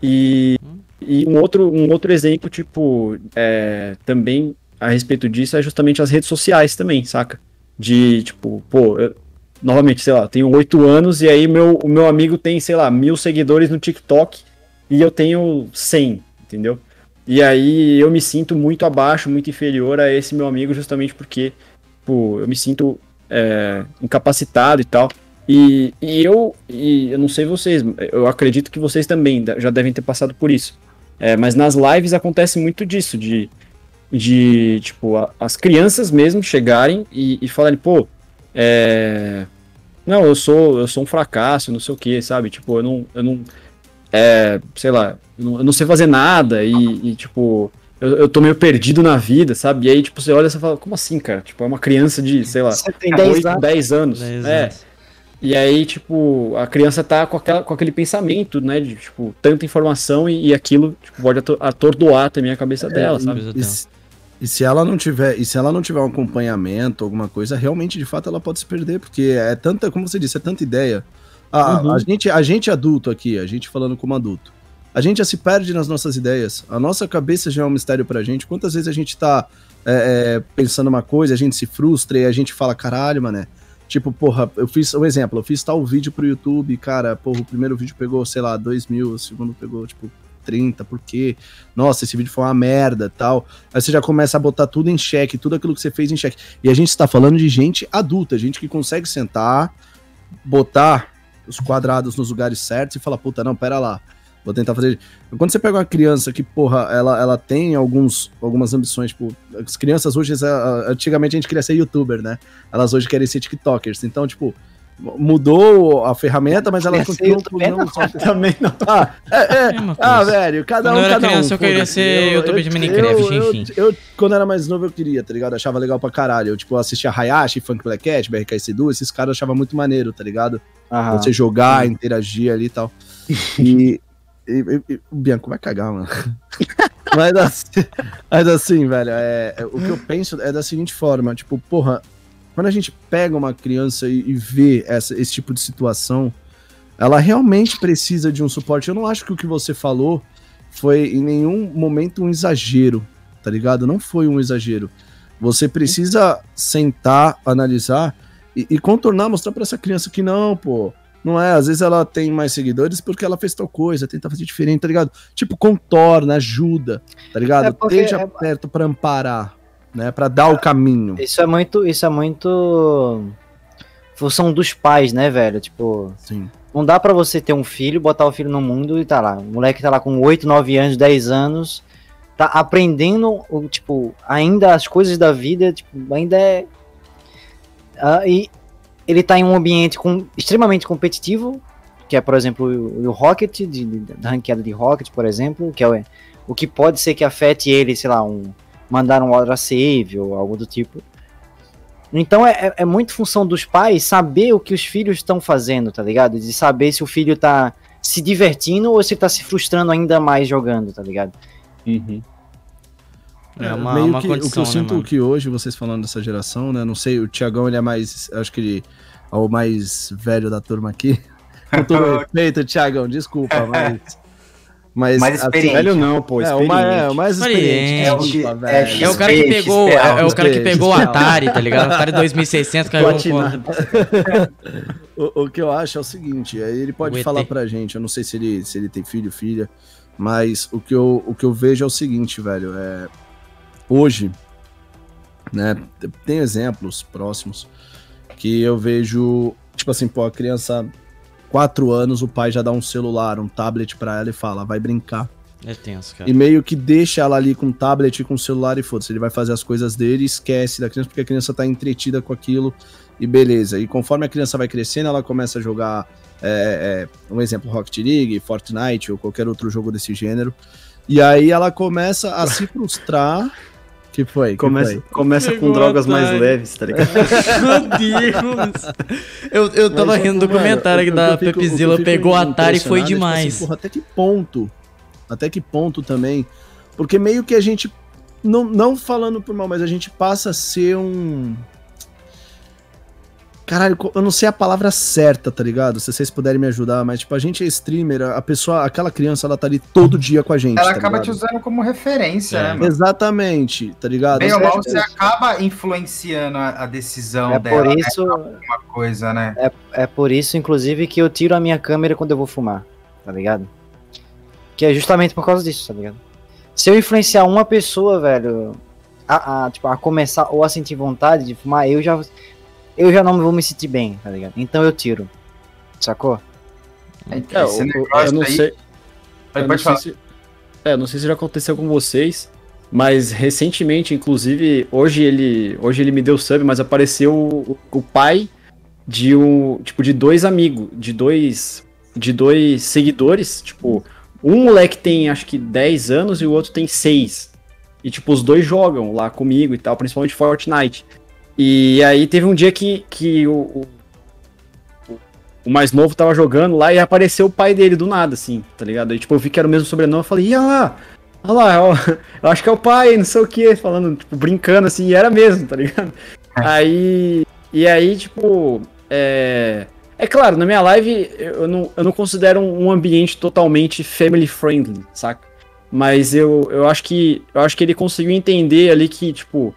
E, e um, outro, um outro exemplo, tipo, é, também a respeito disso é justamente as redes sociais também, saca? De, tipo, pô, eu, novamente, sei lá, tenho oito anos e aí meu, o meu amigo tem, sei lá, mil seguidores no TikTok e eu tenho cem, entendeu? E aí eu me sinto muito abaixo, muito inferior a esse meu amigo justamente porque, pô, eu me sinto é, incapacitado e tal. E, e eu, e eu não sei vocês, eu acredito que vocês também já devem ter passado por isso. É, mas nas lives acontece muito disso, de, de tipo, a, as crianças mesmo chegarem e, e falarem, pô, é, não, eu sou, eu sou um fracasso, não sei o que, sabe? Tipo, eu não, eu não, é, sei lá, eu não, eu não sei fazer nada e, e tipo, eu, eu tô meio perdido na vida, sabe? E aí, tipo, você olha e você fala, como assim, cara? Tipo, é uma criança de, sei lá, você tem 10 anos. 10 anos. 10 é. E aí, tipo, a criança tá com, aquela, com aquele pensamento, né? De, tipo, tanta informação e, e aquilo tipo, pode atordoar também a cabeça é, dela, sabe? E, e, se ela não tiver, e se ela não tiver um acompanhamento, alguma coisa, realmente, de fato, ela pode se perder, porque é tanta, como você disse, é tanta ideia. A, uhum. a, gente, a gente adulto aqui, a gente falando como adulto, a gente já se perde nas nossas ideias. A nossa cabeça já é um mistério pra gente. Quantas vezes a gente tá é, é, pensando uma coisa, a gente se frustra e a gente fala, caralho, mané Tipo, porra, eu fiz um exemplo, eu fiz tal vídeo pro YouTube, cara, porra, o primeiro vídeo pegou, sei lá, 2 mil, o segundo pegou, tipo, 30, por quê? Nossa, esse vídeo foi uma merda tal. Aí você já começa a botar tudo em xeque, tudo aquilo que você fez em xeque. E a gente está falando de gente adulta, gente que consegue sentar, botar os quadrados nos lugares certos e falar, puta, não, pera lá. Vou tentar fazer. Quando você pega uma criança que, porra, ela, ela tem alguns, algumas ambições, tipo, as crianças hoje, antigamente a gente queria ser youtuber, né? Elas hoje querem ser TikTokers. Então, tipo, mudou a ferramenta, mas ela continua não, só... também não. Ah, é, é, é ah, velho, cada quando um, cada criança, um. eu queria ser eu, youtuber de Minecraft, eu, enfim. Eu, eu, quando era mais novo, eu queria, tá ligado? achava legal pra caralho. Eu, tipo, assistia Hayashi, Funk Black Cat, BRKS2, esses caras eu achava muito maneiro, tá ligado? Aham. Você jogar, Sim. interagir ali e tal. E, e, e, o Bianco vai cagar, mano. mas, assim, mas assim, velho, é, é, o que eu penso é da seguinte forma, tipo, porra, quando a gente pega uma criança e, e vê essa, esse tipo de situação, ela realmente precisa de um suporte. Eu não acho que o que você falou foi em nenhum momento um exagero, tá ligado? Não foi um exagero. Você precisa sentar, analisar e, e contornar, mostrar para essa criança que não, pô. Não é, às vezes ela tem mais seguidores porque ela fez tal coisa, tenta fazer diferente, tá ligado? Tipo, contorna, ajuda, tá ligado? É Esteja é... perto para amparar né, para dar o caminho. Isso é muito, isso é muito função dos pais, né, velho? Tipo, Sim. não dá para você ter um filho, botar o filho no mundo e tá lá, o moleque tá lá com 8, 9 anos, 10 anos, tá aprendendo, tipo, ainda as coisas da vida, tipo, ainda é uh, e ele tá em um ambiente com, extremamente competitivo, que é, por exemplo, o, o Rocket, de, de, da ranqueada de Rocket, por exemplo, que é o, o que pode ser que afete ele, sei lá, um mandar um order save ou algo do tipo. Então é, é, é muito função dos pais saber o que os filhos estão fazendo, tá ligado? De saber se o filho tá se divertindo ou se tá se frustrando ainda mais jogando, tá ligado? Uhum. É, uma, meio uma que, condição, o que eu né, sinto mano? que hoje, vocês falando dessa geração, né? Não sei, o Tiagão ele é mais. Acho que ele é o mais velho da turma aqui. Com todo respeito, Tiagão, desculpa, mas. Mas, mais experiente. Velho não, pô. É, o mais, é, o mais experiente. É que, é, é, o cara que pegou, é, é, o cara que pegou o Atari, tá ligado? Atari 2600 caiu o, o que eu acho é o seguinte, ele pode falar pra gente, eu não sei se ele, se ele tem filho, filha, mas o que eu, o que eu vejo é o seguinte, velho, é hoje, né, tem exemplos próximos que eu vejo, tipo assim, pô, a criança quatro anos, o pai já dá um celular, um tablet para ela e fala, vai brincar. É tenso, cara. E meio que deixa ela ali com o tablet e com o celular e foda-se. Ele vai fazer as coisas dele e esquece da criança, porque a criança tá entretida com aquilo e beleza. E conforme a criança vai crescendo, ela começa a jogar, é, é, um exemplo, Rocket League, Fortnite ou qualquer outro jogo desse gênero. E aí ela começa a se frustrar que foi? Que começa foi? começa com drogas mais leves, tá ligado? Meu Deus! Eu, eu tava Mas, rindo do comentário aqui da Pepzilla, pegou a Atari e foi demais. Tipo assim, porra, até que ponto? Até que ponto também? Porque meio que a gente, não, não falando por mal, mas a gente passa a ser um Caralho, eu não sei a palavra certa, tá ligado? Se vocês puderem me ajudar, mas tipo, a gente é streamer, a pessoa, aquela criança, ela tá ali todo dia com a gente. Ela tá acaba ligado? te usando como referência, é. né? Mano? Exatamente, tá ligado? Bem ou mal, você acaba influenciando a, a decisão é dela. Por né? isso, né? coisa, né? É, é por isso, inclusive, que eu tiro a minha câmera quando eu vou fumar, tá ligado? Que é justamente por causa disso, tá ligado? Se eu influenciar uma pessoa, velho, a, a, tipo, a começar ou a sentir vontade de fumar, eu já eu já não vou me sentir bem, tá ligado? Então eu tiro. Sacou? É, é eu, eu, não sei. Eu não sei se, é, não sei se já aconteceu com vocês, mas recentemente, inclusive, hoje ele, hoje ele me deu sub, mas apareceu o, o pai de um, tipo, de dois amigos, de dois, de dois seguidores, tipo, um moleque tem acho que 10 anos e o outro tem 6. E tipo, os dois jogam lá comigo e tal, principalmente Fortnite. E aí teve um dia que, que o, o, o, mais novo tava jogando lá e apareceu o pai dele do nada, assim, tá ligado? Aí, tipo, eu vi que era o mesmo sobrenome, eu falei, ia lá, olha lá, ó, eu acho que é o pai, não sei o que, falando, tipo, brincando assim, e era mesmo, tá ligado? É. Aí, e aí, tipo, é... É claro, na minha live eu não, eu não considero um ambiente totalmente family friendly, saca? Mas eu, eu acho que eu acho que ele conseguiu entender ali que, tipo,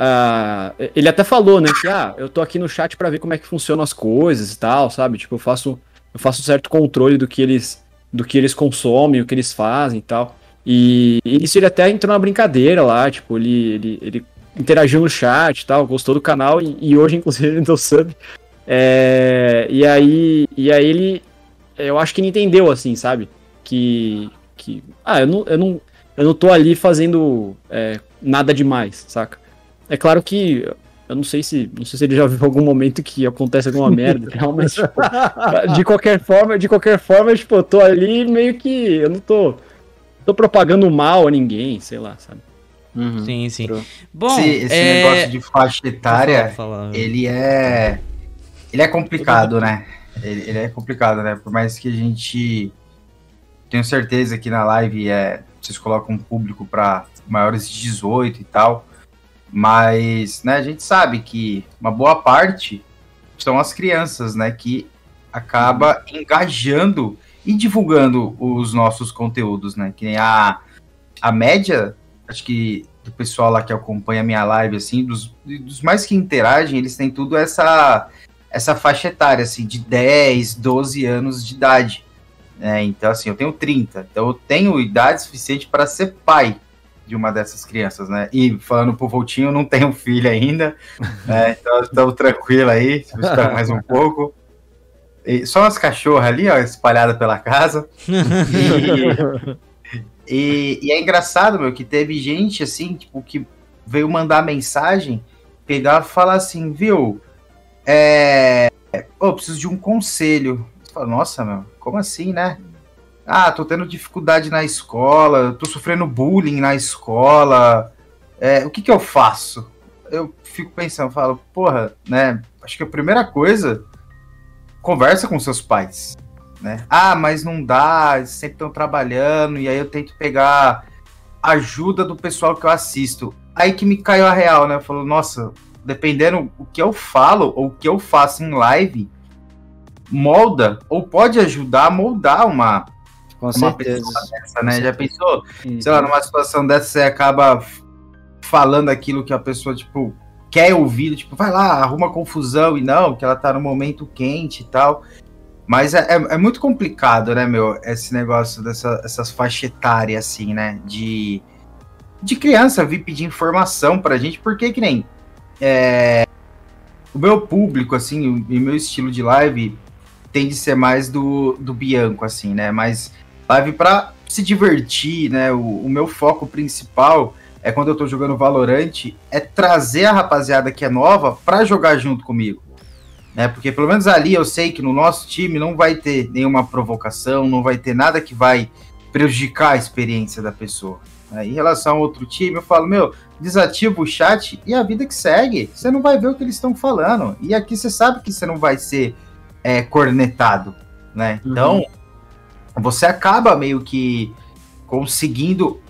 Uh, ele até falou, né, que ah, eu tô aqui no chat para ver como é que funcionam as coisas e tal, sabe? Tipo, eu faço eu faço certo controle do que eles do que eles consomem, o que eles fazem e tal. E, e isso ele até entrou na brincadeira lá, tipo, ele, ele, ele interagiu no chat e tal, gostou do canal e, e hoje, inclusive, ele deu sub. É, e aí, e aí ele, eu acho que ele entendeu, assim, sabe? Que, que ah, eu não, eu não, eu não tô ali fazendo é, nada demais, saca? É claro que eu não sei se, não sei se ele já viu algum momento que acontece alguma merda, realmente, tipo, de qualquer forma, de qualquer forma, tipo, eu tô ali meio que eu não tô tô propagando mal a ninguém, sei lá, sabe? Uhum. Sim, sim. Bom, esse, esse é... negócio de faixa etária, ele é ele é complicado, né? Ele, ele, é complicado, né? Por mais que a gente tenho certeza que na live é vocês colocam um público para maiores de 18 e tal, mas né, a gente sabe que uma boa parte são as crianças, né, que acaba engajando e divulgando os nossos conteúdos, né? Que nem a, a média, acho que do pessoal lá que acompanha a minha live, assim, dos, dos mais que interagem, eles têm tudo essa essa faixa etária, assim, de 10, 12 anos de idade. É, então, assim, eu tenho 30, então eu tenho idade suficiente para ser pai de uma dessas crianças, né? E falando pro Voltinho, eu não tenho filho ainda, né? então estamos tranquilo aí, esperar mais um pouco. E só umas cachorras ali, ó, espalhadas pela casa. E, e, e, é engraçado, meu, que teve gente assim, tipo, que veio mandar mensagem, pegar e falar assim, viu? É. Oh, preciso de um conselho. Nossa, meu, como assim, né? Ah, tô tendo dificuldade na escola, tô sofrendo bullying na escola. É, o que que eu faço? Eu fico pensando, falo, porra, né? Acho que a primeira coisa conversa com seus pais, né? Ah, mas não dá, eles sempre estão trabalhando, e aí eu tento pegar ajuda do pessoal que eu assisto. Aí que me caiu a real, né? Falou, nossa, dependendo o que eu falo ou o que eu faço em live, molda ou pode ajudar a moldar uma, com uma certeza. pessoa dessa, né? Já pensou? Uhum. Sei lá, numa situação dessa você acaba falando aquilo que a pessoa, tipo, quer ouvir, tipo, vai lá, arruma confusão e não, que ela tá no momento quente e tal. Mas é, é, é muito complicado, né, meu, esse negócio dessas essas faixas etárias, assim, né, de, de criança vir pedir informação pra gente, porque que nem é, o meu público, assim, o, o meu estilo de live tende a ser mais do, do Bianco, assim, né, mas live pra se divertir, né, o, o meu foco principal é quando eu tô jogando Valorant, é trazer a rapaziada que é nova para jogar junto comigo. Né? Porque pelo menos ali eu sei que no nosso time não vai ter nenhuma provocação, não vai ter nada que vai prejudicar a experiência da pessoa. Né? Em relação a outro time, eu falo, meu, desativa o chat e a vida que segue. Você não vai ver o que eles estão falando. E aqui você sabe que você não vai ser é, cornetado, né? Uhum. Você acaba meio que conseguindo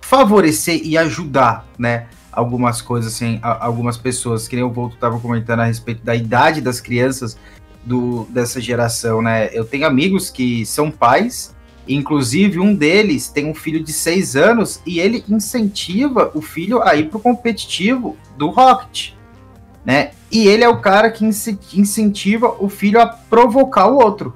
favorecer e ajudar, né? Algumas coisas, assim, algumas pessoas, que nem o Volto estava comentando a respeito da idade das crianças do, dessa geração, né? Eu tenho amigos que são pais, inclusive um deles tem um filho de seis anos e ele incentiva o filho a ir pro competitivo do Rocket, né? E ele é o cara que incentiva o filho a provocar o outro.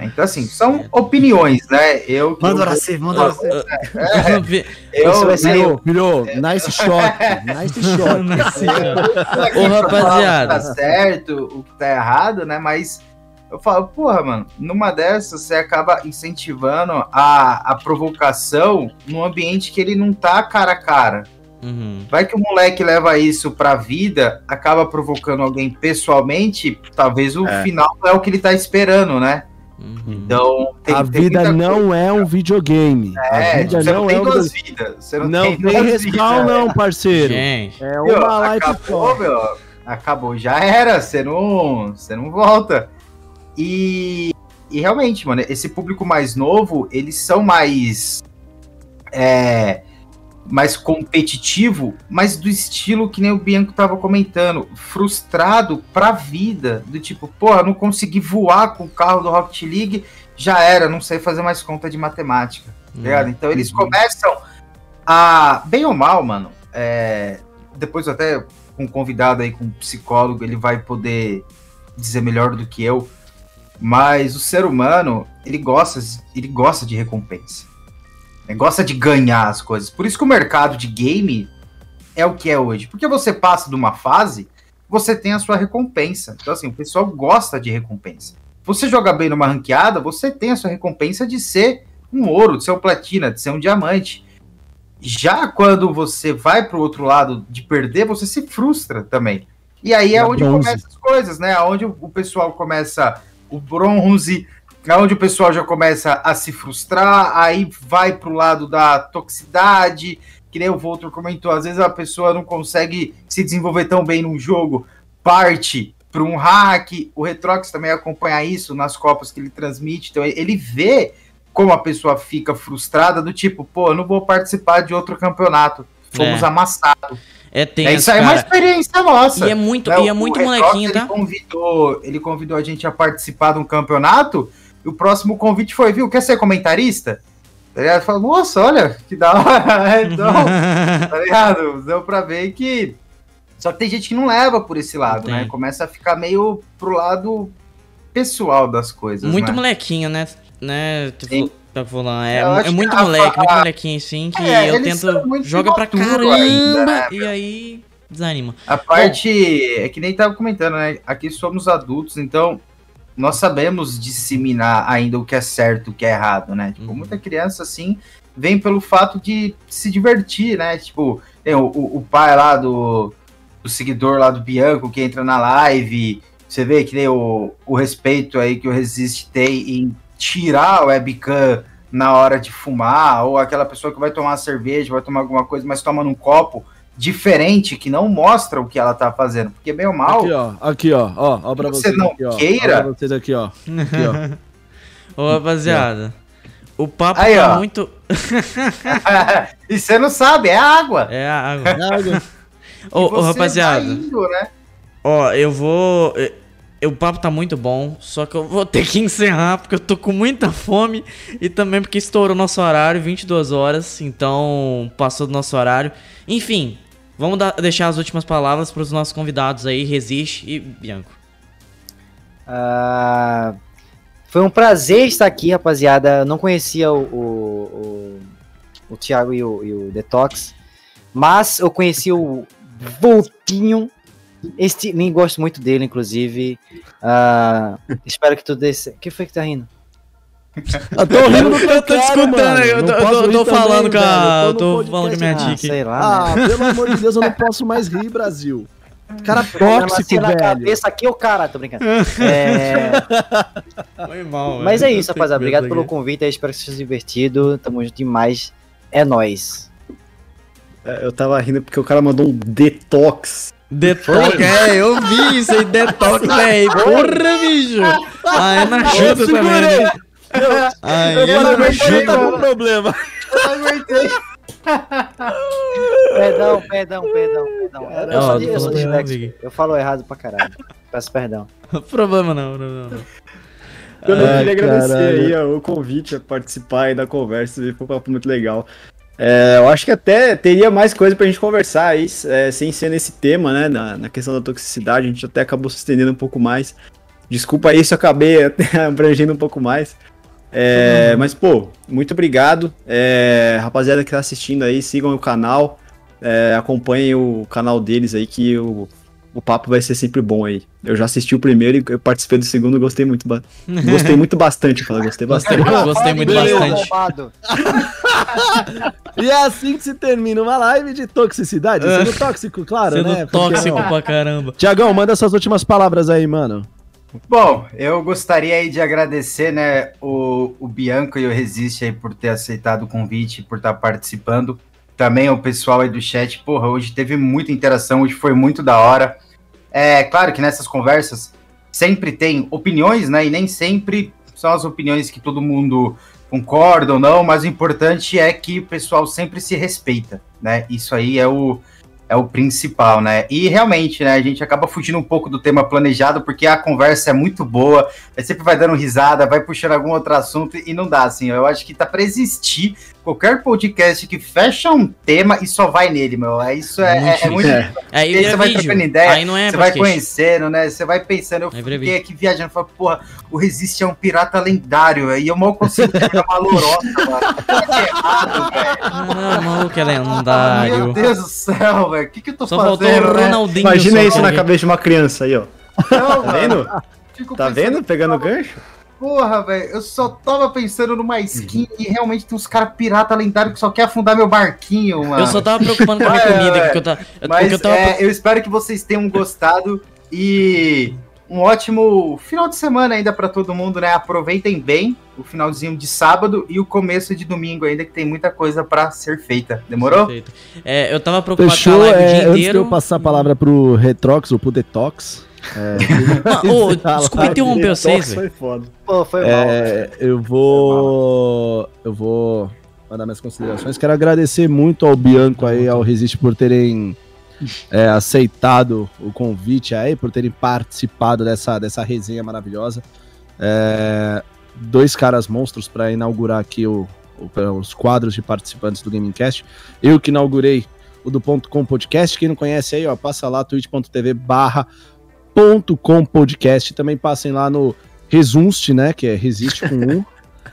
Então, assim, são opiniões, né? Eu, manda Horaci, manda Horaci. É, eu, vai ser eu, virou, nice shot, nice shot. nice shot. Ô, rapaziada. Tá certo, o que tá errado, né? Mas eu falo, porra, mano, numa dessas você acaba incentivando a, a provocação num ambiente que ele não tá cara a cara. Uhum. Vai que o moleque leva isso pra vida, acaba provocando alguém pessoalmente, talvez o é. final é o que ele tá esperando, né? Uhum. Então, tem, a tem vida não coisa. é um videogame. É, a vida você não, não tem é um duas vidas. Você não, não tem, tem respawn, não, parceiro. Gente. É uma meu, life acabou, meu, acabou, já era. Você não, você não volta. E, e realmente, mano, esse público mais novo, eles são mais. É, mais competitivo, mas do estilo que nem o Bianco tava comentando, frustrado pra vida, do tipo, porra, não consegui voar com o carro do Rocket League, já era, não sei fazer mais conta de matemática, tá ligado? Então eles uhum. começam a, bem ou mal, mano, é, depois até com um convidado aí, com um psicólogo, ele vai poder dizer melhor do que eu, Mas o ser humano, ele gosta, ele gosta de recompensa. Ele gosta de ganhar as coisas. Por isso que o mercado de game é o que é hoje. Porque você passa de uma fase, você tem a sua recompensa. Então, assim, o pessoal gosta de recompensa. Você joga bem numa ranqueada, você tem a sua recompensa de ser um ouro, de ser um platina, de ser um diamante. Já quando você vai para o outro lado de perder, você se frustra também. E aí é onde começam as coisas, né? Onde o pessoal começa o bronze, onde o pessoal já começa a se frustrar, aí vai pro lado da toxicidade, que nem o Voltor comentou, às vezes a pessoa não consegue se desenvolver tão bem num jogo, parte para um hack, o Retrox também acompanha isso nas copas que ele transmite, então ele vê como a pessoa fica frustrada do tipo, pô, eu não vou participar de outro campeonato, fomos é. amassados. É tenso, é, Isso aí cara. é uma experiência nossa. E é muito, é, e é muito molequinho, tá? Ele convidou, ele convidou a gente a participar de um campeonato, e o próximo convite foi, viu, quer ser comentarista? Tá ligado? Falou, nossa, olha, que da hora. então, tá ligado? Deu pra ver que... Só que tem gente que não leva por esse lado, né? Começa a ficar meio pro lado pessoal das coisas, Muito né? molequinho, né? né? Tipo, pra falar, é, é muito moleque, a, muito molequinho assim, que é, eu tento. Joga pra caramba ainda, né, e aí desanima. A parte. Bom, é que nem tava comentando, né? Aqui somos adultos, então nós sabemos disseminar ainda o que é certo, o que é errado, né? Tipo, uhum. muita criança, assim, vem pelo fato de se divertir, né? Tipo, tem o, o, pai lá do, do seguidor lá do Bianco que entra na live. Você vê que nem o, o respeito aí que o Resist tem em tirar a webcam na hora de fumar, ou aquela pessoa que vai tomar cerveja, vai tomar alguma coisa, mas toma num copo diferente que não mostra o que ela tá fazendo. Porque bem ou mal. Aqui, ó, aqui, ó, ó, ó pra você vocês. não aqui, ó, queira. Ó pra vocês aqui, ó. Aqui, ó. Ô, rapaziada. O papo Aí, tá ó. muito. e você não sabe, é água. É água. É água. ô, ô, rapaziada. Indo, né? Ó, eu vou o papo tá muito bom, só que eu vou ter que encerrar porque eu tô com muita fome e também porque estourou nosso horário, 22 horas, então passou do nosso horário. Enfim, vamos deixar as últimas palavras para os nossos convidados aí, Resiste e Bianco. Uh, foi um prazer estar aqui, rapaziada. Eu não conhecia o, o, o, o Thiago e o, e o Detox, mas eu conheci o Voltinho este nem gosto muito dele, inclusive. Uh, espero que tu desse. O que foi que tá rindo? Eu tô rindo do eu tô escutando, eu tô, eu tô falando com a. Eu tô, falando com a minha ah, Sei lá. Ah, né? pelo amor de Deus, eu não posso mais rir, Brasil. Cara tóxico, velho. Na cabeça aqui, o cara, tô brincando. É... Foi mal, Mas é isso, rapaziada. Obrigado pelo convite. espero que seja divertido. Tamo junto demais. É nóis. É, eu tava rindo porque o cara mandou um detox Detox, é, eu vi isso aí, detox, velho. Porra, bicho. Ah, é na ajuda também. Eu não aguentei, tá com problema. Eu não aguentei. perdão, perdão, perdão, perdão. Eu, sou, eu sou. Eu falo errado pra caralho. Peço perdão. problema não, problema não. Eu não queria agradecer aí ó, o convite a participar aí da conversa, foi um papo muito legal. É, eu acho que até teria mais coisa pra gente conversar aí, é, sem ser nesse tema, né? Na, na, questão da toxicidade, a gente até acabou se estendendo um pouco mais. Desculpa aí se eu acabei abrangendo um pouco mais. É, uhum. Mas, pô, muito obrigado. É, rapaziada que tá assistindo aí, sigam o canal. É, acompanhem o canal deles aí, que o o papo vai ser sempre bom aí. Eu já assisti o primeiro e eu participei do segundo e gostei muito. Ba... Gostei muito bastante, falei, gostei bastante. gostei muito bastante. e é assim que se termina uma live de toxicidade. Sendo tóxico, claro, Sendo né? tóxico pra caramba. Tiagão, manda suas últimas palavras aí, mano. Bom, eu gostaria aí de agradecer, né, o, o Bianco e o Resiste aí por ter aceitado o convite, por estar participando. Também o pessoal aí do chat, porra, hoje teve muita interação, hoje foi muito da hora. É claro que nessas conversas sempre tem opiniões, né? E nem sempre são as opiniões que todo mundo concorda ou não, mas o importante é que o pessoal sempre se respeita, né? Isso aí é o, é o principal, né? E realmente, né, a gente acaba fugindo um pouco do tema planejado, porque a conversa é muito boa, sempre vai dando risada, vai puxando algum outro assunto e não dá, assim. Eu acho que tá para existir qualquer podcast que fecha um tema e só vai nele, meu. É, isso é muito. É, é muito é. Aí, aí você vai trocando ideia, aí não é você vai conhecendo, né? Você vai pensando. Eu fiquei aqui viajando, falei, porra, o Resist é um pirata lendário, e eu mal consigo pegar uma lorota, mano. Tá errado, velho. Ah, maluco é lendário. Meu Deus do céu, velho. O que, que eu tô só fazendo? O né? Imagina isso na cabeça de uma criança aí, ó. Não, tá vendo? tá vendo? Pegando gancho? Porra, velho, eu só tava pensando numa skin uhum. e realmente tem uns caras pirata lendário que só quer afundar meu barquinho, mano. Eu só tava preocupando com a minha é, comida. É, que eu tava, mas eu, tava... É, eu espero que vocês tenham gostado e um ótimo final de semana ainda para todo mundo, né? Aproveitem bem o finalzinho de sábado e o começo de domingo ainda, que tem muita coisa para ser feita. Demorou? É, eu tava preocupado Fechou, com a live é, o dia antes inteiro. de eu passar a palavra pro Retrox ou pro Detox, é, oh, desculpa interromper vocês. Foi foda. Pô, foi mal. É, eu vou. Eu vou mandar minhas considerações. Quero agradecer muito ao Bianco aí, ao Resiste, por terem é, aceitado o convite aí, por terem participado dessa, dessa resenha maravilhosa. É, dois caras monstros para inaugurar aqui o, o, os quadros de participantes do Gamingcast. Eu que inaugurei o do Ponto Com Podcast. Quem não conhece aí, ó, passa lá, twitch.tv barra com podcast. Também passem lá no Resunste, né? Que é Resiste com um.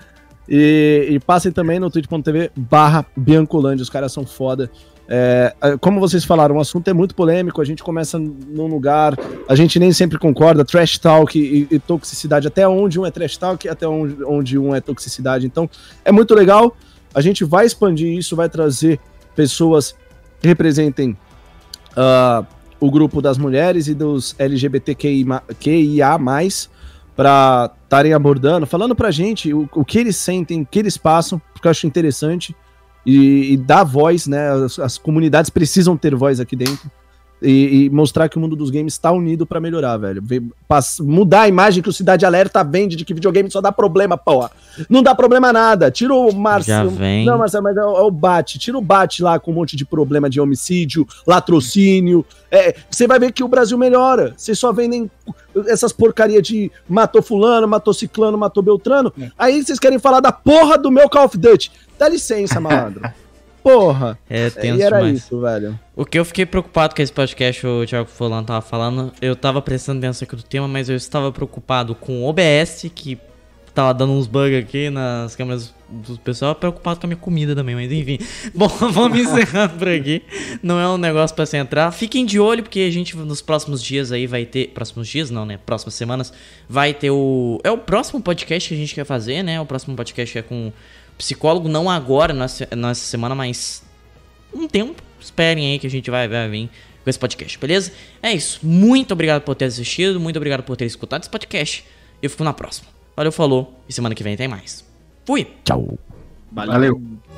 e, e, passem também no twitch.tv barra Biancolândia. Os caras são foda. É, como vocês falaram, o assunto é muito polêmico. A gente começa num lugar, a gente nem sempre concorda. Trash talk e, e toxicidade. Até onde um é trash talk, até onde, onde um é toxicidade. Então, é muito legal. A gente vai expandir isso, vai trazer pessoas que representem. Uh, o grupo das mulheres e dos LGBTQIA+, para estarem abordando, falando pra gente o, o, que eles sentem, o que eles passam, porque eu acho interessante e, e dar voz, né? As, as, comunidades precisam ter voz aqui dentro e, e mostrar que o mundo dos games está unido para melhorar, velho. mudar a imagem que o Cidade Alerta vende de que videogame só dá problema, porra. Não dá problema nada. Tira o Marcelo. Não, Marcelo, mas é, o, é o Bate. Tira o Bate lá com um monte de problema de homicídio, latrocínio. É, você vai ver que o Brasil melhora. Vocês só vendem essas porcaria de matou fulano, matou ciclano, matou beltrano. É. Aí vocês querem falar da porra do meu Call of Duty. Dá licença, malandro. Porra! É tenso e era demais. isso, velho. O que eu fiquei preocupado com esse podcast, o Thiago Folan tava falando, eu tava prestando atenção aqui do tema, mas eu estava preocupado com o OBS, que tava dando uns bugs aqui nas câmeras do pessoal, preocupado com a minha comida também, mas enfim. Bom, vamos encerrando por aqui. Não é um negócio para se entrar. Fiquem de olho, porque a gente nos próximos dias aí vai ter. Próximos dias, não, né? Próximas semanas vai ter o. É o próximo podcast que a gente quer fazer, né? O próximo podcast é com psicólogo, não agora, nessa, nessa semana, mas um tempo. Esperem aí que a gente vai, vai vir com esse podcast, beleza? É isso. Muito obrigado por ter assistido, muito obrigado por ter escutado esse podcast. Eu fico na próxima. Valeu, falou. E semana que vem tem mais. Fui. Tchau. Valeu. Valeu.